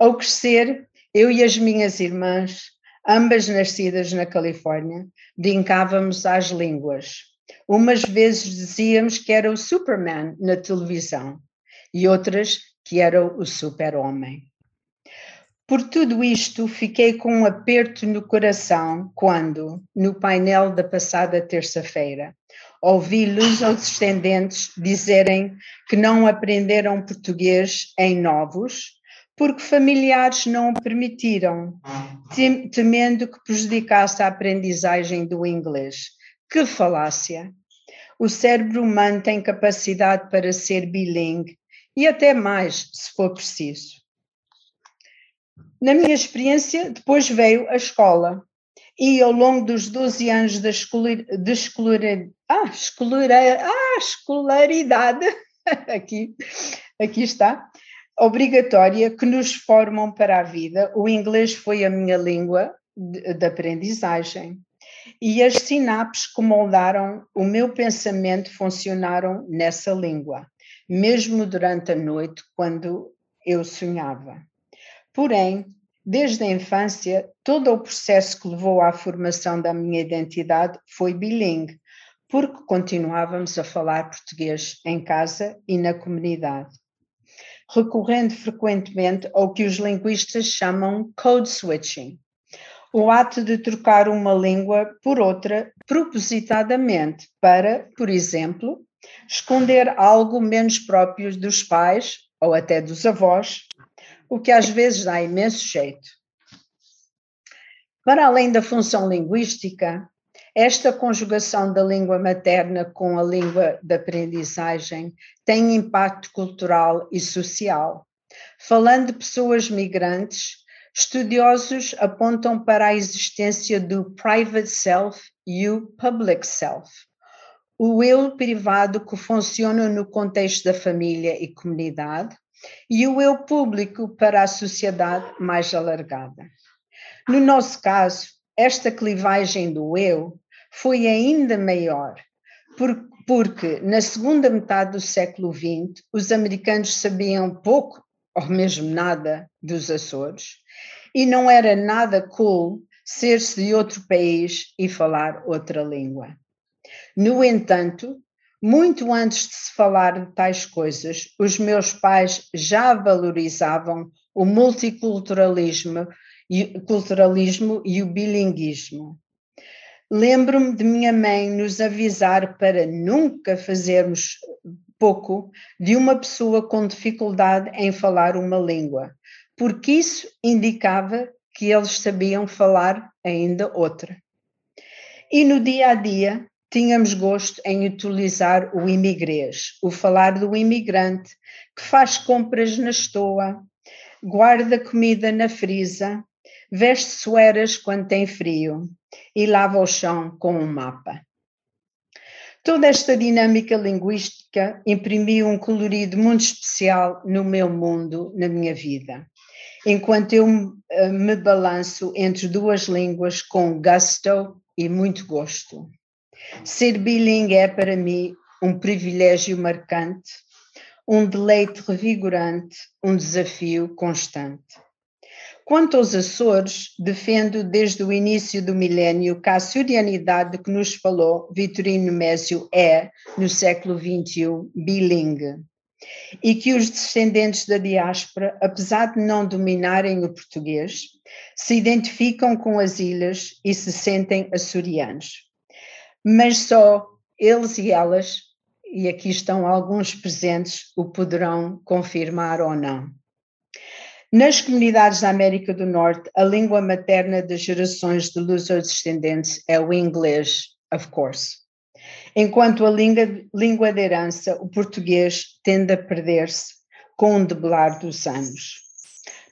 Ao crescer, eu e as minhas irmãs, ambas nascidas na Califórnia, brincávamos às línguas. Umas vezes dizíamos que era o Superman na televisão e outras que era o super-homem. Por tudo isto, fiquei com um aperto no coração quando, no painel da passada terça-feira, ouvi luso-descendentes dizerem que não aprenderam português em novos porque familiares não o permitiram, temendo que prejudicasse a aprendizagem do inglês. Que falácia! O cérebro humano tem capacidade para ser bilingue e até mais, se for preciso. Na minha experiência, depois veio a escola. E ao longo dos 12 anos de ah, ah, escolaridade, aqui, aqui está, obrigatória, que nos formam para a vida, o inglês foi a minha língua de, de aprendizagem. E as sinapses que moldaram o meu pensamento funcionaram nessa língua, mesmo durante a noite, quando eu sonhava. Porém, desde a infância, todo o processo que levou à formação da minha identidade foi bilingue, porque continuávamos a falar português em casa e na comunidade, recorrendo frequentemente ao que os linguistas chamam code switching, o ato de trocar uma língua por outra propositadamente para, por exemplo, esconder algo menos próprio dos pais ou até dos avós o que às vezes dá imenso jeito. Para além da função linguística, esta conjugação da língua materna com a língua de aprendizagem tem impacto cultural e social. Falando de pessoas migrantes, estudiosos apontam para a existência do private self e o public self. O eu privado que funciona no contexto da família e comunidade, e o eu público para a sociedade mais alargada. No nosso caso, esta clivagem do eu foi ainda maior, porque na segunda metade do século XX os americanos sabiam pouco ou mesmo nada dos Açores e não era nada cool ser-se de outro país e falar outra língua. No entanto, muito antes de se falar de tais coisas, os meus pais já valorizavam o multiculturalismo e, culturalismo e o bilinguismo. Lembro-me de minha mãe nos avisar para nunca fazermos pouco de uma pessoa com dificuldade em falar uma língua, porque isso indicava que eles sabiam falar ainda outra. E no dia a dia, tínhamos gosto em utilizar o imigrês, o falar do imigrante que faz compras na estoa, guarda comida na frisa, veste sueras quando tem frio e lava o chão com um mapa. Toda esta dinâmica linguística imprimiu um colorido muito especial no meu mundo, na minha vida. Enquanto eu eh, me balanço entre duas línguas com gusto e muito gosto. Ser bilingue é para mim um privilégio marcante, um deleite revigorante, um desafio constante. Quanto aos Açores, defendo desde o início do milénio que a açorianidade que nos falou Vitorino Mésio é, no século XXI, bilingue. E que os descendentes da diáspora, apesar de não dominarem o português, se identificam com as ilhas e se sentem açorianos mas só eles e elas, e aqui estão alguns presentes, o poderão confirmar ou não. Nas comunidades da América do Norte, a língua materna das gerações de luso-descendentes é o inglês, of course. Enquanto a língua, língua de herança, o português, tende a perder-se com o debelar dos anos.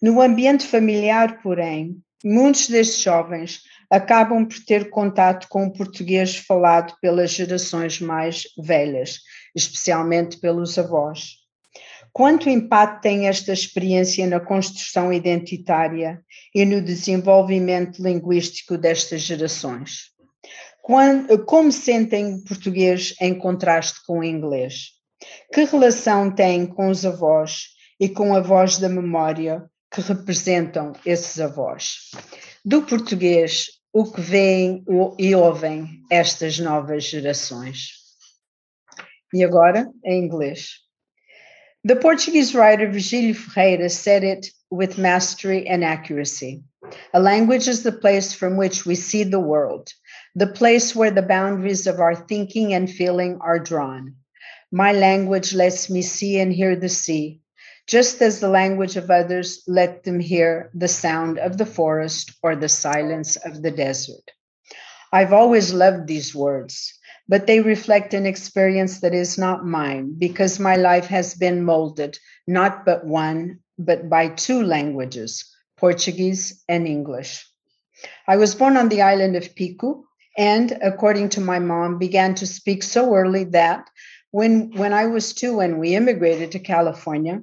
No ambiente familiar, porém, muitos destes jovens acabam por ter contato com o português falado pelas gerações mais velhas, especialmente pelos avós. Quanto impacto tem esta experiência na construção identitária e no desenvolvimento linguístico destas gerações? Como sentem o português em contraste com o inglês? Que relação têm com os avós e com a voz da memória que representam esses avós? Do português, o que veem e ouvem estas novas gerações? E agora, em inglês. The Portuguese writer Virgílio Ferreira said it with mastery and accuracy. A language is the place from which we see the world, the place where the boundaries of our thinking and feeling are drawn. My language lets me see and hear the sea, just as the language of others let them hear the sound of the forest or the silence of the desert. I've always loved these words but they reflect an experience that is not mine because my life has been molded not but one, but by two languages, Portuguese and English. I was born on the island of Pico and, according to my mom, began to speak so early that when, when I was two and we immigrated to California,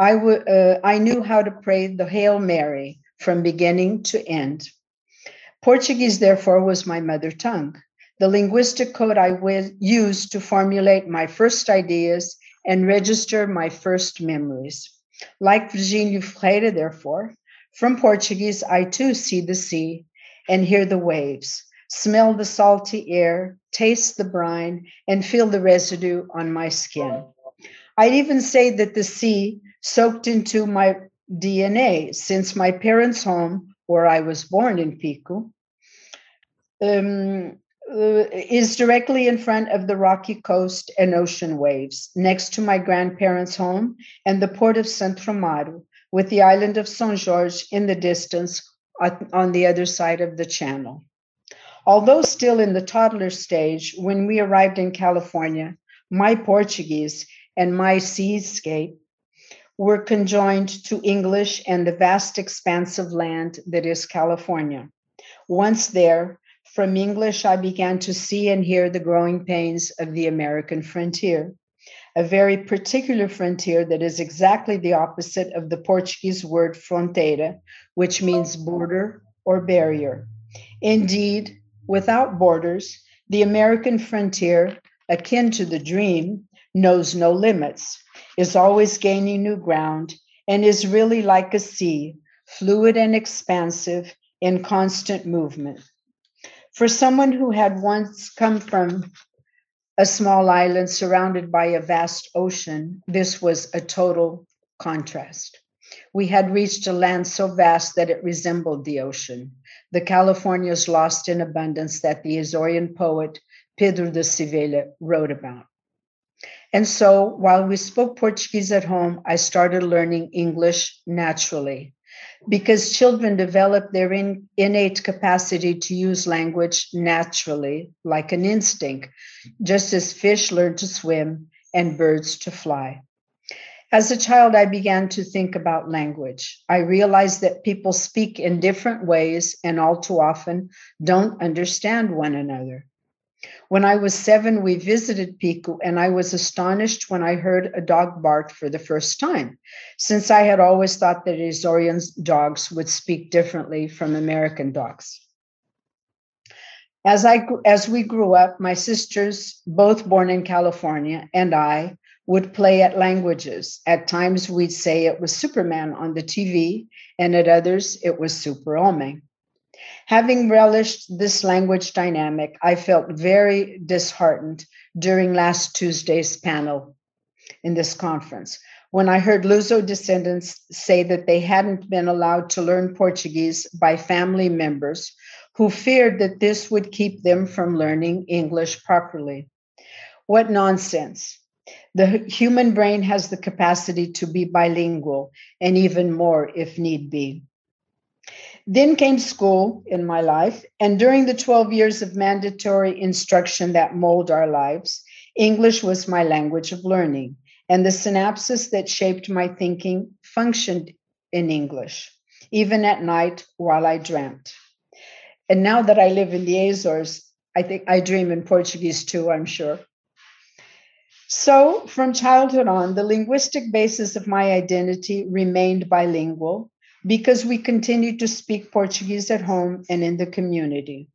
I, w- uh, I knew how to pray the Hail Mary from beginning to end. Portuguese, therefore, was my mother tongue the linguistic code I used to formulate my first ideas and register my first memories. Like Virgílio Freire, therefore, from Portuguese, I too see the sea and hear the waves, smell the salty air, taste the brine, and feel the residue on my skin. I'd even say that the sea soaked into my DNA since my parents' home, where I was born in Pico, um, uh, is directly in front of the rocky coast and ocean waves, next to my grandparents' home and the port of Santo Amaro, with the island of São Jorge in the distance on the other side of the channel. Although still in the toddler stage, when we arrived in California, my Portuguese and my seascape were conjoined to English and the vast expanse of land that is California. Once there, from English, I began to see and hear the growing pains of the American frontier, a very particular frontier that is exactly the opposite of the Portuguese word fronteira, which means border or barrier. Indeed, without borders, the American frontier, akin to the dream, knows no limits, is always gaining new ground, and is really like a sea, fluid and expansive, in constant movement. For someone who had once come from a small island surrounded by a vast ocean, this was a total contrast. We had reached a land so vast that it resembled the ocean, the Californias lost in abundance that the Azorean poet Pedro de Civela wrote about. And so, while we spoke Portuguese at home, I started learning English naturally because children develop their in, innate capacity to use language naturally, like an instinct, just as fish learn to swim and birds to fly. As a child, I began to think about language. I realized that people speak in different ways and all too often don't understand one another. When I was seven, we visited Pico, and I was astonished when I heard a dog bark for the first time, since I had always thought that Azorean dogs would speak differently from American dogs. As, I, as we grew up, my sisters, both born in California, and I would play at languages. At times, we'd say it was Superman on the TV, and at others, it was Super Homem. Having relished this language dynamic, I felt very disheartened during last Tuesday's panel in this conference when I heard Luso descendants say that they hadn't been allowed to learn Portuguese by family members who feared that this would keep them from learning English properly. What nonsense! The human brain has the capacity to be bilingual and even more if need be. Then came school in my life, and during the 12 years of mandatory instruction that mold our lives, English was my language of learning, and the synapses that shaped my thinking functioned in English, even at night while I dreamt. And now that I live in the Azores, I think I dream in Portuguese too, I'm sure. So, from childhood on, the linguistic basis of my identity remained bilingual because we continued to speak Portuguese at home and in the community.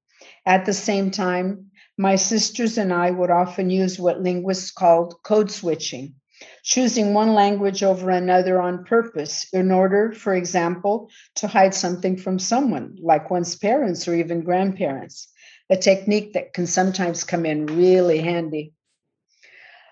At the same time, my sisters and I would often use what linguists called code switching, choosing one language over another on purpose in order, for example, to hide something from someone, like one's parents or even grandparents, a technique that can sometimes come in really handy.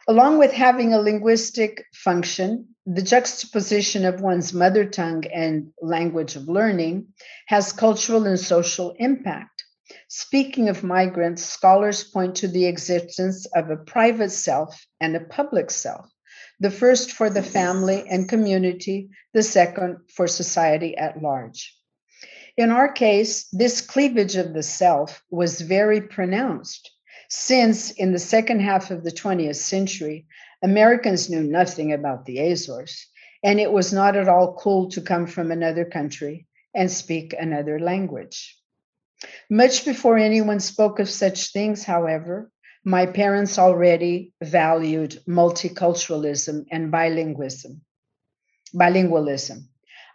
Along with having a linguistic function, the juxtaposition of one's mother tongue and language of learning has cultural and social impact. Speaking of migrants, scholars point to the existence of a private self and a public self, the first for the family and community, the second for society at large. In our case, this cleavage of the self was very pronounced, since in the second half of the 20th century, Americans knew nothing about the Azores, and it was not at all cool to come from another country and speak another language. Much before anyone spoke of such things, however, my parents already valued multiculturalism and bilingualism. Bilingualism.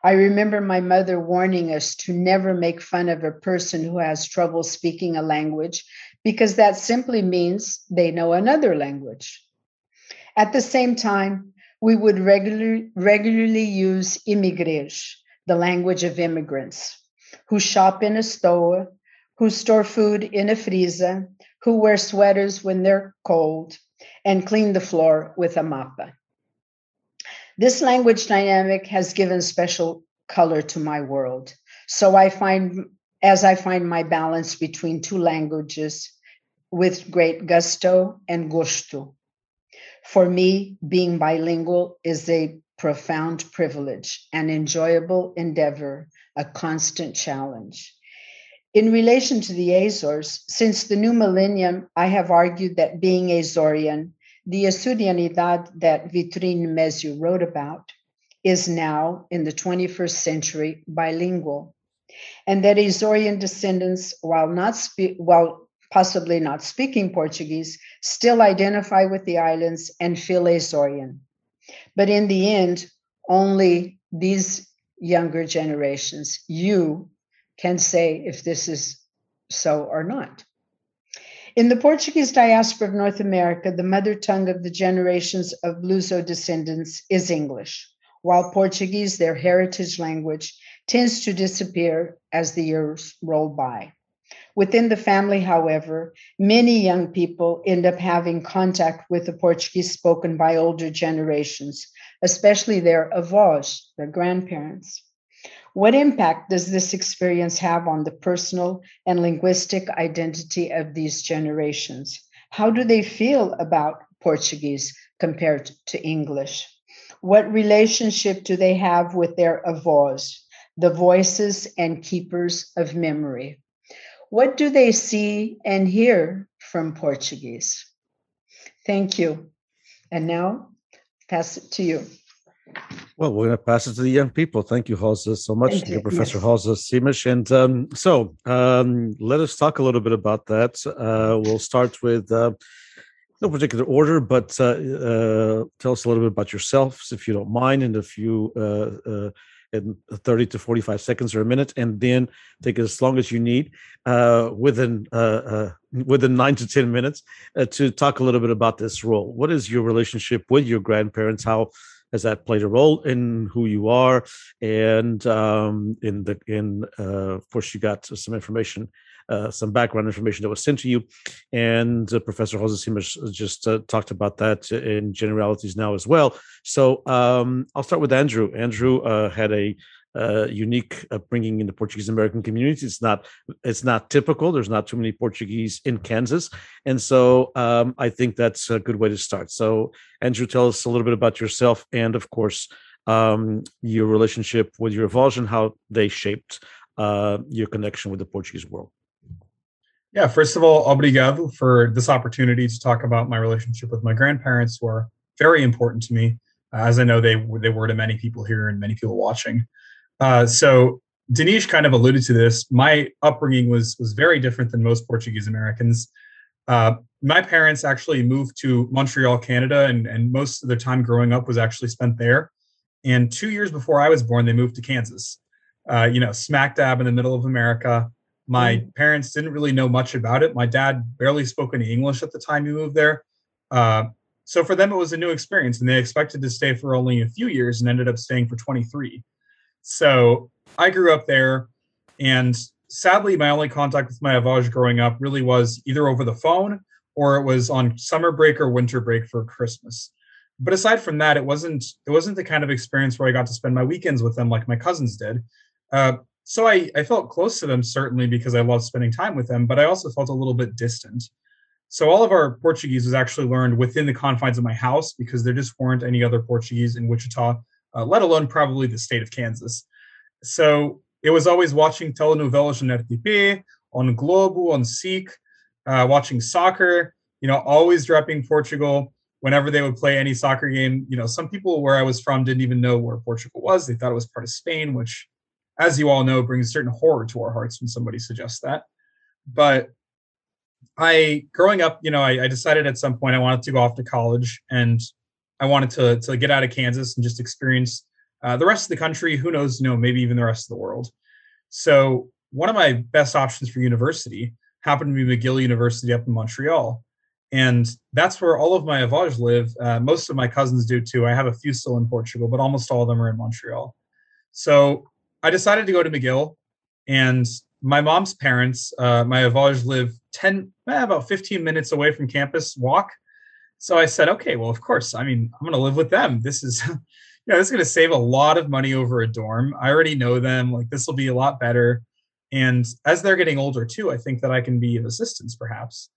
I remember my mother warning us to never make fun of a person who has trouble speaking a language because that simply means they know another language. At the same time, we would regular, regularly use imigres, the language of immigrants, who shop in a store, who store food in a freezer, who wear sweaters when they're cold, and clean the floor with a mapa. This language dynamic has given special color to my world. So I find, as I find my balance between two languages with great gusto and gusto. For me, being bilingual is a profound privilege, an enjoyable endeavor, a constant challenge. In relation to the Azores, since the new millennium, I have argued that being Azorean, the Azurianidad that Vitrine Mesu wrote about, is now in the 21st century bilingual, and that Azorean descendants, while not spe- while possibly not speaking Portuguese, still identify with the islands and feel Azorian. But in the end, only these younger generations, you can say if this is so or not. In the Portuguese diaspora of North America, the mother tongue of the generations of Luso descendants is English, while Portuguese, their heritage language, tends to disappear as the years roll by. Within the family, however, many young people end up having contact with the Portuguese spoken by older generations, especially their avós, their grandparents. What impact does this experience have on the personal and linguistic identity of these generations? How do they feel about Portuguese compared to English? What relationship do they have with their avós, the voices and keepers of memory? What do they see and hear from Portuguese? Thank you. And now, pass it to you. Well, we're going to pass it to the young people. Thank you, Rosa, so much. Thank you, Professor yes. Rosa Simas. And um, so um, let us talk a little bit about that. Uh, we'll start with uh, no particular order, but uh, uh tell us a little bit about yourselves, if you don't mind, and if you uh, uh, in 30 to 45 seconds or a minute, and then take as long as you need uh, within uh, within nine to 10 minutes to talk a little bit about this role. What is your relationship with your grandparents? How has that played a role in who you are? And um, in the in uh, of course, you got some information uh, some background information that was sent to you. And uh, Professor Jose Simas just uh, talked about that in generalities now as well. So um, I'll start with Andrew. Andrew uh, had a uh, unique upbringing in the Portuguese American community. It's not it's not typical. There's not too many Portuguese in Kansas, and so um, I think that's a good way to start. So, Andrew, tell us a little bit about yourself, and of course, um, your relationship with your and how they shaped uh, your connection with the Portuguese world. Yeah, first of all, obrigado for this opportunity to talk about my relationship with my grandparents, who are very important to me, as I know they they were to many people here and many people watching. Uh, so Danish kind of alluded to this. My upbringing was was very different than most Portuguese Americans. Uh, my parents actually moved to Montreal, Canada, and, and most of their time growing up was actually spent there. And two years before I was born, they moved to Kansas. Uh, you know, smack dab in the middle of America. My mm. parents didn't really know much about it. My dad barely spoke any English at the time he moved there. Uh, so for them, it was a new experience, and they expected to stay for only a few years and ended up staying for 23. So I grew up there, and sadly, my only contact with my avage growing up really was either over the phone or it was on summer break or winter break for Christmas. But aside from that, it wasn't it wasn't the kind of experience where I got to spend my weekends with them like my cousins did. Uh, so I, I felt close to them certainly because I loved spending time with them, but I also felt a little bit distant. So all of our Portuguese was actually learned within the confines of my house because there just weren't any other Portuguese in Wichita, uh, let alone probably the state of Kansas. So it was always watching telenovelas on RTP, on Globo, on SEEK, uh, watching soccer, you know, always dropping Portugal whenever they would play any soccer game. You know, some people where I was from didn't even know where Portugal was. They thought it was part of Spain, which, as you all know, brings a certain horror to our hearts when somebody suggests that. But I, growing up, you know, I, I decided at some point I wanted to go off to college and I wanted to to get out of Kansas and just experience uh, the rest of the country. Who knows? You know, maybe even the rest of the world. So one of my best options for university happened to be McGill University up in Montreal, and that's where all of my avage live. Uh, most of my cousins do too. I have a few still in Portugal, but almost all of them are in Montreal. So I decided to go to McGill, and my mom's parents, uh, my avage live 10, eh, about 15 minutes away from campus walk. So I said, okay, well, of course. I mean, I'm going to live with them. This is, you know, this is going to save a lot of money over a dorm. I already know them. Like, this will be a lot better. And as they're getting older too, I think that I can be of assistance perhaps.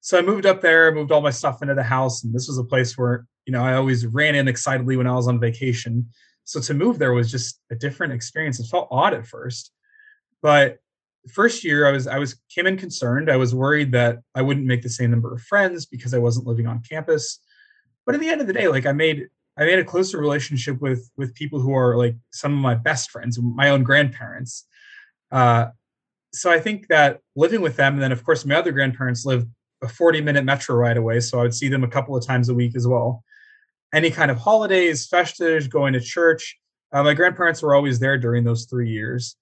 So I moved up there, moved all my stuff into the house. And this was a place where, you know, I always ran in excitedly when I was on vacation. So to move there was just a different experience. It felt odd at first. But first year I was I was came in concerned. I was worried that I wouldn't make the same number of friends because I wasn't living on campus. But at the end of the day, like I made I made a closer relationship with with people who are like some of my best friends, my own grandparents. Uh, so I think that living with them, and then of course my other grandparents live a 40 minute metro ride away, so I would see them a couple of times a week as well. Any kind of holidays, festivals, going to church. Uh, my grandparents were always there during those three years,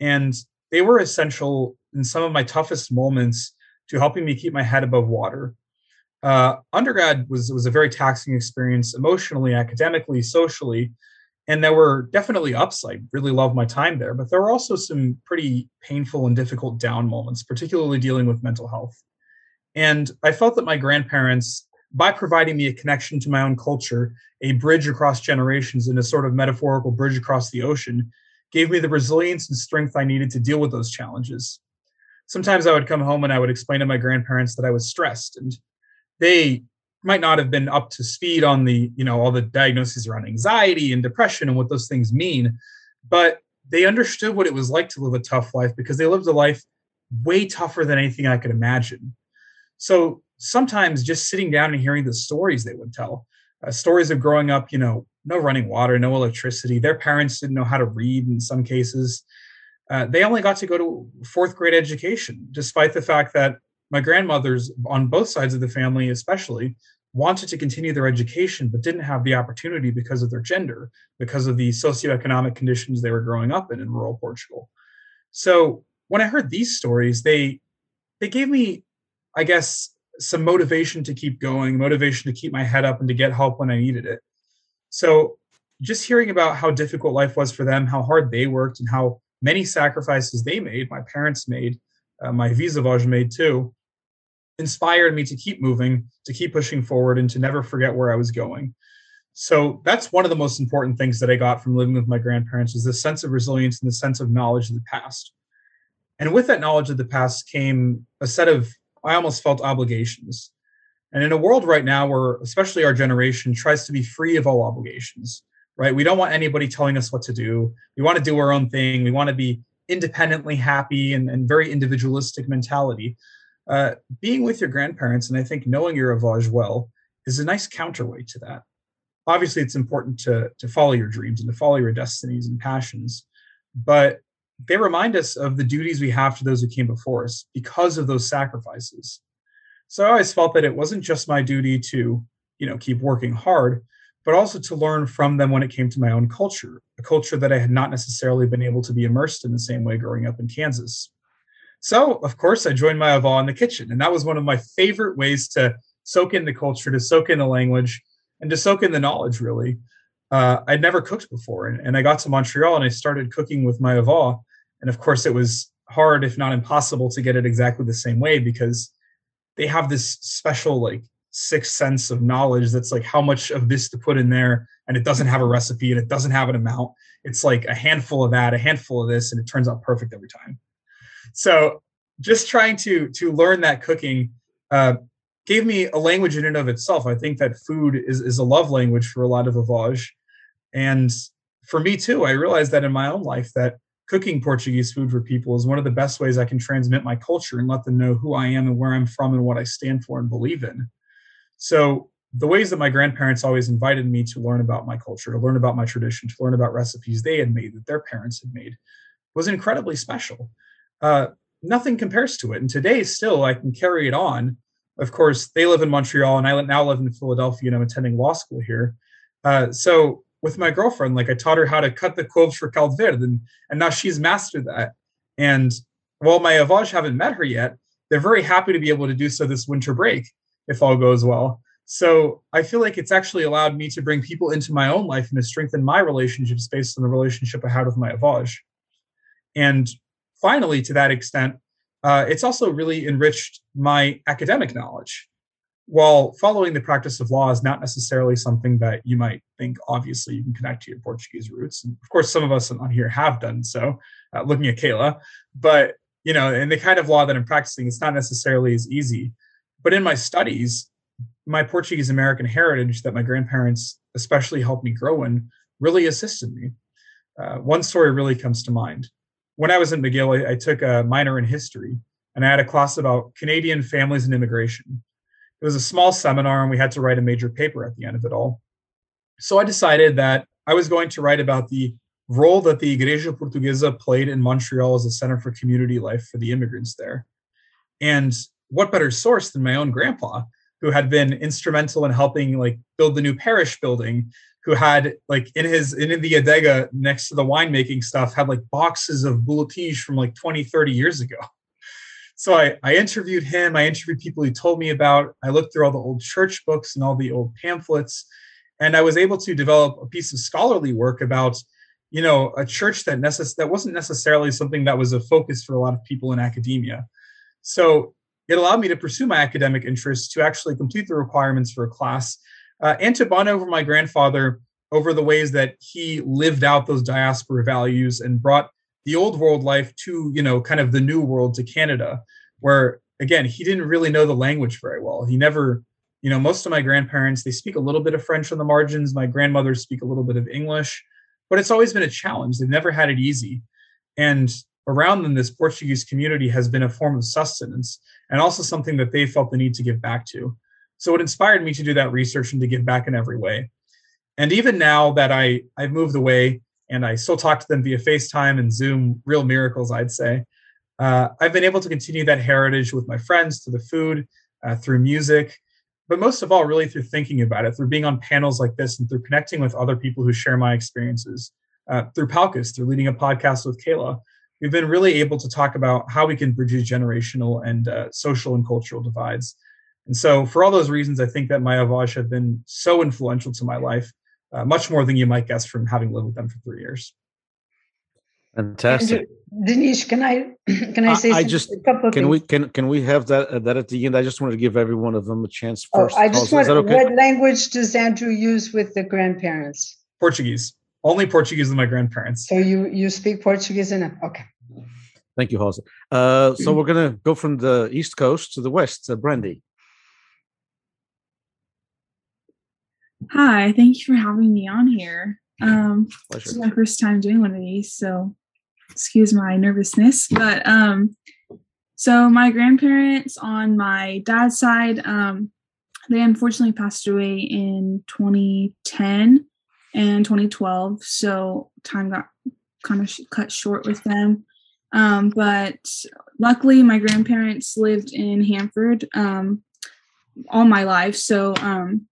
and they were essential in some of my toughest moments to helping me keep my head above water. Uh, undergrad was was a very taxing experience emotionally, academically, socially, and there were definitely ups. I really loved my time there, but there were also some pretty painful and difficult down moments, particularly dealing with mental health. And I felt that my grandparents, by providing me a connection to my own culture, a bridge across generations, and a sort of metaphorical bridge across the ocean, gave me the resilience and strength I needed to deal with those challenges. Sometimes I would come home and I would explain to my grandparents that I was stressed and they might not have been up to speed on the, you know, all the diagnoses around anxiety and depression and what those things mean, but they understood what it was like to live a tough life because they lived a life way tougher than anything I could imagine. So sometimes just sitting down and hearing the stories they would tell, uh, stories of growing up, you know, no running water, no electricity. Their parents didn't know how to read in some cases. Uh, they only got to go to fourth grade education, despite the fact that my grandmothers, on both sides of the family, especially, wanted to continue their education but didn't have the opportunity because of their gender, because of the socioeconomic conditions they were growing up in in rural Portugal. So when I heard these stories, they they gave me, I guess, some motivation to keep going, motivation to keep my head up and to get help when I needed it. So just hearing about how difficult life was for them, how hard they worked, and how many sacrifices they made, my parents made, uh, my visavage made too, inspired me to keep moving, to keep pushing forward, and to never forget where I was going. So that's one of the most important things that I got from living with my grandparents is the sense of resilience and the sense of knowledge of the past. And with that knowledge of the past came a set of, I almost felt obligations. And in a world right now where, especially our generation, tries to be free of all obligations, right? We don't want anybody telling us what to do. We want to do our own thing. We want to be independently happy and, and very individualistic mentality. Uh, being with your grandparents, and I think knowing your avage well, is a nice counterweight to that. Obviously, it's important to, to follow your dreams and to follow your destinies and passions, but they remind us of the duties we have to those who came before us because of those sacrifices. So I always felt that it wasn't just my duty to, you know, keep working hard, but also to learn from them when it came to my own culture, a culture that I had not necessarily been able to be immersed in the same way growing up in Kansas. So, of course, I joined my Ava in the kitchen, and that was one of my favorite ways to soak in the culture, to soak in the language, and to soak in the knowledge, really. Uh, I'd never cooked before, and, and, I got to Montreal and I started cooking with my Ava. And of course, it was hard, if not impossible, to get it exactly the same way because they have this special, like, sixth sense of knowledge that's like how much of this to put in there and it doesn't have a recipe and it doesn't have an amount. It's like a handful of that a handful of this and it turns out perfect every time. So just trying to to learn that cooking uh, gave me a language in and of itself. I think that food is, is a love language for a lot of avage and for me too i realized that in my own life that cooking portuguese food for people is one of the best ways i can transmit my culture and let them know who i am and where i'm from and what i stand for and believe in so the ways that my grandparents always invited me to learn about my culture, to learn about my tradition, to learn about recipes they had made that their parents had made was incredibly special. Uh, nothing compares to it. And today, still, I can carry it on. Of course, they live in Montreal, and I now live in Philadelphia, and I'm attending law school here. Uh, so, with my girlfriend, like I taught her how to cut the cloves for verde, and, and now she's mastered that. And while my avage haven't met her yet, they're very happy to be able to do so this winter break if all goes well. So I feel like it's actually allowed me to bring people into my own life and to strengthen my relationships based on the relationship I had with my avage. And finally, to that extent, uh, it's also really enriched my academic knowledge. While following the practice of law is not necessarily something that you might think, obviously, you can connect to your Portuguese roots. And of course, some of us on here have done so, uh, looking at Kayla. But, you know, in the kind of law that I'm practicing, it's not necessarily as easy. But in my studies, my Portuguese American heritage that my grandparents especially helped me grow in really assisted me. Uh, one story really comes to mind. When I was in McGill, I, I, took a minor in history and I had a class about Canadian families and immigration. It was a small seminar and we had to write a major paper at the end of it all. So I decided that I was going to write about the role that the Igreja Portuguesa played in Montreal as a center for community life for the immigrants there. And what better source than my own grandpa, who had been instrumental in helping like build the new parish building, who had like in his in the adega next to the winemaking stuff had like boxes of bulletige from like 20, 30 years ago. So I, I interviewed him. I interviewed people he told me about. I looked through all the old church books and all the old pamphlets, and I was able to develop a piece of scholarly work about, you know, a church that necess- that wasn't necessarily something that was a focus for a lot of people in academia. So it allowed me to pursue my academic interests, to actually complete the requirements for a class, uh, and to bond over my grandfather over the ways that he lived out those diaspora values and brought the old world life to, you know, kind of the new world to Canada, where again, he didn't really know the language very well. He never, you know, most of my grandparents, they speak a little bit of French on the margins. My grandmothers speak a little bit of English, but it's always been a challenge. They've never had it easy. And around them, this Portuguese community has been a form of sustenance and also something that they felt the need to give back to. So it inspired me to do that research and to give back in every way. And even now that I, I've moved away and I still talk to them via FaceTime and Zoom, real miracles, I'd say, uh, I've been able to continue that heritage with my friends, through the food, uh, through music, but most of all, really through thinking about it, through being on panels like this and through connecting with other people who share my experiences, uh, through Palcus, through leading a podcast with Kayla, we've been really able to talk about how we can bridge generational and uh, social and cultural divides. And so, for all those reasons, I think that my Avage have been so influential to my life, uh, much more than you might guess from having lived with them for three years. Fantastic. Denise, can I can I say I, I just can things? we can can we have that uh, that at the end? I just wanted to give every one of them a chance first. Oh, first. I just want, okay? what language does Andrew use with the grandparents? Portuguese. Only Portuguese with my grandparents. So you you speak Portuguese in it? Okay. Thank you, Halsey. Uh, so we're gonna go from the east coast to the west. Uh, Brandy. Hi, thank you for having me on here. Um, Pleasure. this is my first time doing one of these, so excuse my nervousness. But um, so my grandparents on my dad's side, um, they unfortunately passed away in 2010 and 2012, so time got kind of sh- cut short with them. Um, but luckily, my grandparents lived in Hanford um, all my life, so um,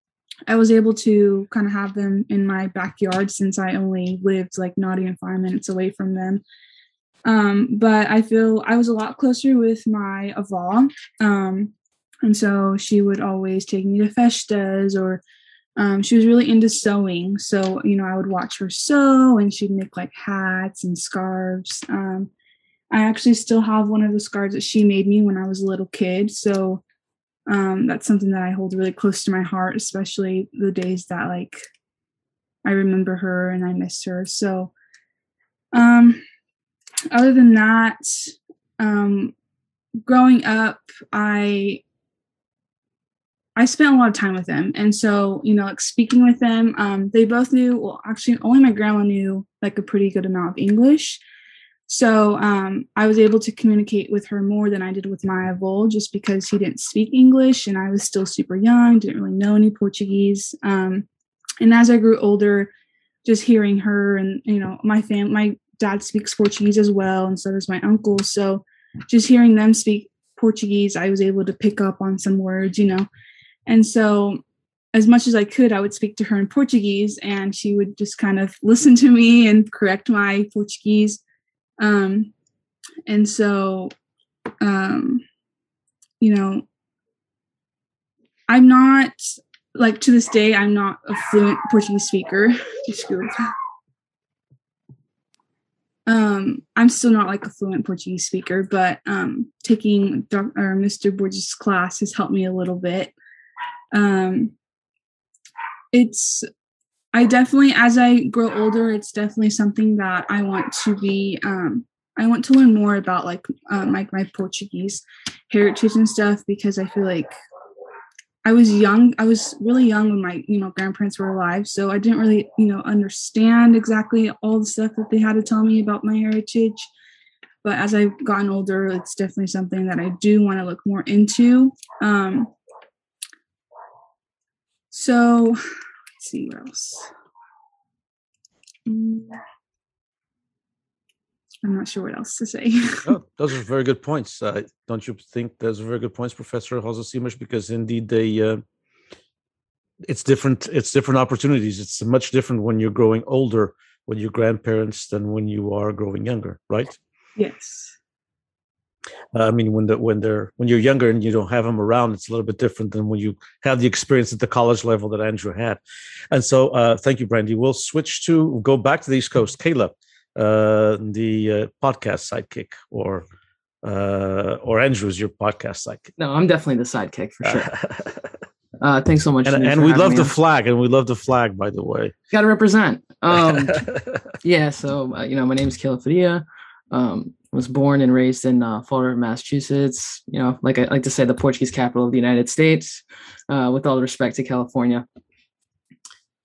I was able to kind of have them in my backyard since I only lived like not even five minutes away from them. Um, but I feel I was a lot closer with my Aval. Um, and so she would always take me to festas or um, she was really into sewing. So, you know, I would watch her sew and she'd make like hats and scarves. Um, I actually still have one of the scarves that she made me when I was a little kid. So um, that's something that I hold really close to my heart, especially the days that like I remember her and I miss her. So, um, other than that, um, growing up, I I spent a lot of time with them, and so you know, like speaking with them, um, they both knew. Well, actually, only my grandma knew like a pretty good amount of English. So um, I was able to communicate with her more than I did with my avol, just because he didn't speak English and I was still super young, didn't really know any Portuguese. Um, and as I grew older, just hearing her and you know my fam, my dad speaks Portuguese as well, and so does my uncle. So just hearing them speak Portuguese, I was able to pick up on some words, you know. And so as much as I could, I would speak to her in Portuguese, and she would just kind of listen to me and correct my Portuguese. Um, and so, um, you know, I'm not like to this day, I'm not a fluent Portuguese speaker. Um, I'm still not like a fluent Portuguese speaker, but um, taking Doc- or Mr. Borges' class has helped me a little bit. Um, it's I definitely, as I grow older, it's definitely something that I want to be. Um, I want to learn more about like um, like my Portuguese heritage and stuff because I feel like I was young. I was really young when my you know grandparents were alive, so I didn't really you know understand exactly all the stuff that they had to tell me about my heritage. But as I've gotten older, it's definitely something that I do want to look more into. Um, so see what else. Mm. I'm not sure what else to say. Those are very good points. Uh, don't you think those are very good points, Professor Rosa Simas? Because indeed, they uh, it's different. It's different opportunities. It's much different when you're growing older with your grandparents than when you are growing younger, right? yes. Uh, I mean, when the when they're when you're younger and you don't have them around, it's a little bit different than when you have the experience at the college level that Andrew had. And so, uh, thank you, Brandy. We'll switch to go back to the East Coast. Kayla, uh, the uh, podcast sidekick, or uh, or Andrew's your podcast sidekick. No, I'm definitely the sidekick for sure. Uh, thanks so much. and, and we love the flag, and we love the flag, by the way. Got to represent. Um, yeah, so uh, you know, my name is Kayla Fadia. Um, was born and raised in uh, Fall River, Massachusetts. You know, like I like to say, the Portuguese capital of the United States. Uh, with all respect to California.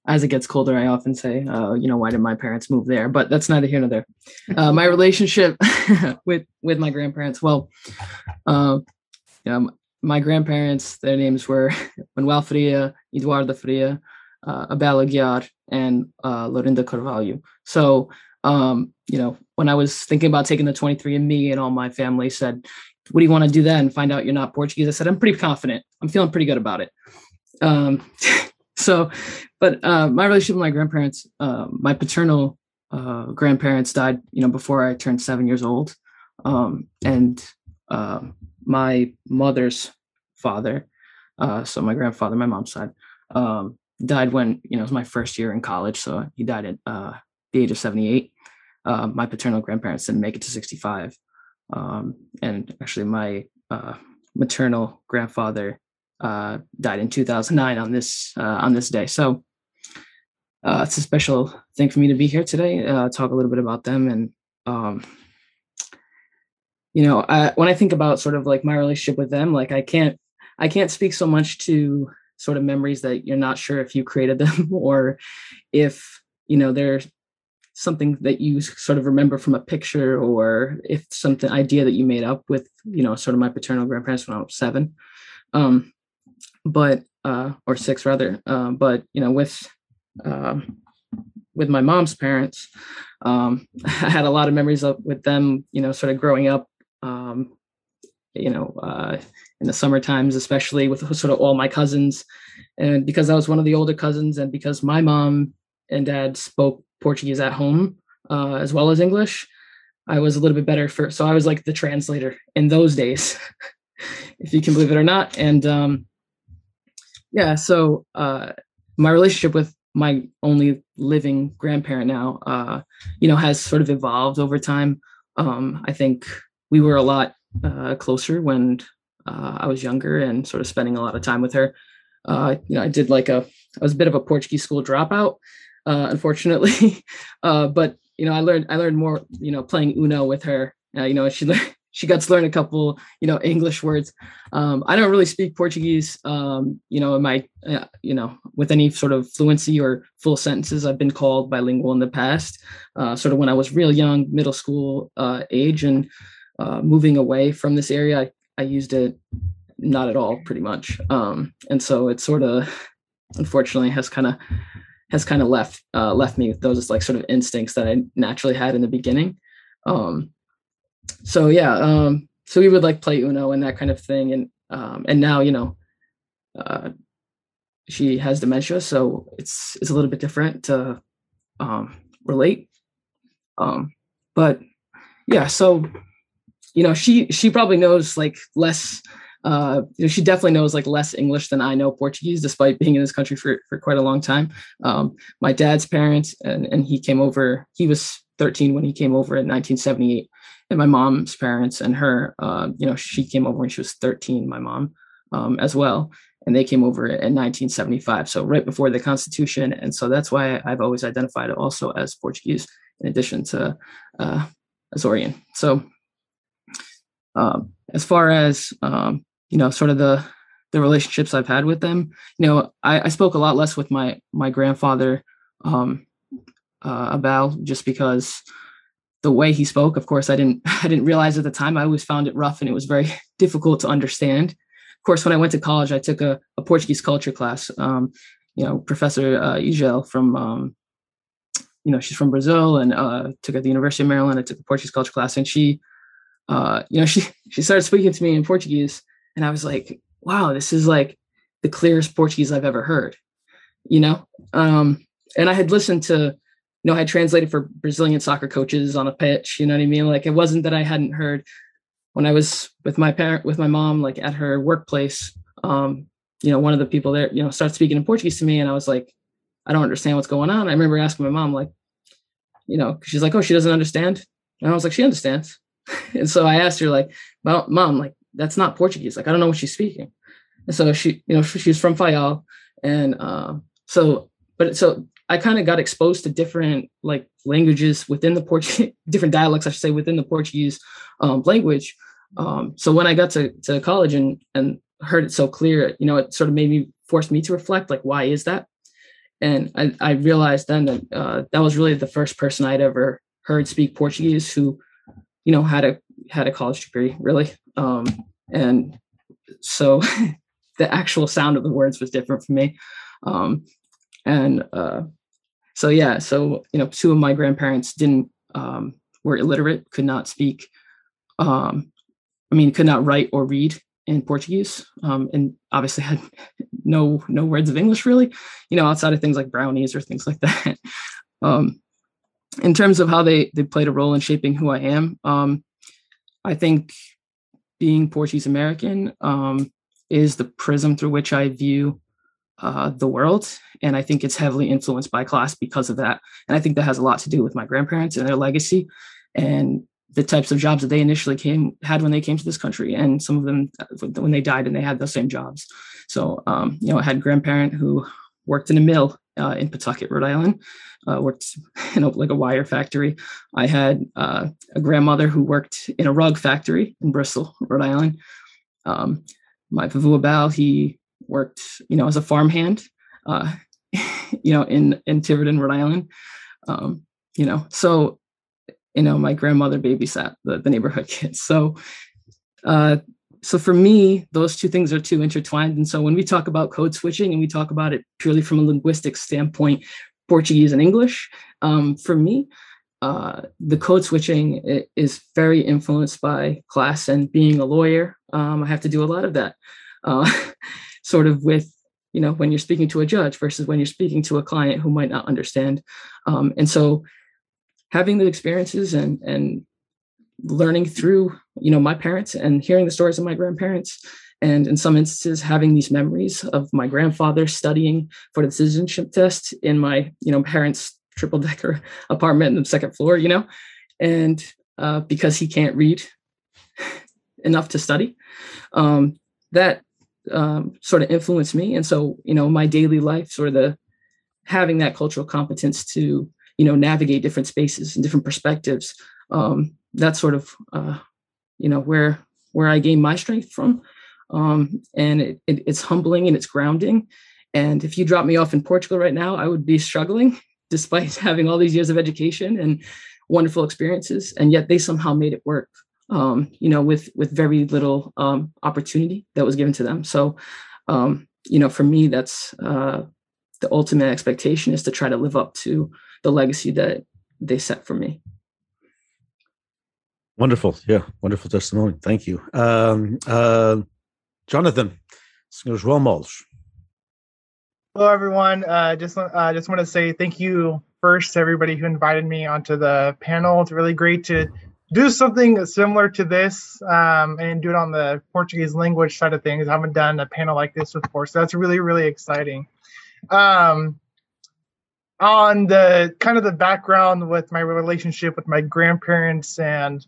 As it gets colder, I often say, uh, you know, why did my parents move there? But that's neither here nor there. Uh, my relationship with with my grandparents. Well, uh, you know, my grandparents, their names were Manuel Fria, Eduardo Fria, uh, Abel Aguiar, and uh, Lorinda Carvalho. So, um, you know, when I was thinking about taking the 23andMe and all my family said, what do you want to do then? Find out you're not Portuguese. I said, I'm pretty confident. I'm feeling pretty good about it. Um, so, but uh, my relationship with my grandparents, uh, my paternal uh, grandparents died, you know, before I turned seven years old. Um, and uh, my mother's father, uh, so my grandfather, my mom's side, um, died when you know it was my first year in college. So he died at uh, the age of seventy eight. Uh, my paternal grandparents didn't make it to 65. Um, and actually, my uh, maternal grandfather uh, died in 2009 on this uh, on this day. So uh, it's a special thing for me to be here today, uh, talk a little bit about them, and um, you know, I, when I think about sort of like my relationship with them, like I can't I can't speak so much to sort of memories that you're not sure if you created them or if you know they're something that you sort of remember from a picture or if something idea that you made up with you know sort of my paternal grandparents when i was seven um but uh or six rather uh, but you know with um with my mom's parents um i had a lot of memories of with them you know sort of growing up um you know uh in the summer times especially with sort of all my cousins. And because i was one of the older cousins and because my mom and dad spoke Portuguese at home uh, as well as English. I was a little bit better for, so I was like the translator in those days, if you can believe it or not. And um, yeah, so uh, my relationship with my only living grandparent now, uh, you know, has sort of evolved over time. Um, I think we were a lot uh, closer when uh, I was younger and sort of spending a lot of time with her. Uh, you know, I did like a, I was a bit of a Portuguese school dropout uh, unfortunately. uh, but you know, I learned I learned more, you know, playing Uno with her. Uh, you know, she she got to learn a couple, you know, English words. Um, I don't really speak Portuguese, um, you know, in my, uh, you know, with any sort of fluency or full sentences. I've been called bilingual in the past, uh, sort of when I was real young, middle school uh, age, and moving away from this area, I, I used it not at all, pretty much. Um, and so it sort of, unfortunately, has kind of has kind of left uh, left me with those like sort of instincts that I naturally had in the beginning. Um, so yeah, um, so we would like play Uno and that kind of thing, and um, and now you know, uh, she has dementia, so it's it's a little bit different to um, relate. Um, but yeah, so you know, she she probably knows like less uh, you know, she definitely knows like less English than I know Portuguese, despite being in this country for, for quite a long time. Um, my dad's parents, and, and he came over, he was 13 when he came over in 1978. And my mom's parents and her, uh, you know, she came over when she was 13, my mom um, as well. And they came over in 1975, so right before the Constitution. And so that's why I've always identified also as Portuguese, in addition to uh, Azorean. So um, as far as um, you know sort of the the relationships I've had with them. You know, I, I spoke a lot less with my my grandfather um, uh, about just because the way he spoke. Of course, I didn't I didn't realize at the time. I always found it rough and it was very difficult to understand. Of course, when I went to college, I took a, a Portuguese culture class. Um, you know, Professor uh, Igel from um, you know she's from Brazil and uh, took at the University of Maryland. I took a Portuguese culture class, and she, uh, you know, she she started speaking to me in Portuguese and I was like, wow, this is like the clearest Portuguese I've ever heard, you know? Um, and I had listened to, you know, I had translated for Brazilian soccer coaches on a pitch, you know what I mean? Like it wasn't that I hadn't heard when I was with my parent, with my mom, like at her workplace, um, you know, one of the people there, you know, started speaking in Portuguese to me. And I was like, I don't understand what's going on. I remember asking my mom, like, you know, she's like, oh, she doesn't understand. And I was like, she understands. and so I asked her, like, well, mom, like, that's not Portuguese. Like I don't know what she's speaking. And so she, you know, she's from Fayal, and uh, so, but so I kind of got exposed to different like languages within the Portuguese, different dialects, I should say, within the Portuguese um, language. Um, so when I got to, to college and and heard it so clear, you know, it sort of made me forced me to reflect, like, why is that? And I, I realized then that uh, that was really the first person I'd ever heard speak Portuguese who, you know, had a had a college degree, really. Um, and so the actual sound of the words was different for me. Um, and uh, so, yeah, so, you know, two of my grandparents didn't, um, were illiterate, could not speak, um, I mean, could not write or read in Portuguese, um, and obviously had no no words of English really, you know, outside of things like brownies or things like that. um, in terms of how they they played a role in shaping who I am, um, I think being Portuguese American um, is the prism through which I view uh, the world. And I think it's heavily influenced by class because of that. And I think that has a lot to do with my grandparents and their legacy and the types of jobs that they initially came had when they came to this country. And some of them uh, when they died and they had those same jobs. So, um, you know, I had a grandparent who worked in a mill uh, in Pawtucket, Rhode Island, uh, worked in a, like a wire factory. I had uh, a grandmother who worked in a rug factory in Bristol, Rhode Island. Um, my Pavua Bal, he worked, you know, as a farmhand, uh, you know, in in Tiverton, Rhode Island. Um, you know, so you know, my grandmother babysat the, the neighborhood kids. So, uh, so for me, those two things are too intertwined. And so when we talk about code switching and we talk about it purely from a linguistic standpoint, Portuguese and English, um, for me, uh, the code switching is very influenced by class and being a lawyer. Um, I have to do a lot of that. Uh, sort of with you know when you're speaking to a judge versus when you're speaking to a client who might not understand um, and so having the experiences and and learning through you know my parents and hearing the stories of my grandparents and in some instances having these memories of my grandfather studying for the citizenship test in my you know parents triple decker apartment in the second floor you know and uh, because he can't read enough to study um, that um, sort of influenced me. And so, you know, my daily life, sort of the having that cultural competence to, you know, navigate different spaces and different perspectives. Um, that's sort of, uh, you know, where where I gain my strength from. Um, and it, it, it's humbling and it's grounding. And if you drop me off in Portugal right now, I would be struggling despite having all these years of education and wonderful experiences. And yet they somehow made it work um, you know, with with very little um, opportunity that was given to them. So, um, you know, for me, that's uh, the ultimate expectation is to try to live up to the legacy that they set for me. Wonderful, yeah, wonderful testimony. Thank you, um, uh, Jonathan. Senhor João Moles. Hello, everyone. Uh, just uh, just want to say thank you first to everybody who invited me onto the panel. It's really great to do something similar to this um, and do it on the Portuguese language side of things. I haven't done a panel like this before, so that's really really exciting. Um, on the kind of the background with my relationship with my grandparents and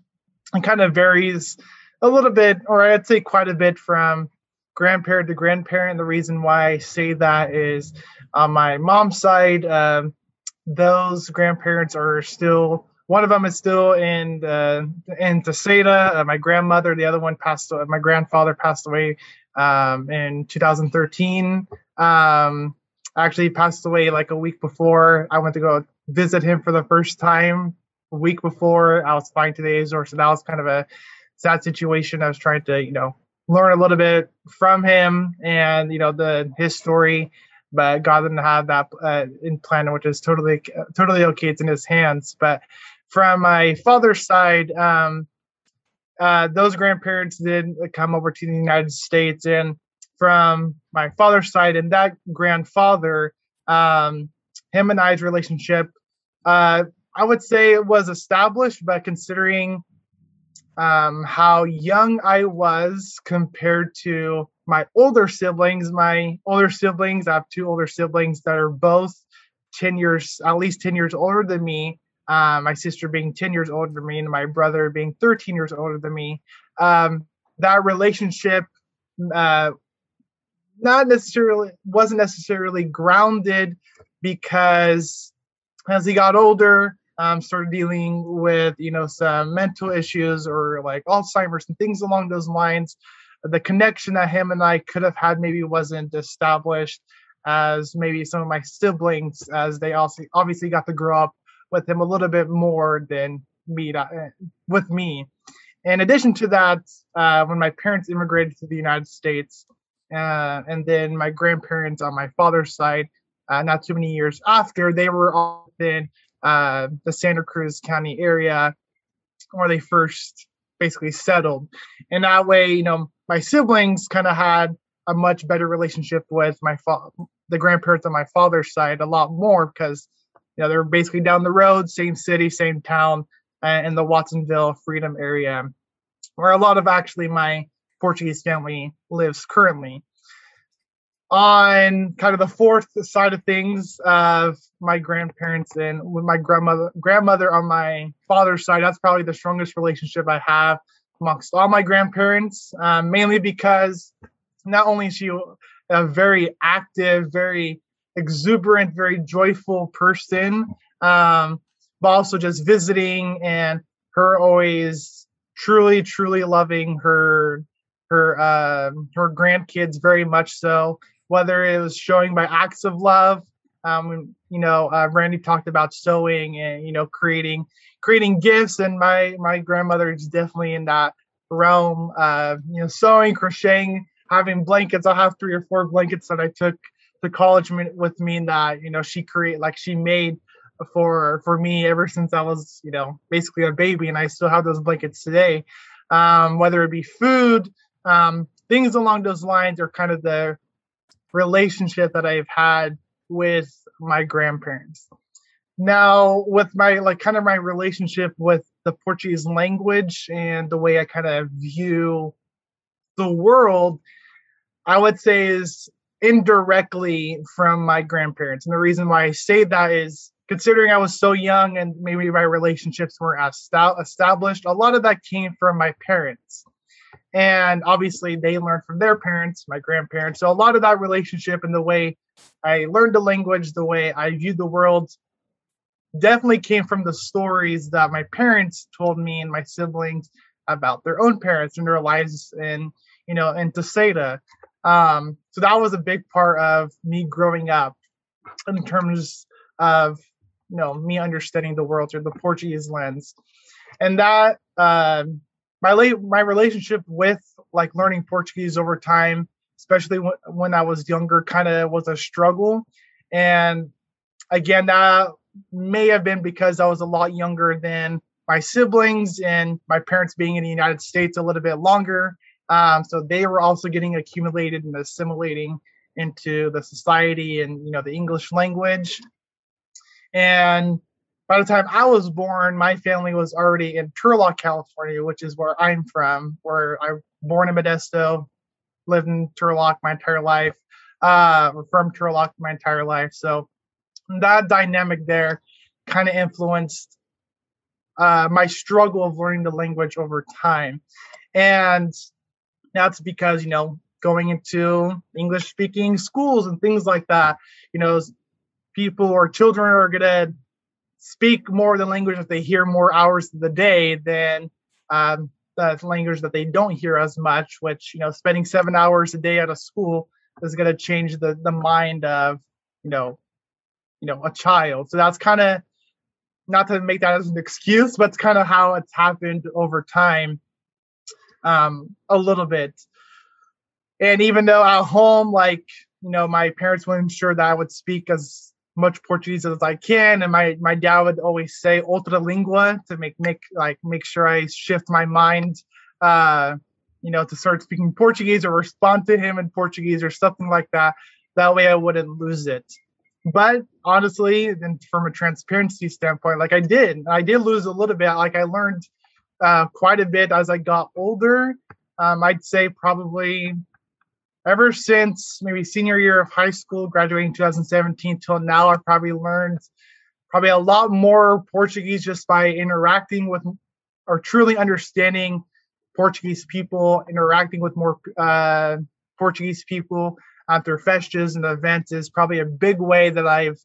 it kind of varies a little bit, or I'd say quite a bit from grandparent to grandparent. The reason why I say that is on my mom's side, um, those grandparents are still one of them is still in uh, in Teseda. Uh, my grandmother, the other one passed. My grandfather passed away um, in 2013. Um, actually passed away like a week before I went to go visit him for the first time. A week before I was flying to the Azores, so that was kind of a sad situation. I was trying to, you know, learn a little bit from him and you know the his story but God didn't have that uh, in plan, which is totally totally okay. It's in His hands. But from my father's side, um, uh, those grandparents did come over to the United States, and from my father's side, and that grandfather, um, him and I's relationship, uh, I would say it was established, but considering um, how young I was compared to my older siblings, my older siblings, I have two older siblings that are both 10 years, at least 10 years older than me. Uh, my sister being 10 years older than me and my brother being 13 years older than me. Um, that relationship uh, not necessarily wasn't necessarily grounded because as he got older um, started dealing with you know some mental issues or like alzheimer's and things along those lines the connection that him and i could have had maybe wasn't established as maybe some of my siblings as they also obviously got to grow up with him a little bit more than me uh, with me. In addition to that, uh, when my parents immigrated to the United States, uh, and then my grandparents on my father's side, uh, not too many years after, they were all in uh, the Santa Cruz County area where they first basically settled. And that way, you know, my siblings kind of had a much better relationship with my fa- the grandparents on my father's side a lot more because you know, they're basically down the road, same city, same town, uh, in the Watsonville Freedom area, where a lot of actually my Portuguese family lives currently. On kind of the fourth side of things of my grandparents and with my grandmother grandmother on my father's side that's probably the strongest relationship i have amongst all my grandparents um, mainly because not only she a very active very exuberant very joyful person um, but also just visiting and her always truly truly loving her her uh, her grandkids very much so whether it was showing by acts of love. Um, you know, uh, Randy talked about sewing and you know creating creating gifts, and my my grandmother is definitely in that realm. Uh, you know, sewing, crocheting, having blankets. I'll have three or four blankets that I took to college with me that you know she create like she made for for me ever since I was you know basically a baby, and I still have those blankets today. Um, whether it be food, um, things along those lines are kind of the relationship that I've had with my grandparents. Now, with my like kind of my relationship with the Portuguese language and the way I kind of view the world, I would say is indirectly from my grandparents. And the reason why I say that is considering I was so young and maybe my relationships weren't as established, a lot of that came from my parents and obviously they learned from their parents my grandparents so a lot of that relationship and the way i learned the language the way i viewed the world definitely came from the stories that my parents told me and my siblings about their own parents and their lives in you know in Terceira. Um, so that was a big part of me growing up in terms of you know me understanding the world through the Portuguese lens, and that um, my late my relationship with like learning Portuguese over time, especially when, when I was younger, kind of was a struggle. And again, that may have been because I was a lot younger than my siblings and my parents being in the United States a little bit longer. Um, so they were also getting accumulated and assimilating into the society and you know the English language. And by the time I was born, my family was already in Turlock, California, which is where I'm from, where I was born in Modesto, lived in Turlock my entire life, uh, from Turlock my entire life. So that dynamic there kind of influenced uh, my struggle of learning the language over time. And that's because, you know, going into English speaking schools and things like that, you know, people or children are going to speak more the language that they hear more hours of the day than um, the language that they don't hear as much. Which you know, spending seven hours a day at a school is going to change the the mind of you know, you know, a child. So that's kind of not to make that as an excuse, but it's kind of how it's happened over time, um, a little bit. And even though at home, like you know, my parents would ensure that I would speak as much Portuguese as I can, and my my dad would always say "outra língua" to make make like make sure I shift my mind, uh, you know, to start speaking Portuguese or respond to him in Portuguese or something like that. That way, I wouldn't lose it. But honestly, and from a transparency standpoint, like I did, I did lose a little bit. Like I learned uh, quite a bit as I got older. Um, I'd say probably ever since maybe senior year of high school, graduating 2017 till now, I've probably learned probably a lot more Portuguese just by interacting with or truly understanding Portuguese people, interacting with more uh, Portuguese people their festas and events is probably a big way that I've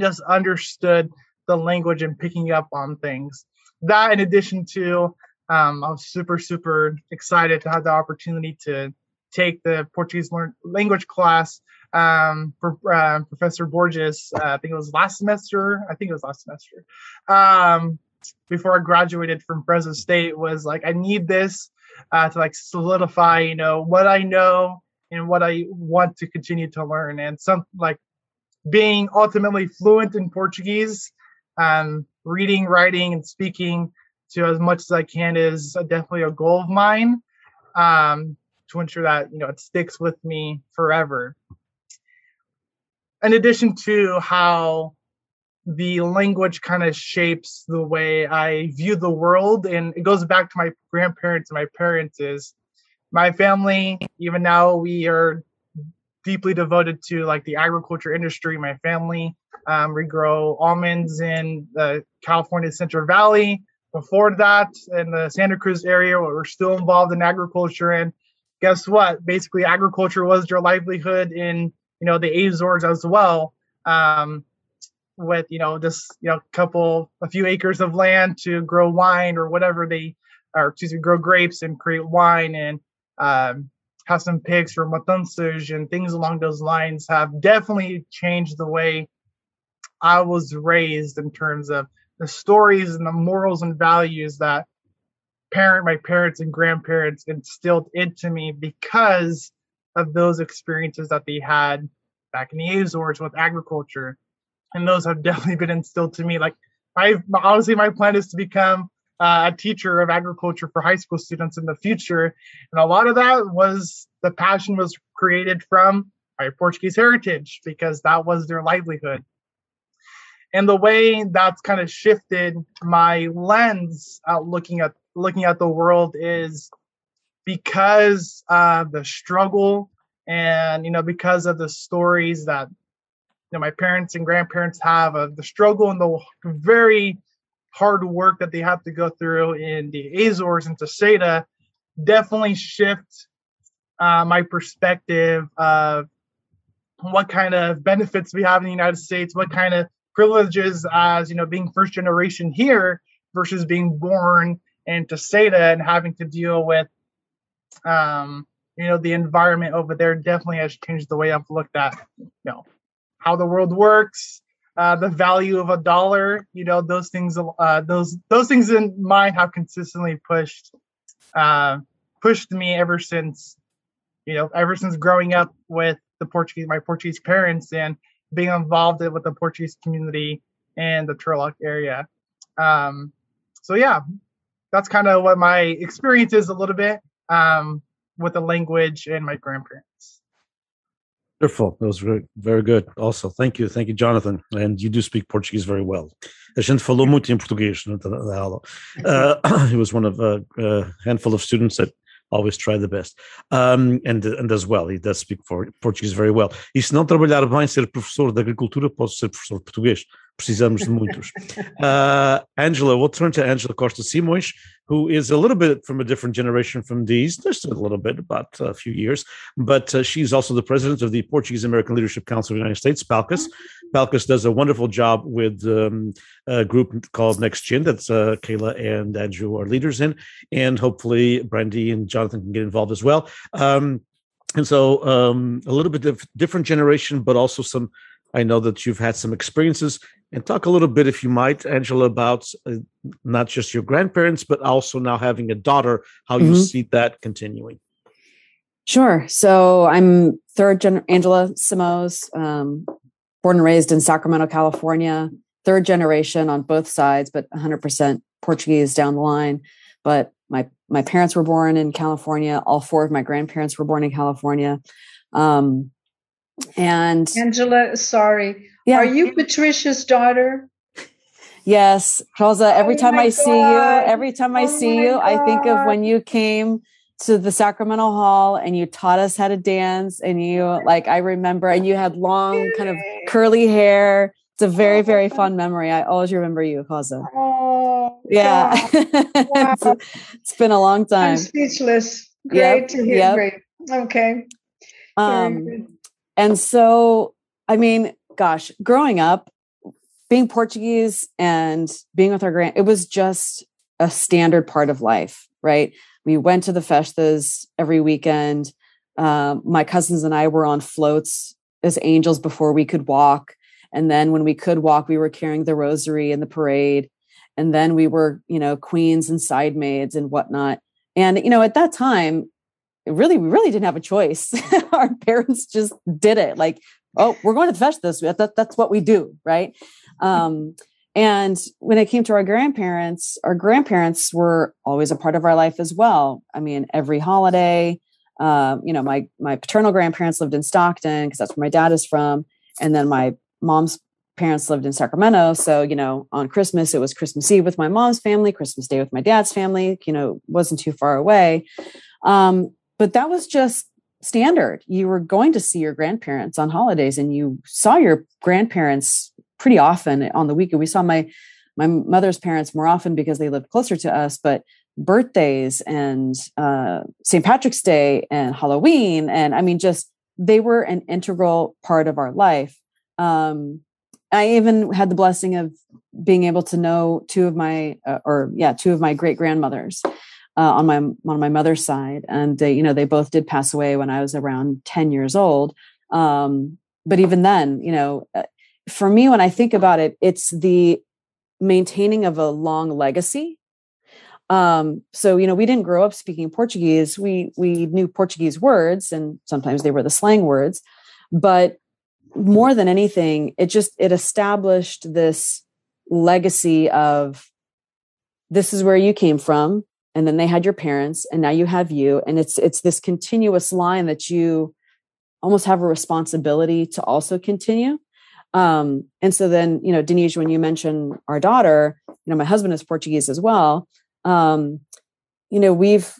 just understood the language and picking up on things. That, in addition to, um, I was super, super excited to have the opportunity to take the Portuguese language class um, for uh, Professor Borges. Uh, I think it was last semester. I think it was last semester. Um, before I graduated from Fresno State, was like I need this uh, to like solidify, you know, what I know and what I want to continue to learn, and some like being ultimately fluent in Portuguese, um, reading, writing, and speaking to as much as I can is definitely a goal of mine. Um, to ensure that you know it sticks with me forever. In addition to how the language kind of shapes the way I view the world, and it goes back to my grandparents and my parents. Is my family even now we are deeply devoted to like the agriculture industry. My family, um, we grow almonds in the California Central Valley. Before that, in the Santa Cruz area, we're still involved in agriculture. And guess what? Basically, agriculture was their livelihood in you know the Azores as well. Um, with you know just you know couple a few acres of land to grow wine or whatever they or excuse me grow grapes and create wine and um, have some pigs for matanzas and things along those lines have definitely changed the way I was raised in terms of the stories and the morals and values that parent my parents and grandparents instilled into me because of those experiences that they had back in the Azores with agriculture. And those have definitely been instilled to me. Like my honestly, my plan is to become uh, a teacher of agriculture for high school students in the future. And a lot of that was the passion was created from my Portuguese heritage because that was their livelihood. And the way that's kind of shifted my lens out looking at looking at the world is because uh, the struggle and you know because of the stories that you know my parents and grandparents have of the struggle and the very hard work that they have to go through in the Azores and to Teseda definitely shift uh, my perspective of what kind of benefits we have in the United States, what kind of privileges as you know being first generation here versus being born in Teseda and having to deal with um, you know the environment over there definitely has changed the way I've looked at you know how the world works, uh, the value of a dollar. You know those things. Uh, those those things in mind have consistently pushed uh, pushed me ever since you know ever since growing up with the Portuguese my Portuguese parents and being involved with the Portuguese community in the Turlock area. Um, so yeah, that's kind of what my experience is a little bit um, with the language and my grandparents. Wonderful. That was very, very good. Also, thank you. Thank you, Jonathan. And you do speak Portuguese very well. A gente falou muito em português na aula. Uh, he was one of a, a handful of students that always try the best. Um, and, and as well, he does speak for Portuguese very well. E se não trabalhar bem, ser professor de agricultura, posso ser professor de português. Precisamos de muitos. Uh, Angela, we'll turn to Angela Costa Simões, who is a little bit from a different generation from these, just a little bit, about a few years, but uh, she's also the president of the Portuguese American Leadership Council of the United States, PALCUS. PALCUS does a wonderful job with um, a group called Next Gen that's uh, Kayla and Andrew are leaders in, and hopefully Brandy and Jonathan can get involved as well. Um, and so um, a little bit of different generation, but also some I know that you've had some experiences and talk a little bit, if you might, Angela, about uh, not just your grandparents, but also now having a daughter, how mm-hmm. you see that continuing. Sure. So I'm third gen Angela Simoes, um, born and raised in Sacramento, California, third generation on both sides, but 100% Portuguese down the line. But my my parents were born in California. All four of my grandparents were born in California. Um, and Angela, sorry, yeah. are you Patricia's daughter? Yes, Rosa. Every oh time I God. see you, every time I oh see you, God. I think of when you came to the Sacramento Hall and you taught us how to dance. And you, like, I remember, and you had long, kind of curly hair. It's a very, very fond memory. I always remember you, Rosa. Oh, yeah. Wow. it's, it's been a long time. I'm speechless. Great yep. to hear. Yep. Great. Okay. Um, and so, I mean, gosh, growing up, being Portuguese and being with our grand, it was just a standard part of life, right? We went to the festas every weekend. Uh, my cousins and I were on floats as angels before we could walk. And then when we could walk, we were carrying the rosary in the parade. And then we were, you know, queens and side maids and whatnot. And, you know, at that time, really, we really didn't have a choice. Our parents just did it. Like, oh, we're going to fetch this. That, that's what we do, right? Um, and when it came to our grandparents, our grandparents were always a part of our life as well. I mean, every holiday, uh, you know, my my paternal grandparents lived in Stockton because that's where my dad is from, and then my mom's parents lived in Sacramento. So, you know, on Christmas, it was Christmas Eve with my mom's family, Christmas Day with my dad's family, you know, wasn't too far away. Um, but that was just standard. You were going to see your grandparents on holidays and you saw your grandparents pretty often on the weekend. We saw my my mother's parents more often because they lived closer to us, but birthdays and uh, St. Patrick's Day and Halloween, and I mean, just they were an integral part of our life. Um, I even had the blessing of being able to know two of my, uh, or yeah, two of my great grandmothers uh, on my on my mother's side, and they, you know, they both did pass away when I was around ten years old. Um, but even then, you know, uh, for me, when I think about it, it's the maintaining of a long legacy. Um, so you know, we didn't grow up speaking Portuguese. We we knew Portuguese words, and sometimes they were the slang words, but more than anything, it just it established this legacy of this is where you came from and then they had your parents and now you have you and it's it's this continuous line that you almost have a responsibility to also continue. Um, and so then you know denise when you mention our daughter you know my husband is portuguese as well. Um, you know we've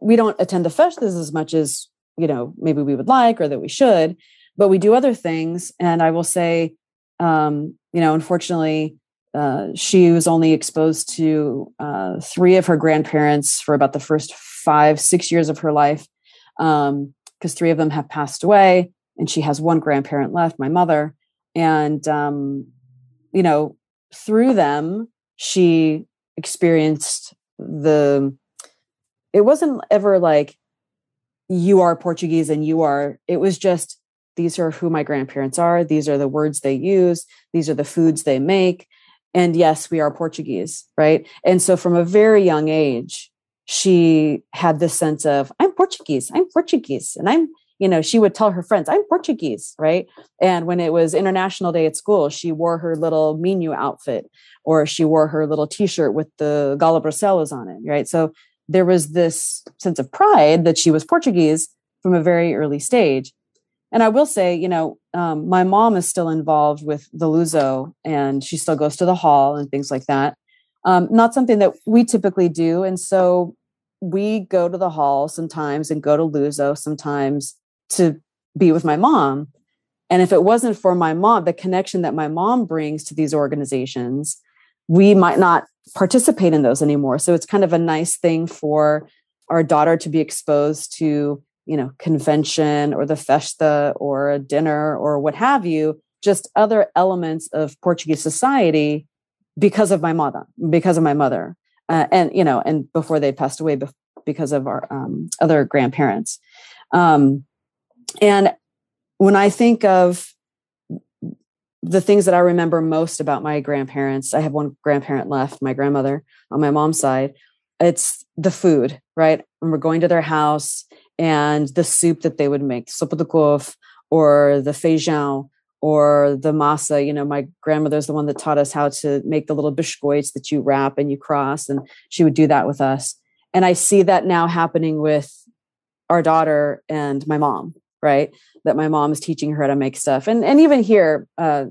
we don't attend the festas as much as you know maybe we would like or that we should but we do other things. And i will say um, you know unfortunately uh, she was only exposed to uh, three of her grandparents for about the first five, six years of her life, because um, three of them have passed away, and she has one grandparent left, my mother. And, um, you know, through them, she experienced the, it wasn't ever like, you are Portuguese and you are, it was just, these are who my grandparents are. These are the words they use. These are the foods they make and yes we are portuguese right? And so from a very young age she had this sense of i'm portuguese i'm portuguese. And i'm you know she would tell her friends i'm portuguese right? And when it was international day at school she wore her little menu outfit or she wore her little t-shirt with the gala bruxelles on it right? So there was this sense of pride that she was portuguese from a very early stage. And I will say, you know, um, my mom is still involved with the Luso and she still goes to the hall and things like that. Um, not something that we typically do. And so we go to the hall sometimes and go to Luso sometimes to be with my mom. And if it wasn't for my mom, the connection that my mom brings to these organizations, we might not participate in those anymore. So it's kind of a nice thing for our daughter to be exposed to you know convention or the festa or a dinner or what have you just other elements of portuguese society because of my mother because of my mother. Uh, and you know and before they passed away because of our um, other grandparents. Um, and when i think of the things that i remember most about my grandparents i have one grandparent left my grandmother on my mom's side it's the food right? When we're going to their house and the soup that they would make, sopa or the feijão or the masa. You know, my grandmother's the one that taught us how to make the little biscuits that you wrap and you cross, and she would do that with us. And I see that now happening with our daughter and my mom, right? That my mom is teaching her how to make stuff. And and even here, uh,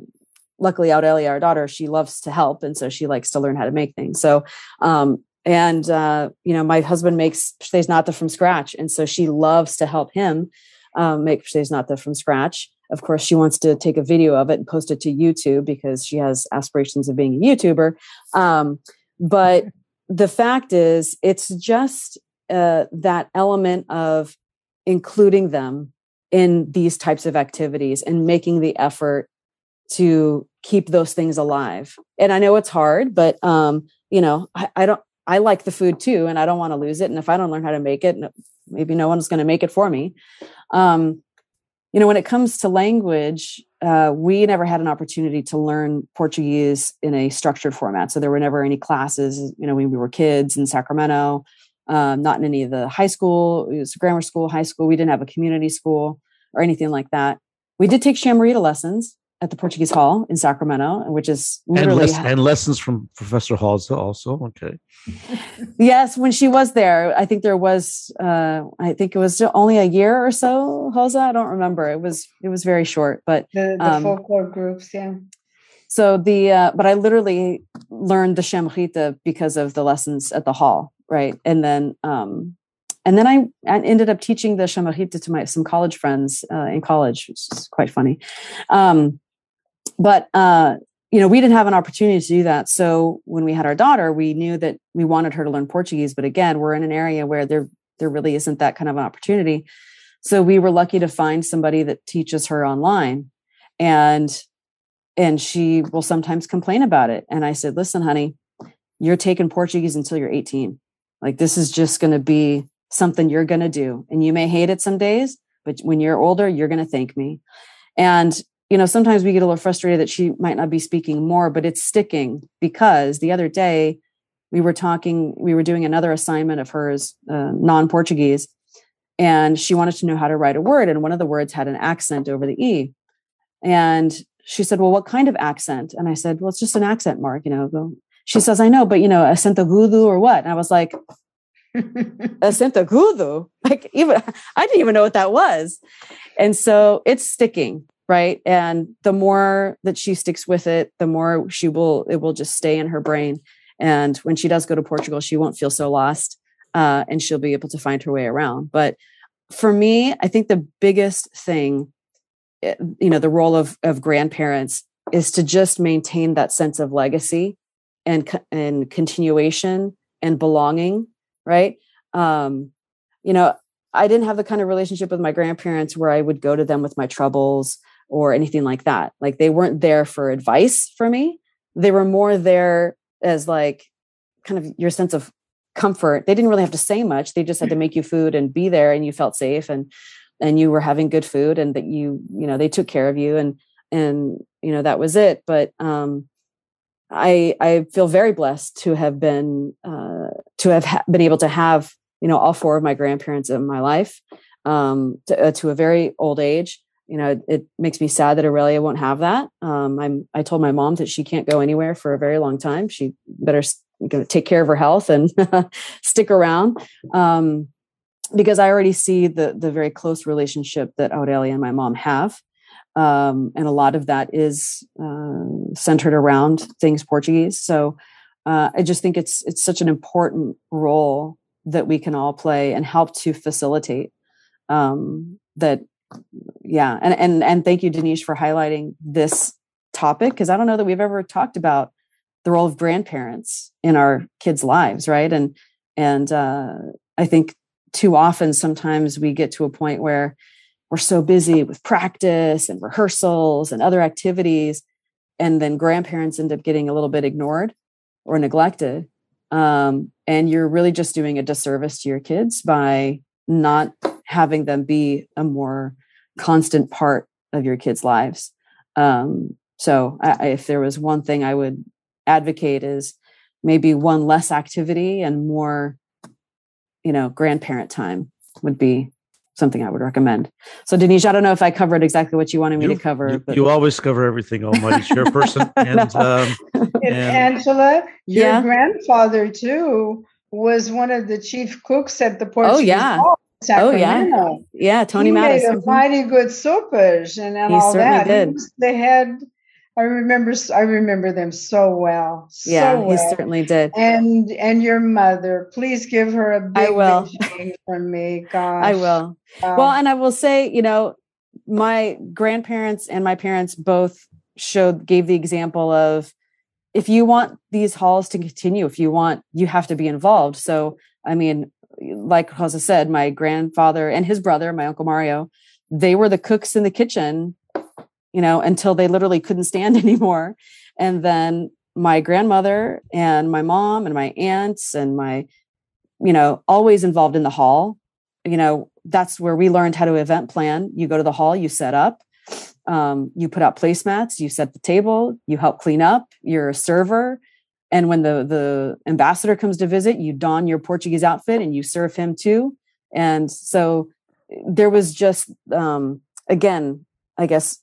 luckily Aurelia, our daughter, she loves to help. And so she likes to learn how to make things. So um, and uh, you know my husband makes pastéis nata from scratch and so she loves to help him um, make pastéis nata from scratch. Of course she wants to take a video of it and post it to youtube because she has aspirations of being a youtuber. Um, but the fact is it's just uh, that element of including them in these types of activities and making the effort to keep those things alive. And i know it's hard but um, you know I, I don't I like the food too, and I don't want to lose it. And if I don't learn how to make it, maybe no one's going to make it for me. Um, you know, when it comes to language, uh, we never had an opportunity to learn Portuguese in a structured format. So there were never any classes, you know, when we were kids in Sacramento, um, not in any of the high school, it was grammar school, high school. We didn't have a community school or anything like that. We did take Shamarita lessons, at the Portuguese Hall in Sacramento, which is literally and, les- and lessons from Professor Halls also. Okay. yes, when she was there, I think there was. Uh, I think it was only a year or so. Rosa, I don't remember. It was it was very short, but the, the um, folklore groups, yeah. So the uh, but I literally learned the Shamarita because of the lessons at the hall, right? And then um, and then I, I, ended up teaching the Shamarita to my some college friends uh, in college, which is quite funny. Um, but uh, you know, we didn't have an opportunity to do that. So when we had our daughter, we knew that we wanted her to learn Portuguese. But again, we're in an area where there there really isn't that kind of an opportunity. So we were lucky to find somebody that teaches her online, and and she will sometimes complain about it. And I said, listen, honey, you're taking Portuguese until you're 18. Like this is just going to be something you're going to do, and you may hate it some days, but when you're older, you're going to thank me. And you know, sometimes we get a little frustrated that she might not be speaking more, but it's sticking because the other day we were talking, we were doing another assignment of hers, uh, non Portuguese, and she wanted to know how to write a word. And one of the words had an accent over the E. And she said, Well, what kind of accent? And I said, Well, it's just an accent mark, you know. She says, I know, but you know, acento agudo or what? And I was like, acento agudo? Like, even I didn't even know what that was. And so it's sticking right? And the more that she sticks with it the more she will it will just stay in her brain. And when she does go to portugal she won't feel so lost uh, and she'll be able to find her way around. But for me i think the biggest thing eh, you know the role of of grandparents is to just maintain that sense of legacy and and continuation and belonging right? Um you know i didn't have the kind of relationship with my grandparents where i would go to them with my troubles or anything like that. Like they weren't there for advice for me. They were more there as like kind of your sense of comfort. They didn't really have to say much. They just had to make you food and be there and you felt safe and and you were having good food and that you, you know, they took care of you and and you know that was it. But um I I feel very blessed to have been uh to have ha- been able to have, you know, all four of my grandparents in my life um to, uh, to a very old age you know, it, it, makes me sad that Aurelia won't have that. Um, I'm, I told my mom that she can't go anywhere for a very long time. She better take care of her health and stick around. Um, because I already see the, the very close relationship that Aurelia and my mom have. Um, and a lot of that is uh, centered around things Portuguese. So uh, I just think it's it's such an important role that we can all play and help to facilitate um, that yeah and and and thank you Denise for highlighting this topic because i don't know that we've ever talked about the role of grandparents in our kids lives right? And and uh, i think too often sometimes we get to a point where we're so busy with practice and rehearsals and other activities and then grandparents end up getting a little bit ignored or neglected um, and you're really just doing a disservice to your kids by not having them be a more constant part of your kids' lives. Um, so, I, if there was one thing I would advocate is maybe one less activity and more, you know, grandparent time would be something I would recommend. So, Denise, I don't know if I covered exactly what you wanted me you, to cover. You, but... you always cover everything, Almighty Chairperson. and, um, and, Angela, your yeah? grandfather too was one of the chief cooks at the Portuguese oh, yeah. Hall. Sacramento. Oh yeah, yeah. Tony he Madison. made a mighty good soupers and, and all that. Did. They had. I remember. I remember them so well. So yeah, well. he certainly did. And and your mother, please give her a big, I will. big from me. Gosh, I will. Um, well, and I will say, you know, my grandparents and my parents both showed gave the example of if you want these halls to continue, if you want, you have to be involved. So, I mean, like Jose said, my grandfather and his brother, my uncle Mario, they were the cooks in the kitchen, you know, until they literally couldn't stand anymore. And then my grandmother and my mom and my aunts and my, you know, always involved in the hall. You know, that's where we learned how to event plan. You go to the hall, you set up, um, you put out placemats, you set the table, you help clean up, you're a server, and when the the ambassador comes to visit you don your portuguese outfit and you serve him too. And so there was just um, again i guess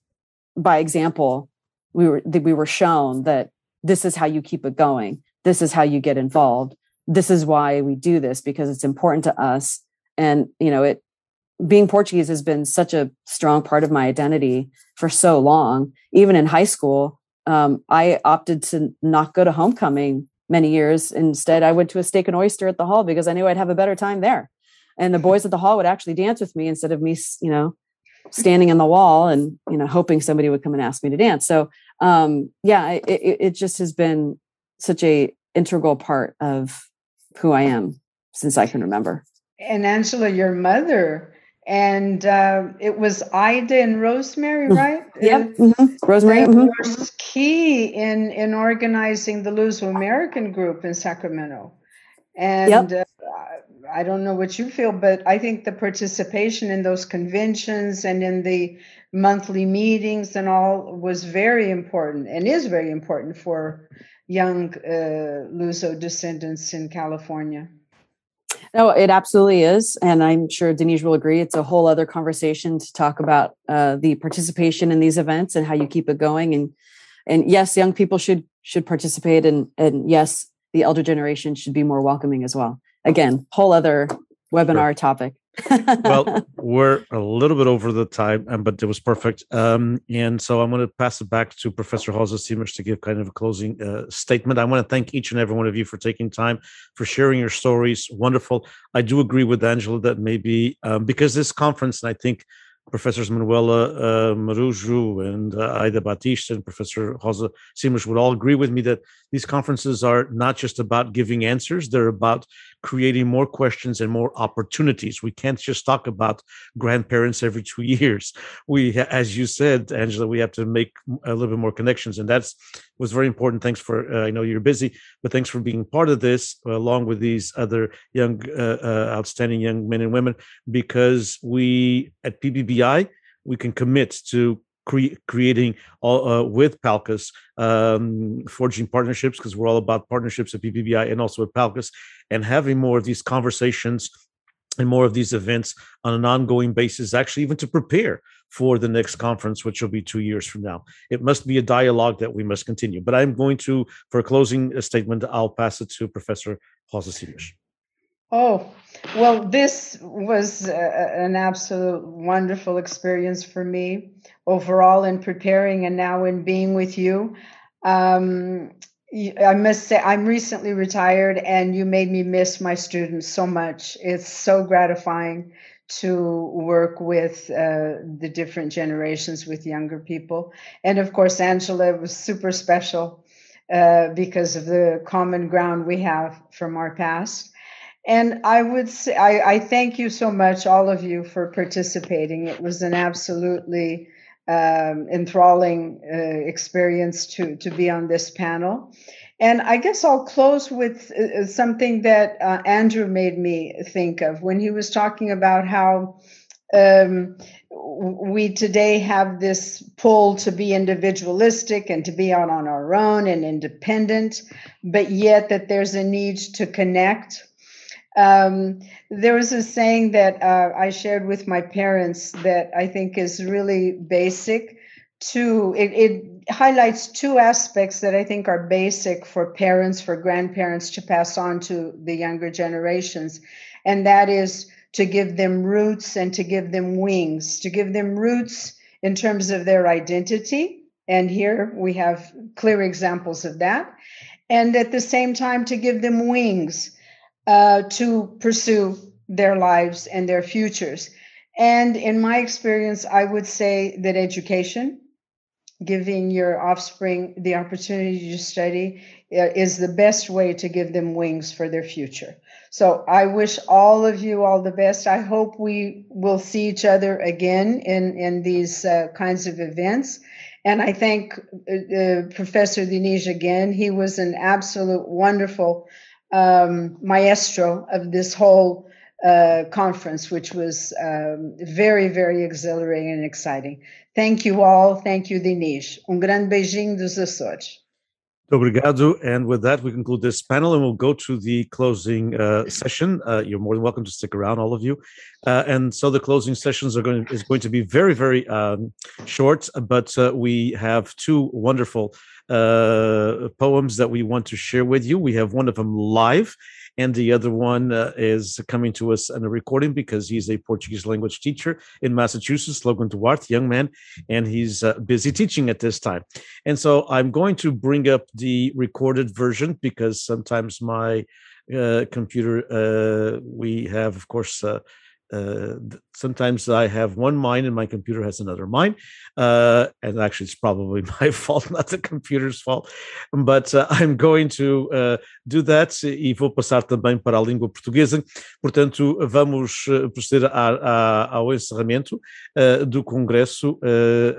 by example we were we were shown that this is how you keep it going. This is how you get involved. This is why we do this because it's important to us. And you know it being portuguese has been such a strong part of my identity for so long. Even in high school um, I opted to not go to homecoming many years. Instead, I went to a steak and oyster at the hall because I knew I'd have a better time there. and the boys at the hall would actually dance with me instead of me you know standing in the wall and you know hoping somebody would come and ask me to dance so um yeah it, it, it just has been such a integral part of who i am since i can remember and angela your mother and uh, it was ida and rosemary Mm. right yep mhm. rosemary mhm. was key in in organizing the Luso American group in Sacramento. And uh, I don't know what you feel, but I think the participation in those conventions and in the monthly meetings and all was very important and is very important for young uh, Luso descendants in California. No, it absolutely is. And I'm sure Denise will agree. It's a whole other conversation to talk about uh, the participation in these events and how you keep it going. And and yes, young people should should participate and and yes, the elder generation should be more welcoming as well. Again, whole other webinar topic. Well, we're a little bit over the time, um, but it was perfect. Um, and so I'm going to pass it back to Professor Rosa Simers to give kind of a closing uh, statement. I want to thank each and every one of you for taking time, for sharing your stories. Wonderful. I do agree with Angela that maybe um, because this conference, and I think Professors Manuela uh, Marujo and uh, Aida Batista and Professor Rosa Simers would all agree with me that these conferences are not just about giving answers, they're about creating more questions and more opportunities. We can't just talk about grandparents every two years. We, as you said, Angela, we have to make a little bit more connections, and that's was very important. Thanks for uh, I know you're busy, but thanks for being part of this along with these other young, uh, uh, outstanding young men and women, because we at PBBI we can commit to cre- creating all uh, with Palcus, um, forging partnerships because we're all about partnerships at PPBI and also at Palcus, and having more of these conversations and more of these events on an ongoing basis, actually, even to prepare for the next conference, which will be two years from now. It must be a dialogue that we must continue. But I'm going to, for a closing uh, statement, I'll pass it to Professor Rosa Simers. Oh, well, this was an absolute wonderful experience for me overall in preparing and now in being with you. Um, I must say, I'm recently retired, and you made me miss my students so much. It's so gratifying to work with uh, the different generations with younger people. And of course, Angela was super special uh, because of the common ground we have from our past. And I would say, I, I thank you so much, all of you, for participating. It was an absolutely um, enthralling uh, experience to, to be on this panel. And I guess I'll close with uh, something that uh, Andrew made me think of when he was talking about how um, we today have this pull to be individualistic and to be out on our own and independent, but yet that there's a need to connect um, there was a saying that uh, I shared with my parents that I think is really basic. To it, it highlights two aspects that I think are basic for parents, for grandparents to pass on to the younger generations, and that is to give them roots and to give them wings, to give them roots in terms of their identity. And here we have clear examples of that. And at the same time, to give them wings uh, to pursue their lives and their futures. And in my experience, I would say that education, giving your offspring the opportunity to study, uh, is the best way to give them wings for their future. So I wish all of you all the best. I hope we will see each other again in, in these uh, kinds of events. And I thank uh, Professor Dinesh again. He was an absolute wonderful um, maestro of this whole uh, conference, which was um, very, very exhilarating and exciting. Thank you all. Thank you, Dinesh. Um grande beijinho dos Açores. Obrigado. And with that, we conclude this panel and we'll go to the closing uh, session. Uh, you're more than welcome to stick around, all of you. Uh, and so the closing sessions are going is going to be very, very um, short, but uh, we have two wonderful uh, poems that we want to share with you. We have one of them live and the other one uh, is coming to us in a recording because he's a Portuguese language teacher in Massachusetts, Logan Duarte, young man, and he's uh, busy teaching at this time. And so I'm going to bring up the recorded version because sometimes my uh, computer, uh, we have, of course, uh, sometimes I have one mind and my computer has another mind. Uh, and actually, it's probably my fault, not the computer's fault. But uh, I'm going to uh, do that e vou passar também para a língua portuguesa. Portanto, vamos uh, proceder a, a, ao encerramento uh, do Congresso,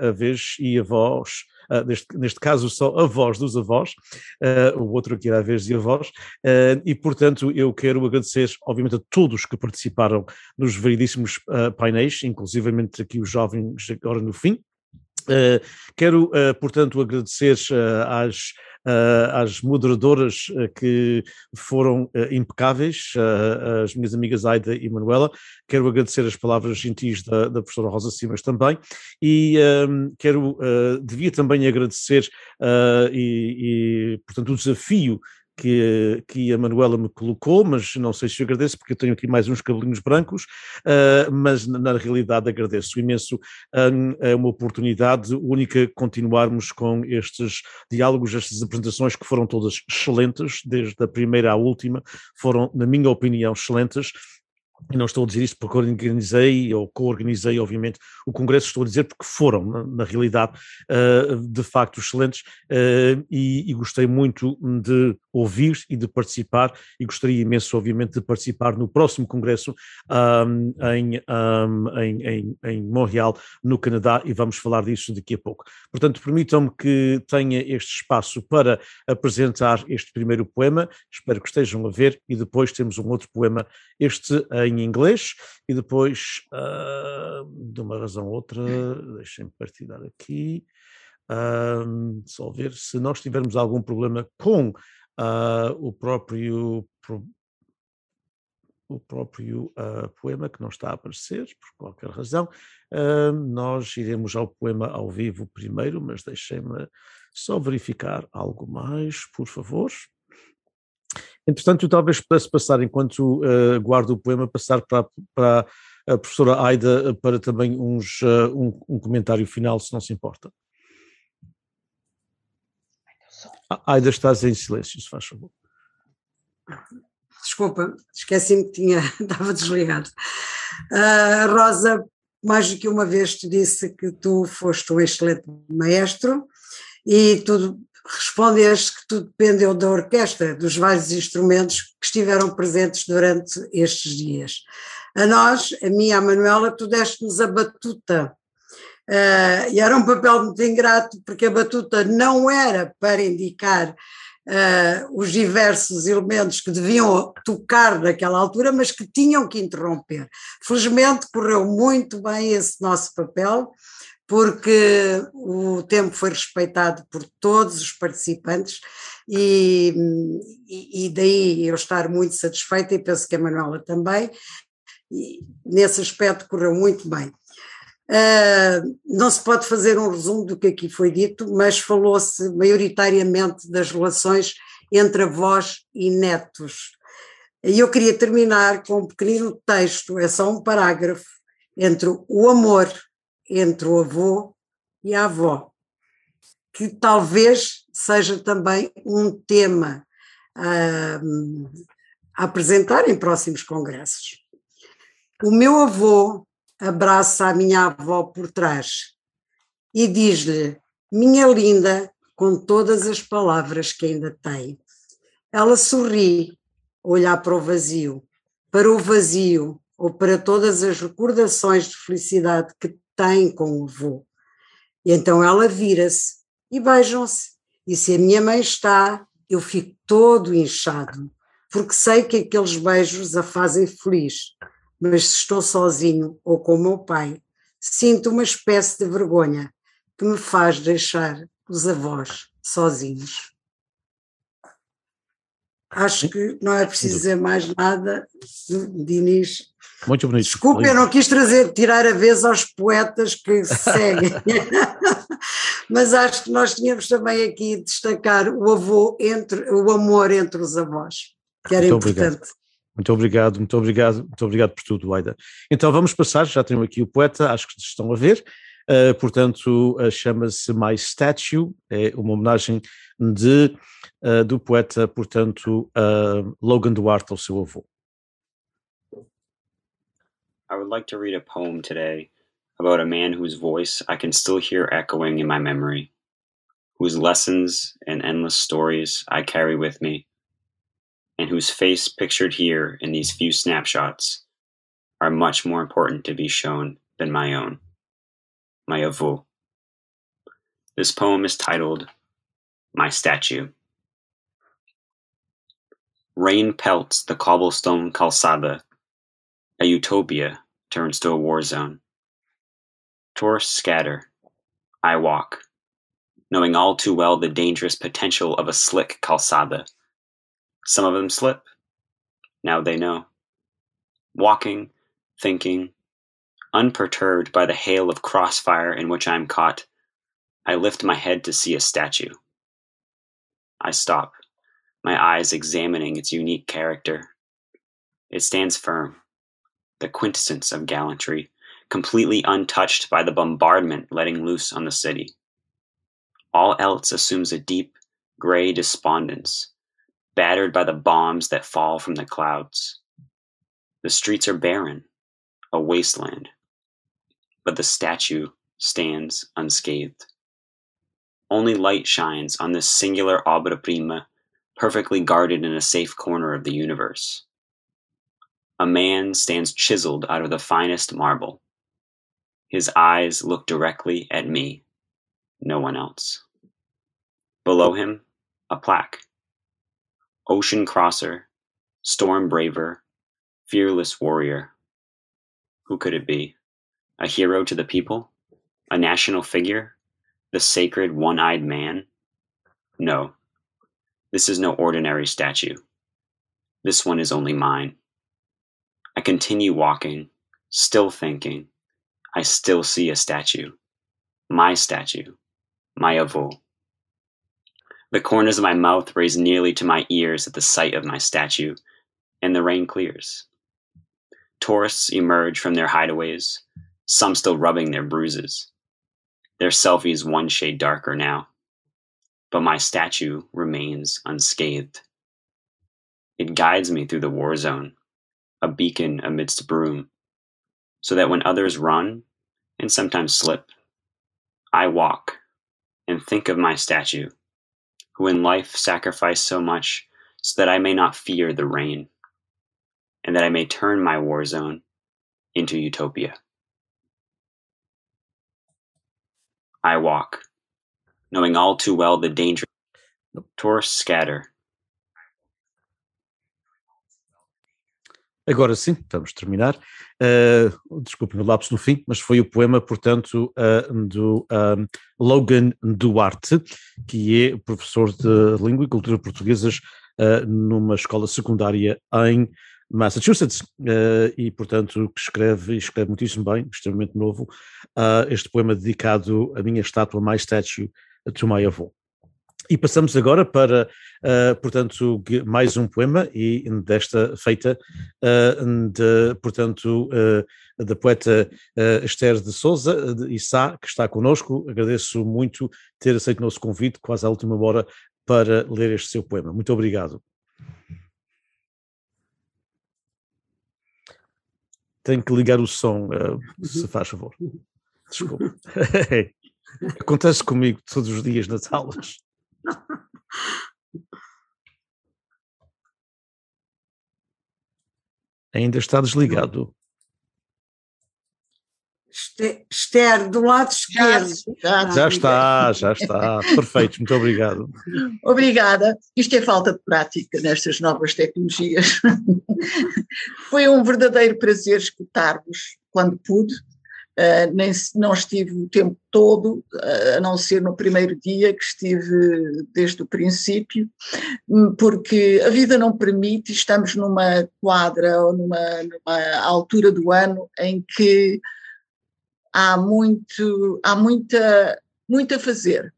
a vez e a voz uh, neste, neste caso só avós dos avós, uh, o outro aqui era a vez de avós, uh, e portanto eu quero agradecer obviamente a todos que participaram nos variedíssimos painéis, inclusivamente aqui os jovens agora no fim, Uh, quero, uh, portanto, agradecer uh, às, às moderadoras que foram impecáveis, as minhas amigas Aida e Manuela. Quero agradecer as palavras gentis da, da professora Rosa Simas também. E ehm, quero, devia também agradecer, e, e, portanto, o desafio que, que a Manuela me colocou, mas não sei se agradeço, porque eu tenho aqui mais uns cabelinhos brancos, uh, mas na, na, realidade agradeço imenso. Um, é uma oportunidade única continuarmos com estes diálogos, estas apresentações que foram todas excelentes, desde a primeira à última, foram, na minha opinião, excelentes e não estou a dizer isto porque organizei ou co-organizei, obviamente, o Congresso, estou a dizer porque foram, na, na realidade, uh, de facto excelentes uh, e, e, gostei muito de ouvir e de participar e gostaria imenso, obviamente, de participar no próximo Congresso um, em, um, em, em, em, Montreal, no Canadá, e vamos falar disso daqui a pouco. Portanto, permitam-me que tenha este espaço para apresentar este primeiro poema, espero que estejam a ver, e depois temos um outro poema, este em inglês, e depois, uh, de uma razão ou outra, deixem-me partilhar aqui. Um, só ver se nós tivermos algum problema com uh, o próprio o próprio uh, poema que não está a aparecer, por qualquer razão. Uh, nós iremos ao poema ao vivo primeiro, mas deixem-me só verificar algo mais, por favor. Entretanto, eu talvez pudesse passar, enquanto uh, guardo o poema, passar para, para a professora Aida para também uns, um, um comentário final, se não se importa. Aida, estás em silêncio, se faz favor. Desculpa, esqueci-me que tinha, estava desligado. Uh, Rosa, mais do que uma vez, te disse que tu foste um excelente maestro e tu respondeste que tudo dependeu da orquestra, dos vários instrumentos que estiveram presentes durante estes dias. A nós, a e a Manuela, tu deste-nos a batuta Uh, e era um papel muito ingrato, porque a batuta não era para indicar uh, os diversos elementos que deviam tocar naquela altura, mas que tinham que interromper. Felizmente correu muito bem esse nosso papel, porque o tempo foi respeitado por todos os participantes e, e, daí eu estar muito satisfeita e penso que a Manuela também, e nesse aspecto correu muito bem. Uh, não se pode fazer um resumo do que aqui foi dito, mas falou-se maioritariamente das relações entre avós e netos. E eu queria terminar com um pequenino texto, é só um parágrafo, entre o amor entre o avô e a avó, que talvez seja também um tema a apresentar em próximos congressos. O meu avô abraça a minha avó por trás e diz-lhe: Minha linda, com todas as palavras que ainda tem. Ela sorri, olhar para o vazio, para o vazio ou para todas as recordações de felicidade que tem com o avô. E então ela vira-se e beijam-se. E se a minha mãe está, eu fico todo inchado, porque sei que aqueles beijos a fazem feliz mas se estou sozinho ou com o meu pai, sinto uma espécie de vergonha que me faz deixar os avós sozinhos. Acho que não é preciso dizer mais nada, Diniz. Muito bonito. Desculpe, eu não quis trazer, tirar a vez aos poetas que seguem, mas acho que nós tínhamos também aqui destacar o avô entre o amor entre os avós, que era Muito importante. Obrigado. Muito obrigado, muito obrigado, muito obrigado por tudo, Aida. Então vamos passar, já tenho aqui o poeta, acho que estão a ver. Uh, portanto, uh, chama-se My Statue, é uma homenagem de, uh, do poeta, portanto, uh, Logan Duarte, o seu avô. I would like to read a poem today about a man whose voice I can still hear echoing in my memory, whose lessons and endless stories I carry with me, and whose face pictured here in these few snapshots are much more important to be shown than my own. My avô. This poem is titled My Statue. Rain pelts the cobblestone calzada. A utopia turns to a war zone. Tourists scatter. I walk, knowing all too well the dangerous potential of a slick calzada. Some of them slip. Now they know. Walking, thinking, unperturbed by the hail of crossfire in which I am caught, I lift my head to see a statue. I stop, my eyes examining its unique character. It stands firm, the quintessence of gallantry, completely untouched by the bombardment letting loose on the city. All else assumes a deep, gray despondence, battered by the bombs that fall from the clouds. The streets are barren, a wasteland, but the statue stands unscathed. Only light shines on this singular obra prima, perfectly guarded in a safe corner of the universe. A man stands chiseled out of the finest marble. His eyes look directly at me, no one else. Below him, a plaque. Ocean crosser, storm braver, fearless warrior. Who could it be? A hero to the people? A national figure? The sacred one eyed man? No. This is no ordinary statue. This one is only mine. I continue walking, still thinking. I still see a statue. My statue. My avô. The corners of my mouth raise nearly to my ears at the sight of my statue, and the rain clears. Tourists emerge from their hideaways, some still rubbing their bruises. Their selfies one shade darker now, but my statue remains unscathed. It guides me through the war zone, a beacon amidst broom, so that when others run and sometimes slip, I walk and think of my statue, who in life sacrificed so much so that I may not fear the rain, and that I may turn my war zone into utopia. I walk, knowing all too well the danger. Tourists scatter. Agora sim, vamos terminar. Uh, desculpe o lapso no fim, mas foi o poema, portanto, uh, do Logan Duarte, que é professor de Língua e Cultura Portuguesas uh, numa escola secundária em Massachusetts, uh, e portanto que escreve, escreve muitíssimo bem, extremamente novo, uh, este poema dedicado à minha estátua My Statue to My Avô. E passamos agora para, uh, portanto, mais um poema, e desta feita, de, portanto, da poeta Esther de Souza, de Issá, que está connosco. Agradeço muito ter aceito o nosso convite, quase à última hora, para ler este seu poema. Muito obrigado. Tenho que ligar o som, uh, se faz favor. Desculpe. Acontece comigo todos os dias nas aulas. Ainda está desligado. Esther, do lado esquerdo. Já, já está, já está. Perfeito, muito obrigado. Obrigada. Isto é falta de prática nestas novas tecnologias. Foi um verdadeiro prazer escutar-vos quando pude. Uh, nem, não estive o tempo todo, uh, a não ser no primeiro dia que estive desde o princípio, porque a vida não permite, estamos numa quadra ou numa, numa altura do ano em que há muito, há muita, muito a fazer.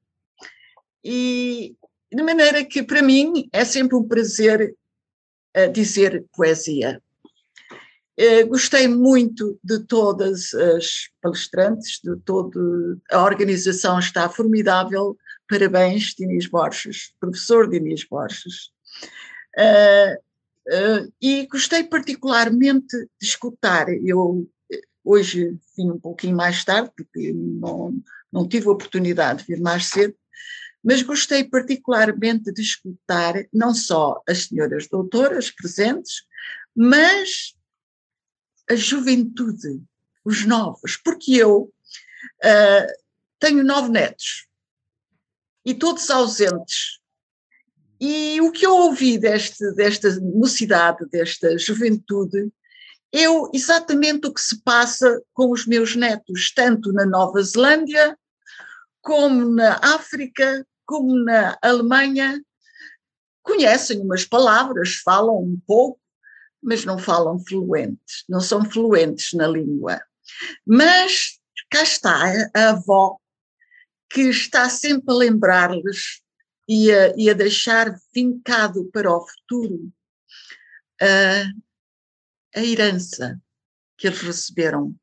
E de maneira que para mim é sempre um prazer uh, dizer poesia. Uh, gostei muito de todas as palestrantes, de todo a organização está formidável, parabéns, Diniz Borges, professor Diniz Borges. Uh, e gostei particularmente de escutar, eu hoje vim um pouquinho mais tarde, porque não, não tive a oportunidade de vir mais cedo, mas gostei particularmente de escutar não só as senhoras doutoras presentes, mas a juventude, os novos, porque eu uh, tenho nove netos e todos ausentes. E o que eu ouvi deste, desta mocidade, desta juventude, é exatamente o que se passa com os meus netos, tanto na Nova Zelândia, como na África, como na Alemanha. Conhecem umas palavras, falam um pouco, mas não falam fluentes, não são fluentes na língua. Mas cá está a avó que está sempre a lembrar-lhes e a, e a deixar vincado para o futuro a, a herança que eles receberam.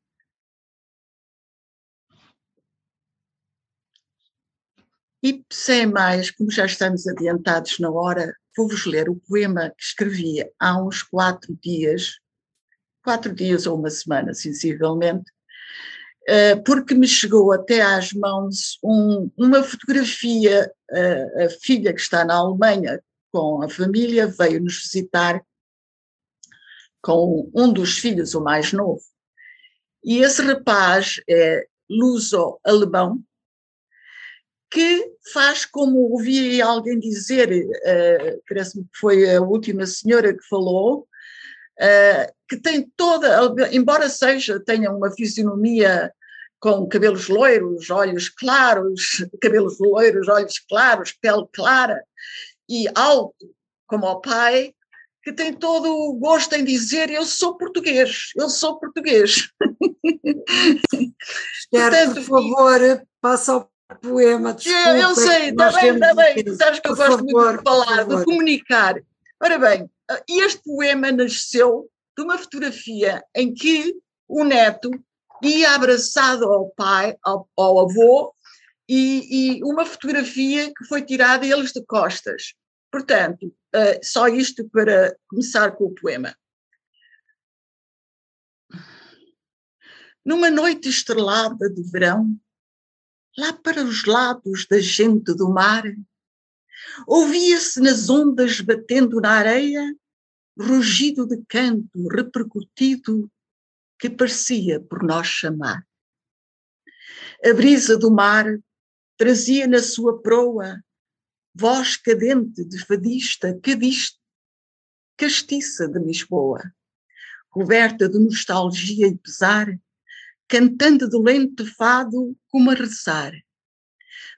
E sem mais, como já estamos adiantados na hora, vou-vos ler o poema que escrevi há uns quatro dias, quatro dias ou uma semana, sensivelmente, eh, porque me chegou até às mãos um, uma fotografia, a, a filha que está na Alemanha com a família veio nos visitar com um dos filhos, o mais novo. E esse rapaz é luso-alemão, que faz como ouvi alguém dizer, uh, parece-me que foi a última senhora que falou, uh, que tem toda, embora seja, tenha uma fisionomia com cabelos loiros, olhos claros, cabelos loiros, olhos claros, pele clara e alto, como o pai, que tem todo o gosto em dizer eu sou português, eu sou português. Quero, Portanto, por favor, passa ao poema. Desculpa, eu, eu sei, está bem, está bem. Sabes que eu gosto favor, muito de falar, de comunicar. Ora bem, este poema nasceu de uma fotografia em que o neto ia abraçado ao pai, ao, ao avô, e, e, uma fotografia que foi tirada eles de costas. Portanto, uh, só isto para começar com o poema. Numa noite estrelada de verão, lá para os lados da gente do mar, ouvia-se nas ondas batendo na areia rugido de canto repercutido que parecia por nós chamar. A brisa do mar trazia na sua proa voz cadente de fadista, cadista, castiça de Lisboa, coberta de nostalgia e pesar, cantando de lento fado como a rezar.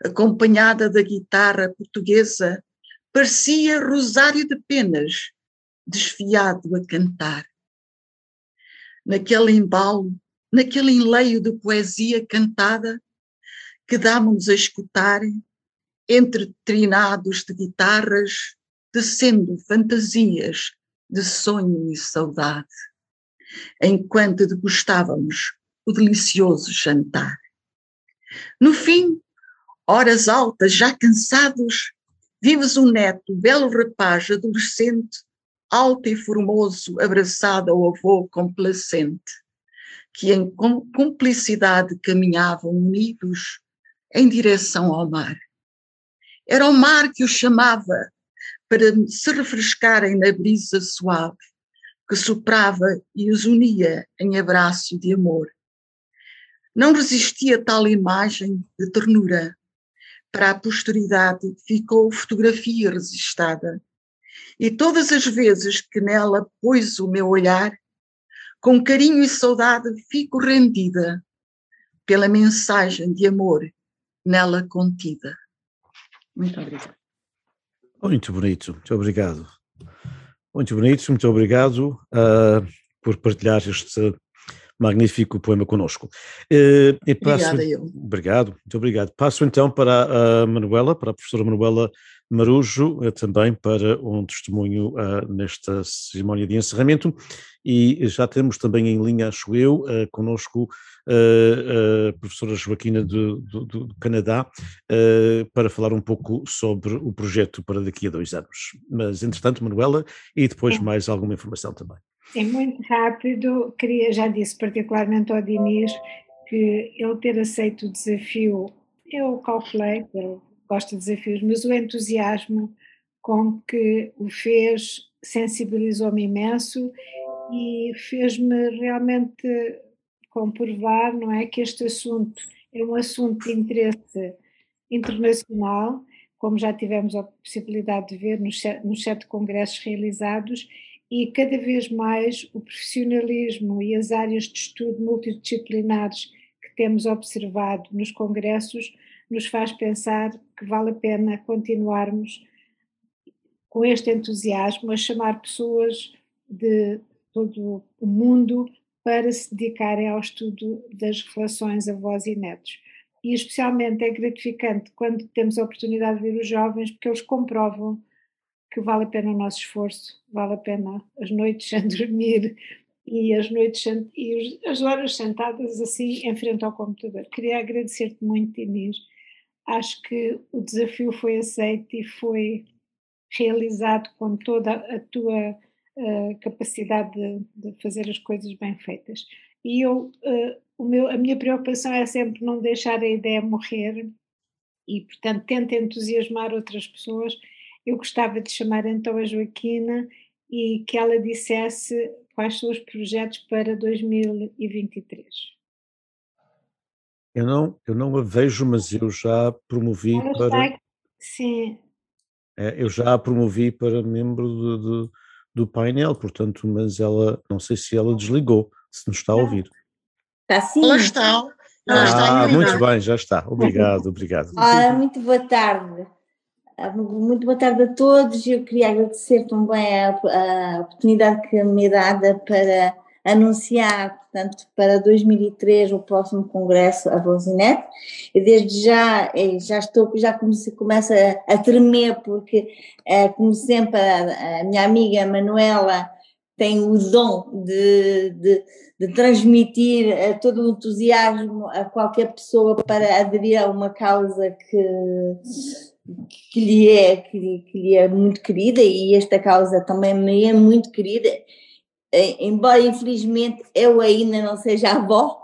Acompanhada da guitarra portuguesa, parecia rosário de penas, desfiado a cantar. Naquele embalo, naquele enleio de poesia cantada, que damos a escutar, entre trinados de guitarras, descendo fantasias de sonho e saudade, enquanto degustávamos o delicioso jantar. No fim, horas altas, já cansados, vimos um neto, belo rapaz, adolescente, alto e formoso, abraçado ao avô complacente, que em cumplicidade caminhavam unidos em direção ao mar. Era o mar que os chamava para se refrescarem na brisa suave que soprava e os unia em abraço de amor. Não resistia tal imagem de ternura. Para a posteridade ficou fotografia resistada. E todas as vezes que nela pôs o meu olhar, com carinho e saudade fico rendida pela mensagem de amor nela contida. Muito obrigada. Muito bonito, muito obrigado. Muito bonito, muito obrigado uh, por partilhar este magnífico poema conosco. Uh, passo, Obrigada, eu. Obrigado, muito obrigado. Passo então para a Manuela, para a professora Manuela Marujo, uh, também para um testemunho uh, nesta cerimónia de encerramento. E já temos também em linha, acho eu, uh, conosco a professora Joaquina do, do, do Canadá, para falar um pouco sobre o projeto para daqui a dois anos. Mas, entretanto, Manuela, e depois mais alguma informação também. É muito rápido, queria, já disse particularmente ao Diniz que ele ter aceito o desafio, eu calculei, ele gosta de desafios, mas o entusiasmo com que o fez sensibilizou-me imenso e fez-me realmente comprovar, não é, que este assunto é um assunto de interesse internacional, como já tivemos a possibilidade de ver nos sete, nos sete congressos realizados, e cada vez mais o profissionalismo e as áreas de estudo multidisciplinares que temos observado nos congressos nos faz pensar que vale a pena continuarmos com este entusiasmo a chamar pessoas de todo o mundo para se dedicarem ao estudo das relações avós e netos. E especialmente é gratificante quando temos a oportunidade de ver os jovens, porque eles comprovam que vale a pena o nosso esforço, vale a pena as noites sem dormir e as noites e as horas sentadas assim em frente ao computador. Queria agradecer-te muito, Inês. Acho que o desafio foi aceito e foi realizado com toda a tua uh, capacidade de, de, fazer as coisas bem feitas. E eu, uh, o meu, a minha preocupação é sempre não deixar a ideia morrer e, portanto, tento entusiasmar outras pessoas eu gostava de chamar então a Joaquina e que ela dissesse quais são os projetos para 2023. Eu não, eu não a vejo, mas eu já promovi para. Sim. É, eu já a promovi para membro do, do, do, painel, portanto, mas ela, não sei se ela desligou, se nos está a ouvir. Está sim. Ela está. Ela ah, está muito bem, já está. Obrigado, obrigado. Ora, muito boa tarde. Ah, muito boa tarde a todos. Eu queria agradecer também a, a oportunidade que me é dada para anunciar, portanto, para 2003 o próximo congresso a Vozinete. E desde já, eh, já estou, já comece, começa a, a tremer porque, é, como sempre, a, a, minha amiga Manuela tem o dom de, de, de transmitir eh, todo o entusiasmo a qualquer pessoa para aderir a uma causa que que lhe é que, que lhe é muito querida e esta causa também me é muito querida embora infelizmente eu ainda não seja avó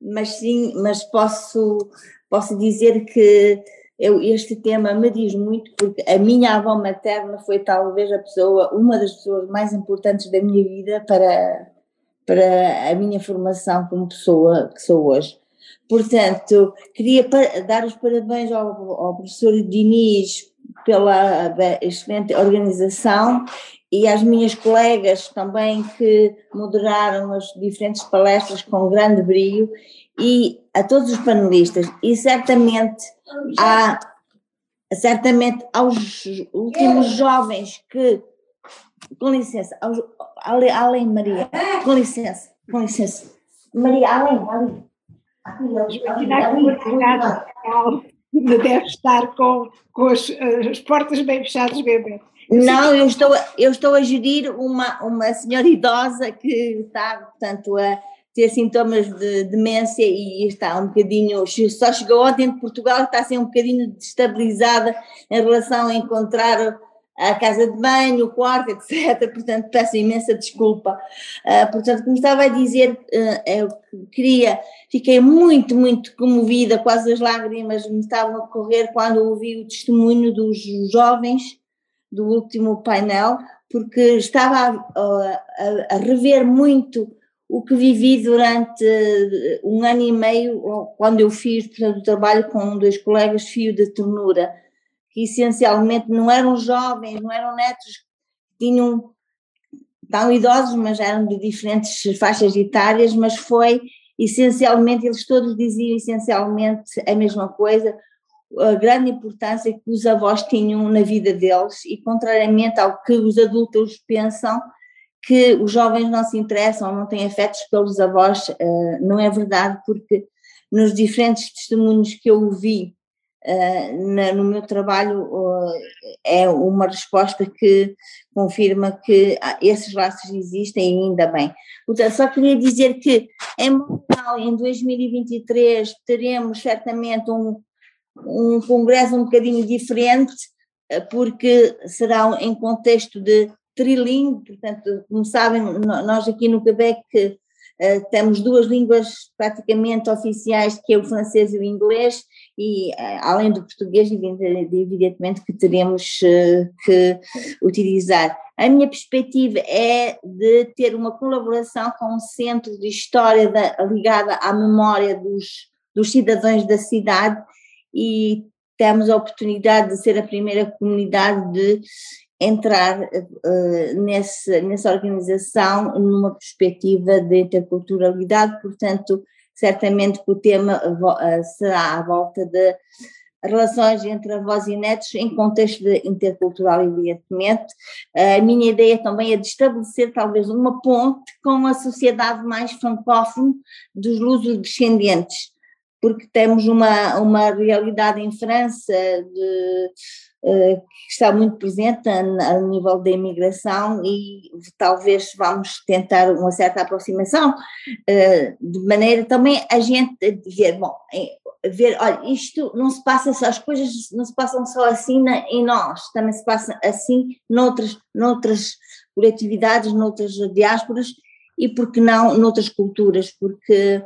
mas sim mas posso posso dizer que eu, este tema me diz muito porque a minha avó materna foi talvez a pessoa uma das pessoas mais importantes da minha vida para para a minha formação como pessoa que sou hoje. Portanto, queria dar os parabéns ao, ao professor Diniz pela excelente organização e às minhas colegas também que moderaram as diferentes palestras com grande brilho. E a todos os panelistas. E certamente há certamente aos últimos jovens que com licença aos, além Maria. Com licença com licença. Maria além, além deve estar com, com as, as portas bem fechadas, bebê. Não, eu estou, eu estou a gerir uma, uma senhora idosa que está, portanto, a ter sintomas de demência e está um bocadinho, só chegou ontem de Portugal, está assim um bocadinho destabilizada em relação a encontrar a casa de banho, o quarto, etc. Portanto, peço imensa desculpa. Uh, portanto, como estava a dizer, uh, eu queria, fiquei muito, muito comovida, quase as lágrimas me estavam a correr quando ouvi o testemunho dos jovens do último painel, porque estava a, a, a rever muito o que vivi durante um ano e meio, quando eu fiz portanto, o trabalho com dois colegas, fio de ternura que essencialmente não eram jovens, não eram netos, tinham tão idosos, mas eram de diferentes faixas etárias, mas foi essencialmente, eles todos diziam essencialmente a mesma coisa, a grande importância que os avós tinham na vida deles e contrariamente ao que os adultos pensam, que os jovens não se interessam, não têm afetos pelos avós, uh, não é verdade, porque nos diferentes testemunhos que eu ouvi na, no meu trabalho, uh, é uma resposta que confirma que esses laços existem e ainda bem. Só queria dizer que em Montreal, em 2023, teremos certamente um, um congresso um bocadinho diferente, porque será em contexto de trilingue, portanto, como sabem, nós aqui no Quebec uh, temos duas línguas praticamente oficiais, que é o francês e o inglês, e uh, além do português, evidentemente que teremos uh, que utilizar. A minha perspectiva é de ter uma colaboração com um centro de história da, ligada à memória dos, dos cidadãos da cidade e temos a oportunidade de ser a primeira comunidade de entrar uh, nesse, nessa organização numa perspectiva de interculturalidade, portanto, certamente que o tema uh, será à volta de relações entre avós e netos em contexto intercultural, evidentemente. A minha ideia também é de estabelecer talvez uma ponte com a sociedade mais francófona dos lusos descendentes, porque temos uma, uma realidade em França de eh, que está muito presente a, a, nível da imigração e talvez vamos tentar uma certa aproximação, uh, de maneira também a gente ver, bom, é, ver, olha, isto não se passa só, as coisas não se passam só assim na, em nós, também se passa assim noutras, noutras coletividades, noutras diásporas e porque não noutras culturas, porque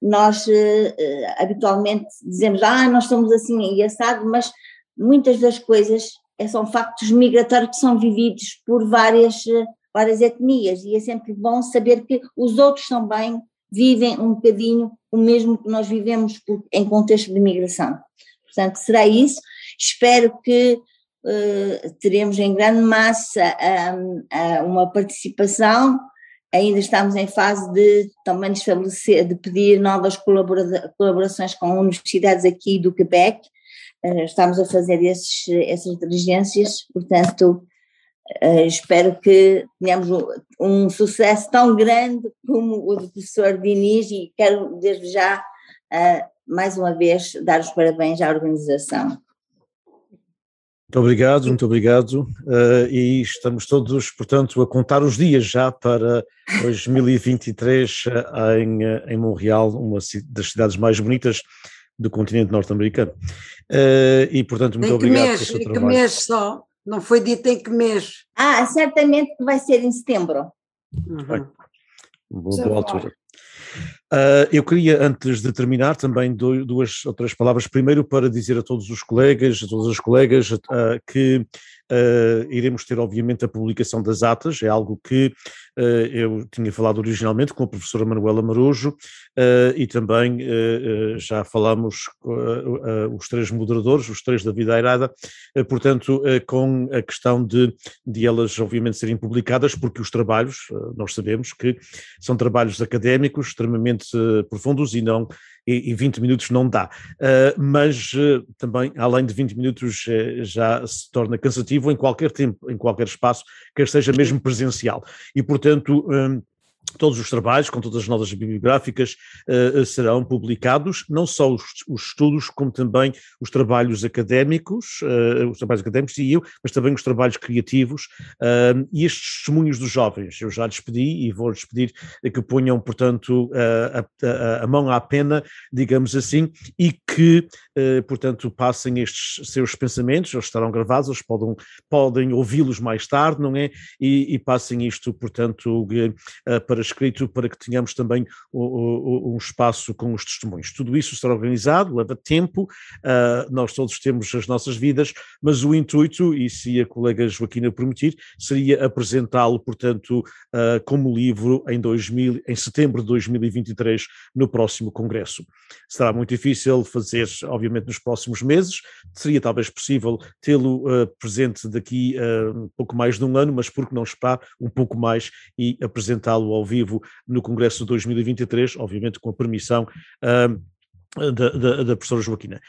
nós uh, habitualmente dizemos, ah, nós somos assim e assado, mas muitas das coisas é, são factos migratórios que são vividos por várias, várias etnias e é sempre bom saber que os outros também vivem um bocadinho o mesmo que nós vivemos em contexto de migração. Portanto, será isso. Espero que uh, teremos em grande massa um, uma participação. Ainda estamos em fase de também estabelecer, de pedir novas colabora colaborações com universidades aqui do Quebec eh, estamos a fazer esses, essas diligências, portanto, eh, espero que tenhamos um sucesso tão grande como o do professor Diniz e quero desde já, eh, mais uma vez, dar os parabéns à organização. Muito obrigado, muito obrigado. Uh, e estamos todos, portanto, a contar os dias já para 2023 em, em Montreal, uma das cidades mais bonitas do continente norte-americano. Uh, e, portanto, muito em obrigado mês, pelo seu trabalho. Em que mês só? Não foi dito em que mês? Ah, certamente que vai ser em setembro. Uhum. boa, boa altura. Uh, eu queria, antes de terminar, também duas ou três palavras. Primeiro, para dizer a todos os colegas, a todas as colegas, uh, que uh, iremos ter, obviamente, a publicação das atas, é algo que uh, eu tinha falado originalmente com a professora Manuela Marujo uh, e também já falámos os três moderadores, os três da Vida Airada, portanto, com a questão de, de elas, obviamente, serem publicadas, porque os trabalhos, nós sabemos que são trabalhos académicos extremamente profundos e não e, e 20 minutos não dá. Mas também, além de 20 minutos, já se torna cansativo em qualquer tempo, em qualquer espaço, quer seja mesmo presencial. E, portanto, um, todos os trabalhos, com todas as notas bibliográficas, uh, serão publicados, não só os, os, estudos, como também os trabalhos académicos, uh, os trabalhos académicos e eu, mas também os trabalhos criativos uh, e estes testemunhos dos jovens. Eu já lhes pedi e vou-lhes pedir que ponham, portanto, a, a, a, mão à pena, digamos assim, e que, portanto, passem estes seus pensamentos, eles estarão gravados, eles podem, podem ouvi-los mais tarde, não é? E, e passem isto, portanto, para escrito para que tenhamos também um espaço com os testemunhos. Tudo isso será organizado, leva tempo, uh, nós todos temos as nossas vidas, mas o intuito, e se a colega Joaquina permitir, seria apresentá-lo, portanto, como livro em, 2000, em setembro de 2023, no próximo Congresso. Será muito difícil fazer, obviamente, nos próximos meses, seria talvez possível tê-lo uh, presente daqui a pouco mais de um ano, mas por que não esperar um pouco mais e apresentá-lo ao vivo no Congresso de 2023, obviamente com a permissão uh, da, da, da, professora Joaquina.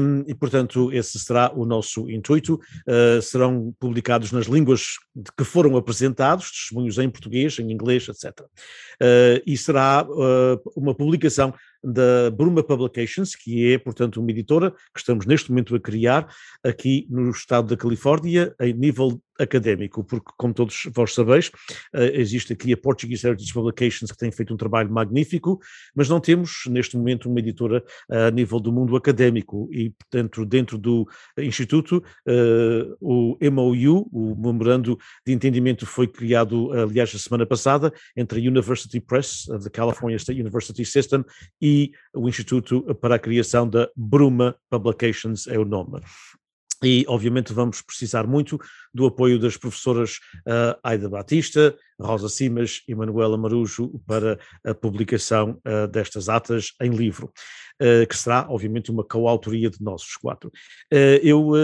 Um, e, portanto, esse será o nosso intuito. Uh, serão publicados nas línguas de que foram apresentados, testemunhos em português, em inglês, etc. Uh, e será uh, uma publicação da Bruma Publications, que é, portanto, uma editora que estamos neste momento a criar aqui no estado da Califórnia, em nível académico, porque, como todos vós sabeis, eh, existe aqui a Portuguese Heritage Publications, que tem feito um trabalho magnífico, mas não temos, neste momento, uma editora a nível do mundo académico e, portanto, dentro do Instituto, eh, o MOU, o Memorando de Entendimento, foi criado, aliás, a semana passada, entre a University Press, the California State University System, e o Instituto para a Criação da Bruma Publications, é o nome. E, obviamente, vamos precisar muito do apoio das professoras uh, Aida Batista, Rosa Simas e Manuela Marujo para a publicação uh, destas atas em livro, uh, que será, obviamente, uma coautoria de nós os quatro. eu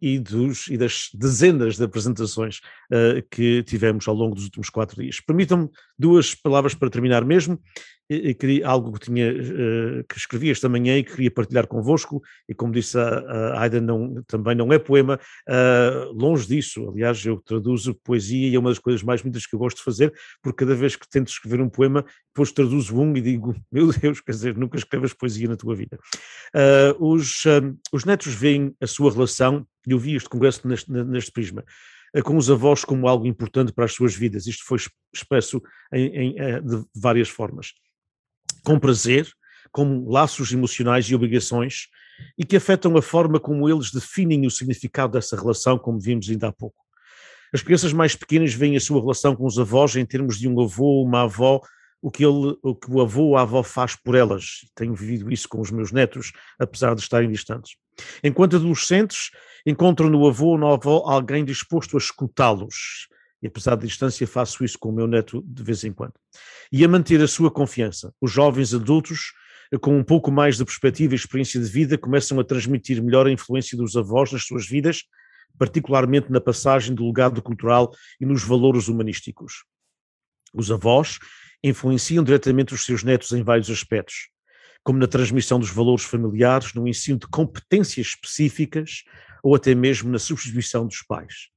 e, dos, e das dezenas de apresentações uh, que tivemos ao longo dos últimos quatro dias. Permitam-me duas palavras para terminar mesmo. E, queria, algo que tinha uh, que escrevi esta manhã e que queria partilhar convosco, e como disse a, Aida, não, também não é poema, uh, longe disso, aliás, eu traduzo poesia e é uma das coisas mais muitas que eu gosto de fazer, porque cada vez que tento escrever um poema, depois traduzo um e digo, meu Deus, quer dizer, nunca escrevas poesia na tua vida. Uh, os, os netos veem a sua relação eu vi este congresso neste, neste prisma, eh, com os avós como algo importante para as suas vidas. Isto foi expresso em, em, eh, de várias formas. Com prazer, como laços emocionais e obrigações, e que afetam a forma como eles definem o significado dessa relação, como vimos ainda há pouco. As crianças mais pequenas veem a sua relação com os avós em termos de um avô ou uma avó, o que, ele, o que o avô ou a avó faz por elas. Tenho vivido isso com os meus netos, apesar de estarem distantes. Enquanto adolescentes, encontram no avô ou na avó alguém disposto a escutá-los. E apesar da distância, faço isso com o meu neto de vez em quando. E a manter a sua confiança. Os jovens adultos, com um pouco mais de perspectiva e experiência de vida, começam a transmitir melhor a influência dos avós nas suas vidas, particularmente na passagem do legado cultural e nos valores humanísticos. Os avós influenciam diretamente os seus netos em vários aspectos, como na transmissão dos valores familiares, no ensino de competências específicas ou até mesmo na substituição dos pais.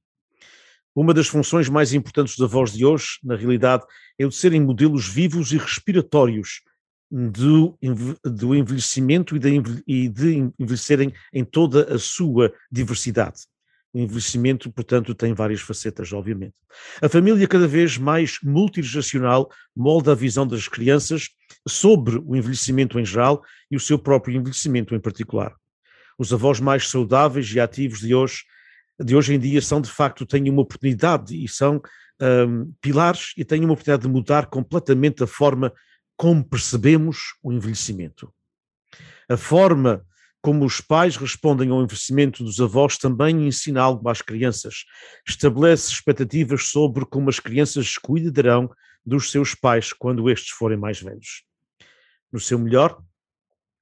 Uma das funções mais importantes dos avós de hoje, na realidade, é o de serem modelos vivos e respiratórios do, do envelhecimento e de envelhecerem em toda a sua diversidade. O envelhecimento, portanto, tem várias facetas, obviamente. A família, cada vez mais multigeracional, molda a visão das crianças sobre o envelhecimento em geral e o seu próprio envelhecimento em particular. Os avós mais saudáveis e ativos de hoje, de hoje em dia são, de facto, têm uma oportunidade e são um, pilares e têm uma oportunidade de mudar completamente a forma como percebemos o envelhecimento. A forma como os pais respondem ao envelhecimento dos avós também ensina algo às crianças. Estabelece expectativas sobre como as crianças cuidarão dos seus pais quando estes forem mais velhos. No seu melhor,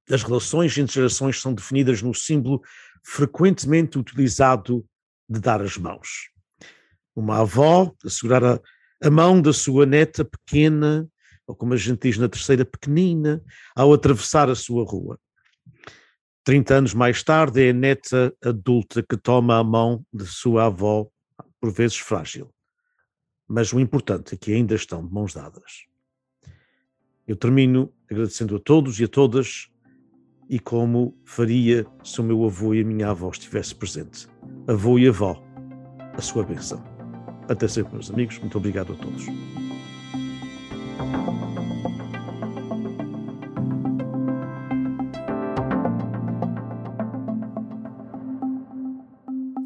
as relações entre gerações são definidas no símbolo frequentemente utilizado de dar as mãos. Uma avó a a, a mão da sua neta pequena, ou como a gente diz na terceira, pequenina, ao atravessar a sua rua. 30 anos mais tarde, é a neta adulta que toma a mão de sua avó, por vezes frágil. Mas o importante é que ainda estão de mãos dadas. Eu termino agradecendo a todos e a todas e como faria se o meu avô e a minha avó estivessem presentes. Avô e avó, a sua bênção. Até sempre, meus amigos. Muito obrigado a todos.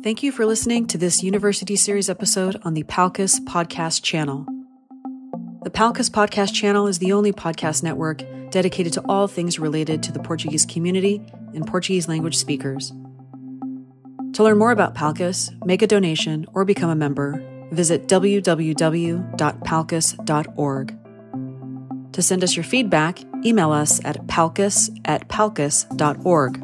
Thank you for listening to this University Series episode on the Palcus Podcast channel. The Palcus Podcast channel is the only podcast network dedicated to all things related to the Portuguese community and Portuguese language speakers. To learn more about Palcus, make a donation, or become a member, visit www.palcus.org. To send us your feedback, email us at palcus at palcus.org.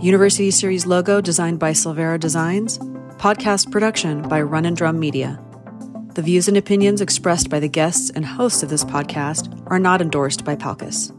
University Series logo designed by Silvera Designs. Podcast production by Run and Drum Media. The views and opinions expressed by the guests and hosts of this podcast are not endorsed by Palcus.